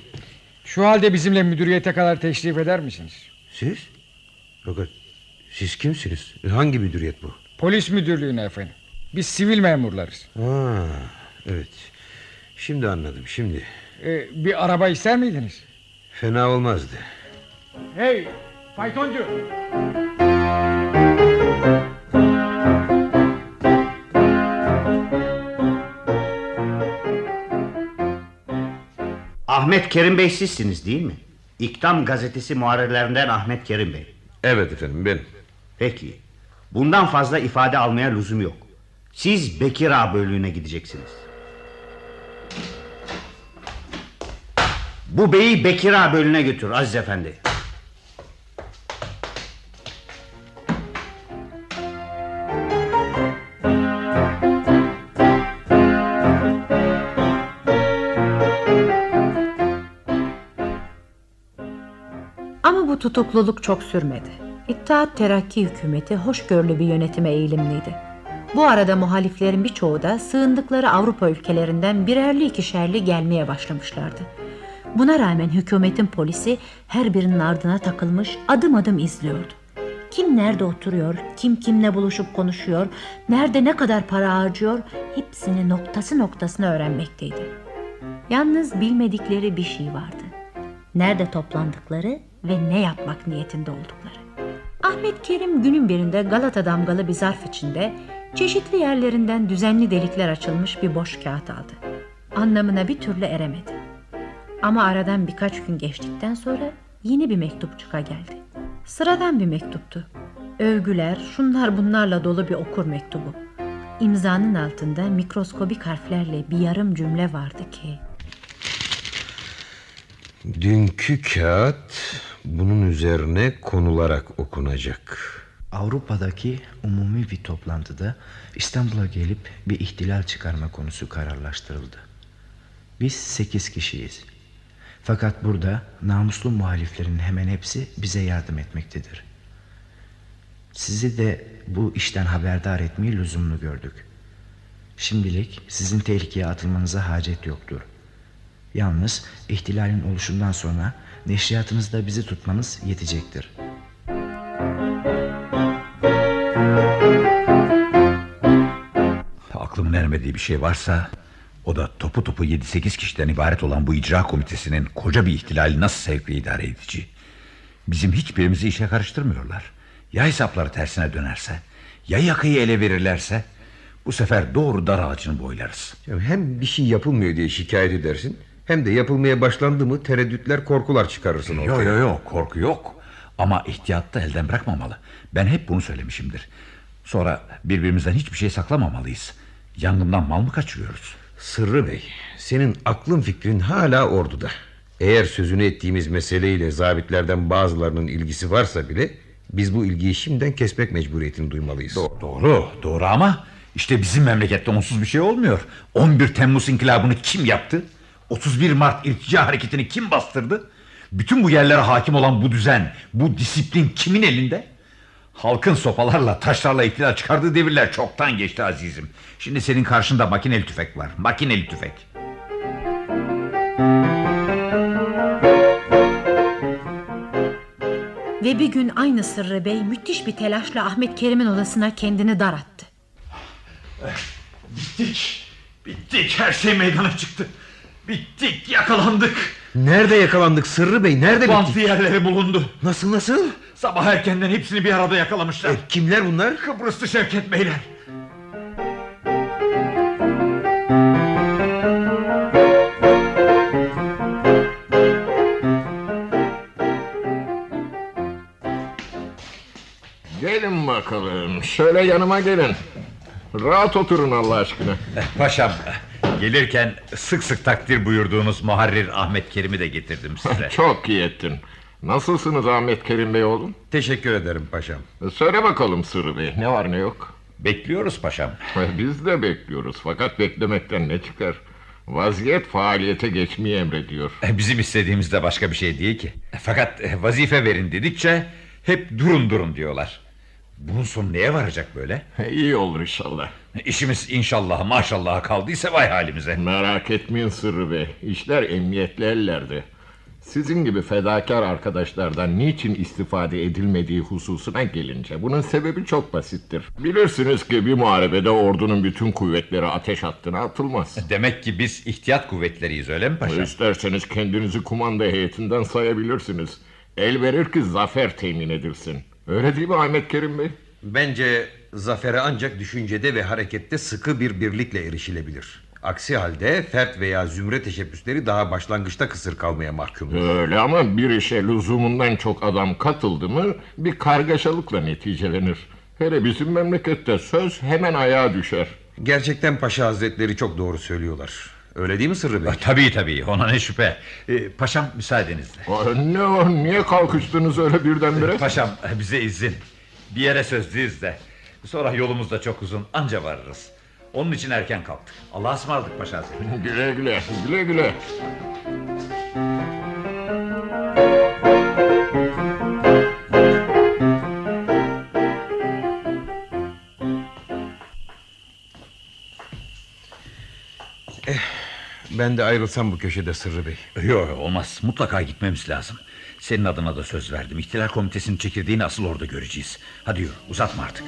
Şu halde bizimle müdüriyete kadar teşrif eder misiniz? Siz? Fakat siz kimsiniz? Hangi müdüriyet bu? Polis müdürlüğüne efendim. Biz sivil memurlarız. Ha, evet. Şimdi anladım şimdi. Ee, bir araba ister miydiniz? Fena olmazdı. Hey faytoncu. Ahmet Kerim Bey sizsiniz değil mi? İktam gazetesi muharrirlerinden Ahmet Kerim Bey. Evet efendim benim. Peki. Bundan fazla ifade almaya lüzum yok. Siz Bekir Ağa bölüğüne gideceksiniz. Bu beyi Bekir Ağa bölüğüne götür Aziz Efendi. Tutukluluk çok sürmedi. İttihat Terakki hükümeti hoşgörülü bir yönetime eğilimliydi. Bu arada muhaliflerin birçoğu da sığındıkları Avrupa ülkelerinden birerli ikişerli gelmeye başlamışlardı. Buna rağmen hükümetin polisi her birinin ardına takılmış adım adım izliyordu. Kim nerede oturuyor, kim kimle buluşup konuşuyor, nerede ne kadar para harcıyor hepsini noktası noktasına öğrenmekteydi. Yalnız bilmedikleri bir şey vardı. Nerede toplandıkları ve ne yapmak niyetinde oldukları. Ahmet Kerim günün birinde Galata damgalı bir zarf içinde çeşitli yerlerinden düzenli delikler açılmış bir boş kağıt aldı. Anlamına bir türlü eremedi. Ama aradan birkaç gün geçtikten sonra yeni bir mektupçuka geldi. Sıradan bir mektuptu. Övgüler, şunlar bunlarla dolu bir okur mektubu. İmzanın altında mikroskobik harflerle bir yarım cümle vardı ki... Dünkü kağıt bunun üzerine konularak okunacak. Avrupa'daki umumi bir toplantıda İstanbul'a gelip bir ihtilal çıkarma konusu kararlaştırıldı. Biz sekiz kişiyiz. Fakat burada namuslu muhaliflerin hemen hepsi bize yardım etmektedir. Sizi de bu işten haberdar etmeyi lüzumlu gördük. Şimdilik sizin tehlikeye atılmanıza hacet yoktur. Yalnız ihtilalin oluşundan sonra neşriyatınızda bizi tutmanız yetecektir. Aklımın ermediği bir şey varsa o da topu topu 7-8 kişiden ibaret olan bu icra komitesinin koca bir ihtilali nasıl sevk ve idare edici? Bizim hiçbirimizi işe karıştırmıyorlar. Ya hesapları tersine dönerse, ya yakayı ele verirlerse bu sefer doğru dar ağacını boylarız. Ya hem bir şey yapılmıyor diye şikayet edersin hem de yapılmaya başlandı mı tereddütler korkular çıkarırsın ortaya. Yok yok yok korku yok. Ama ihtiyatta elden bırakmamalı. Ben hep bunu söylemişimdir. Sonra birbirimizden hiçbir şey saklamamalıyız. Yangından mal mı kaçırıyoruz? Sırrı Bey, senin aklın fikrin hala orduda. Eğer sözünü ettiğimiz meseleyle zabitlerden bazılarının ilgisi varsa bile biz bu ilgiyi şimdiden kesmek mecburiyetini duymalıyız. Doğru, doğru ama işte bizim memlekette onsuz bir şey olmuyor. 11 Temmuz inkılabını kim yaptı? 31 Mart irtica hareketini kim bastırdı? Bütün bu yerlere hakim olan bu düzen, bu disiplin kimin elinde? Halkın sopalarla, taşlarla ihtilal çıkardığı devirler çoktan geçti azizim. Şimdi senin karşında makineli tüfek var. Makineli tüfek. Ve bir gün aynı Sırrı Bey müthiş bir telaşla Ahmet Kerim'in odasına kendini dar attı. Bittik. Bittik. Her şey meydana çıktı. Bittik. Yakalandık. Nerede yakalandık Sırrı Bey? Nerede Bantlı bittik? yerleri bulundu. Nasıl nasıl? Sabah erkenden hepsini bir arada yakalamışlar. E, kimler bunlar? Kıbrıslı Şevket Beyler. Gelin bakalım. Şöyle yanıma gelin. Rahat oturun Allah aşkına. Paşam gelirken sık sık takdir buyurduğunuz Muharrir Ahmet Kerim'i de getirdim <laughs> size. Çok iyi ettin. Nasılsınız Ahmet Kerim Bey oğlum? Teşekkür ederim paşam. Söyle bakalım Sırrı Bey ne var ne yok? Bekliyoruz paşam. <laughs> Biz de bekliyoruz fakat beklemekten ne çıkar? Vaziyet faaliyete geçmeyi emrediyor. Bizim istediğimiz de başka bir şey değil ki. Fakat vazife verin dedikçe hep durun durun diyorlar. Bunun sonu neye varacak böyle? İyi olur inşallah. İşimiz inşallah maşallah kaldıysa vay halimize. Merak etmeyin Sırrı Bey. İşler emniyetli ellerde. Sizin gibi fedakar arkadaşlardan niçin istifade edilmediği hususuna gelince bunun sebebi çok basittir. Bilirsiniz ki bir muharebede ordunun bütün kuvvetleri ateş hattına atılmaz. Demek ki biz ihtiyat kuvvetleriyiz öyle mi paşam? İsterseniz kendinizi kumanda heyetinden sayabilirsiniz. El verir ki zafer temin edilsin. Öyle değil mi Ahmet Kerim Bey? Bence zafere ancak düşüncede ve harekette sıkı bir birlikle erişilebilir. Aksi halde fert veya zümre teşebbüsleri daha başlangıçta kısır kalmaya mahkumdur. Öyle ama bir işe lüzumundan çok adam katıldı mı bir kargaşalıkla neticelenir. Hele bizim memlekette söz hemen ayağa düşer. Gerçekten Paşa Hazretleri çok doğru söylüyorlar. Öyle değil mi Sırrı Bey? Tabii tabii ona ne şüphe. Ee, paşam müsaadenizle. Aa, ne o niye kalkıştınız öyle birdenbire? Paşam bize izin. Bir yere sözlüyüz de. Sonra yolumuz da çok uzun anca varırız. Onun için erken kalktık. Allah'a ısmarladık Paşa Hazretleri. <laughs> güle güle güle güle. Eh, ben de ayrılsam bu köşede Sırrı Bey. Yok olmaz mutlaka gitmemiz lazım. Senin adına da söz verdim. İhtilal komitesinin çekirdeğini asıl orada göreceğiz. Hadi yürü uzatma artık.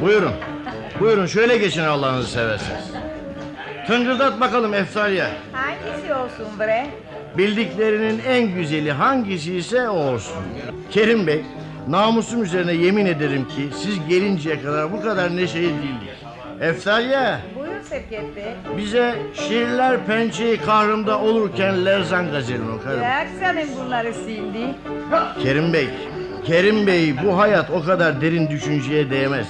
Buyurun. Buyurun şöyle geçin Allah'ınızı seversiniz. Tıngırdat bakalım Eftalya. Hangisi olsun bre? Bildiklerinin en güzeli hangisi ise o olsun. Kerim Bey, namusum üzerine yemin ederim ki siz gelinceye kadar bu kadar neşeli değildik. Eftalya, Buyur Sevket Bey. bize şiirler pençeyi kahrımda olurken Lerzan gazelini okarım. Yak senin bunları şimdi. Kerim Bey, Kerim Bey bu hayat o kadar derin düşünceye değmez.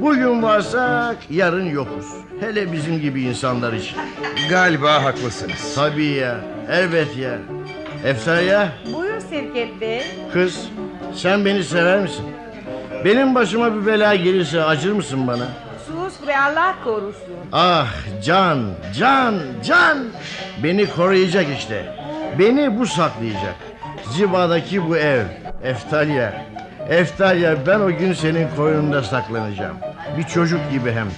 Bugün varsak yarın yokuz. Hele bizim gibi insanlar için. Galiba haklısınız. Tabii ya, elbet ya. Efsaya, Buyur Sevket Bey. kız sen beni sever misin? Benim başıma bir bela gelirse acır mısın bana? Sus bre Allah korusun. Ah can, can, can. Beni koruyacak işte. Beni bu saklayacak. Ziba'daki bu ev. Eftalya. Eftalya ben o gün senin koynunda saklanacağım. Bir çocuk gibi hem.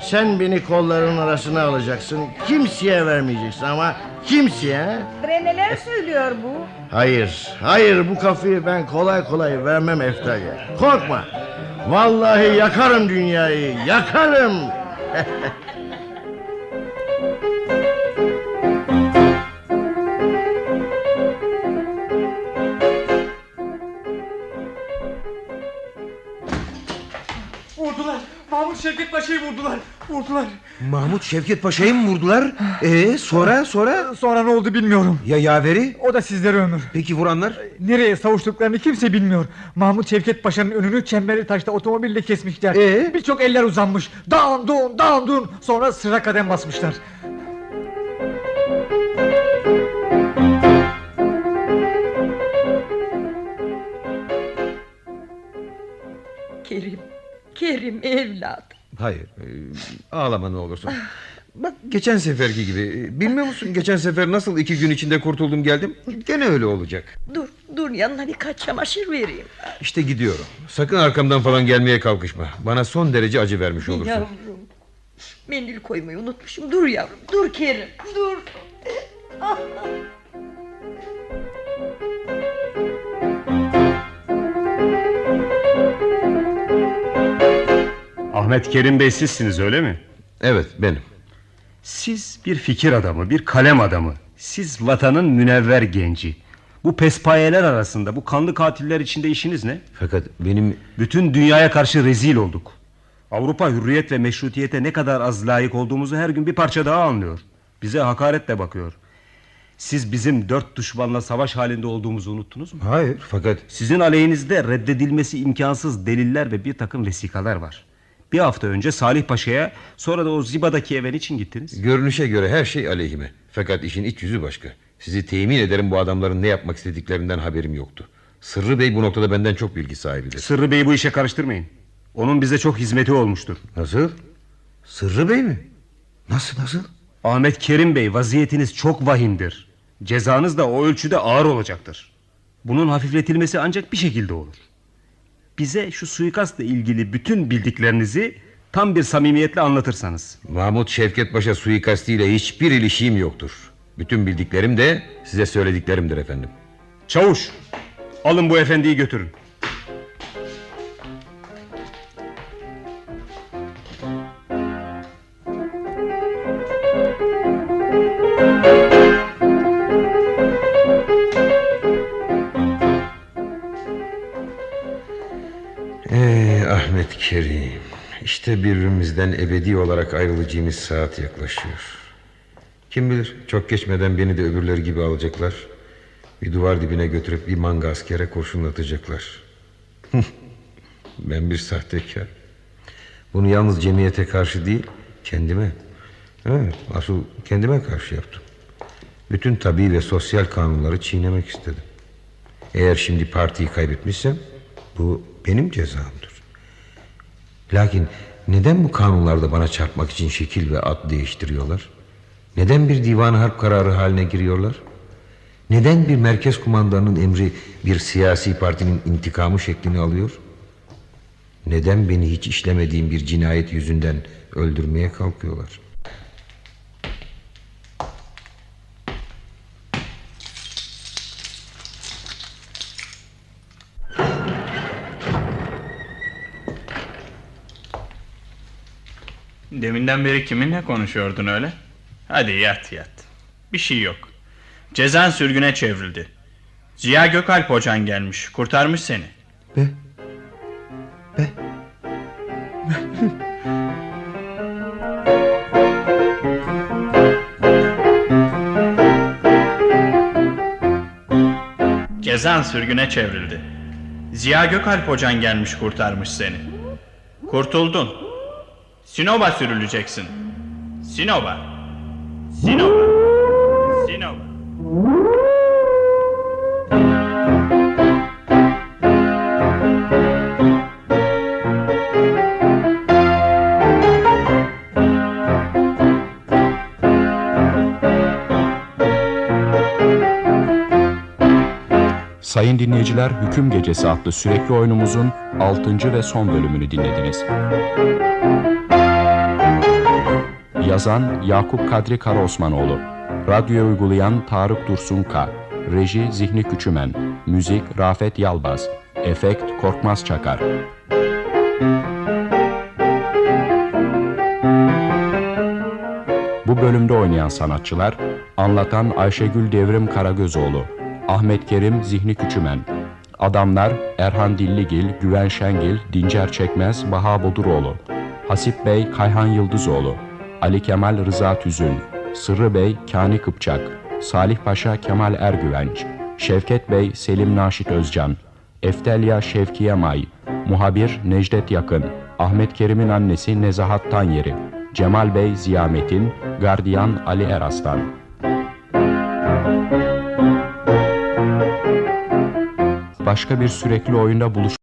Sen beni kollarının arasına alacaksın. Kimseye vermeyeceksin ama kimseye. Bre neler söylüyor bu? Hayır, hayır bu kafayı ben kolay kolay vermem Eftalya. Korkma. Vallahi yakarım dünyayı, yakarım. Vurdular. Mahmut Şevket Paşa'yı vurdular. Vurdular. Mahmut Şevket Paşa'yı mı vurdular? Ee sonra sonra? Sonra ne oldu bilmiyorum. Ya yaveri? O da sizlere ömür. Peki vuranlar? Nereye savuştuklarını kimse bilmiyor. Mahmut Şevket Paşa'nın önünü çemberli taşta otomobille kesmişler. Ee? Birçok eller uzanmış. Dağın dun dağın dun. Sonra sıra kadem basmışlar. Kerim, Kerim evladım. Hayır e, ağlama ne olursun. Bak geçen seferki gibi. e, Bilmiyor musun geçen sefer nasıl iki gün içinde kurtuldum geldim? Gene öyle olacak. Dur, dur yanına birkaç çamaşır vereyim. İşte gidiyorum. Sakın arkamdan falan gelmeye kalkışma. Bana son derece acı vermiş olursun. Yavrum, mendil koymayı unutmuşum. Dur yavrum, dur Kerim, dur. <laughs> Ahmet Kerim Bey sizsiniz öyle mi? Evet benim. Siz bir fikir adamı, bir kalem adamı. Siz vatanın münevver genci. Bu pespayeler arasında, bu kanlı katiller içinde işiniz ne? Fakat benim... Bütün dünyaya karşı rezil olduk. Avrupa hürriyet ve meşrutiyete ne kadar az layık olduğumuzu her gün bir parça daha anlıyor. Bize hakaretle bakıyor. Siz bizim dört düşmanla savaş halinde olduğumuzu unuttunuz mu? Hayır fakat... Sizin aleyhinizde reddedilmesi imkansız deliller ve bir takım vesikalar var. Bir hafta önce Salih Paşa'ya sonra da o Ziba'daki even için gittiniz. Görünüşe göre her şey aleyhime. Fakat işin iç yüzü başka. Sizi temin ederim bu adamların ne yapmak istediklerinden haberim yoktu. Sırrı Bey bu noktada benden çok bilgi sahibidir. Sırrı Bey'i bu işe karıştırmayın. Onun bize çok hizmeti olmuştur. Nasıl? Sırrı Bey mi? Nasıl nasıl? Ahmet Kerim Bey vaziyetiniz çok vahimdir. Cezanız da o ölçüde ağır olacaktır. Bunun hafifletilmesi ancak bir şekilde olur. Bize şu suikastla ilgili bütün bildiklerinizi tam bir samimiyetle anlatırsanız. Mahmut Şevket Paşa suikastiyle hiçbir ilişiğim yoktur. Bütün bildiklerim de size söylediklerimdir efendim. Çavuş alın bu efendiyi götürün. İşte birbirimizden ebedi olarak ayrılacağımız saat yaklaşıyor. Kim bilir çok geçmeden beni de öbürleri gibi alacaklar. Bir duvar dibine götürüp bir manga askere kurşunlatacaklar. <laughs> ben bir sahtekar. Bunu yalnız cemiyete karşı değil kendime. Evet asıl kendime karşı yaptım. Bütün tabi ve sosyal kanunları çiğnemek istedim. Eğer şimdi partiyi kaybetmişsem bu benim cezamdır. Lakin neden bu kanunlarda bana çarpmak için şekil ve ad değiştiriyorlar? Neden bir divan harp kararı haline giriyorlar? Neden bir merkez kumandanının emri bir siyasi partinin intikamı şeklini alıyor? Neden beni hiç işlemediğim bir cinayet yüzünden öldürmeye kalkıyorlar? Deminden beri kiminle konuşuyordun öyle? Hadi yat yat. Bir şey yok. Cezan sürgüne çevrildi. Ziya Gökalp hocan gelmiş. Kurtarmış seni. Be. Be. Cezan sürgüne çevrildi. Ziya Gökalp hocan gelmiş kurtarmış seni. Kurtuldun. Sinop'a sürüleceksin. Sinop'a. Sinop'a. Sinop'a. Sayın dinleyiciler Hüküm Gecesi adlı sürekli oyunumuzun 6. ve son bölümünü dinlediniz. Yazan Yakup Kadri Karaosmanoğlu. Radyoya uygulayan Tarık Dursun K. Reji Zihni Küçümen. Müzik Rafet Yalbaz. Efekt Korkmaz Çakar. Bu bölümde oynayan sanatçılar Anlatan Ayşegül Devrim Karagözoğlu Ahmet Kerim Zihni Küçümen Adamlar Erhan Dilligil, Güven Şengil, Dincer Çekmez, Baha Boduroğlu Hasip Bey Kayhan Yıldızoğlu Ali Kemal Rıza Tüzün Sırrı Bey Kani Kıpçak Salih Paşa Kemal Ergüvenç Şevket Bey Selim Naşit Özcan Eftelya Şevkiye May Muhabir Necdet Yakın Ahmet Kerim'in annesi Nezahat Tanyeri Cemal Bey Ziya Metin Gardiyan Ali Eraslan. Başka bir sürekli oyunda buluş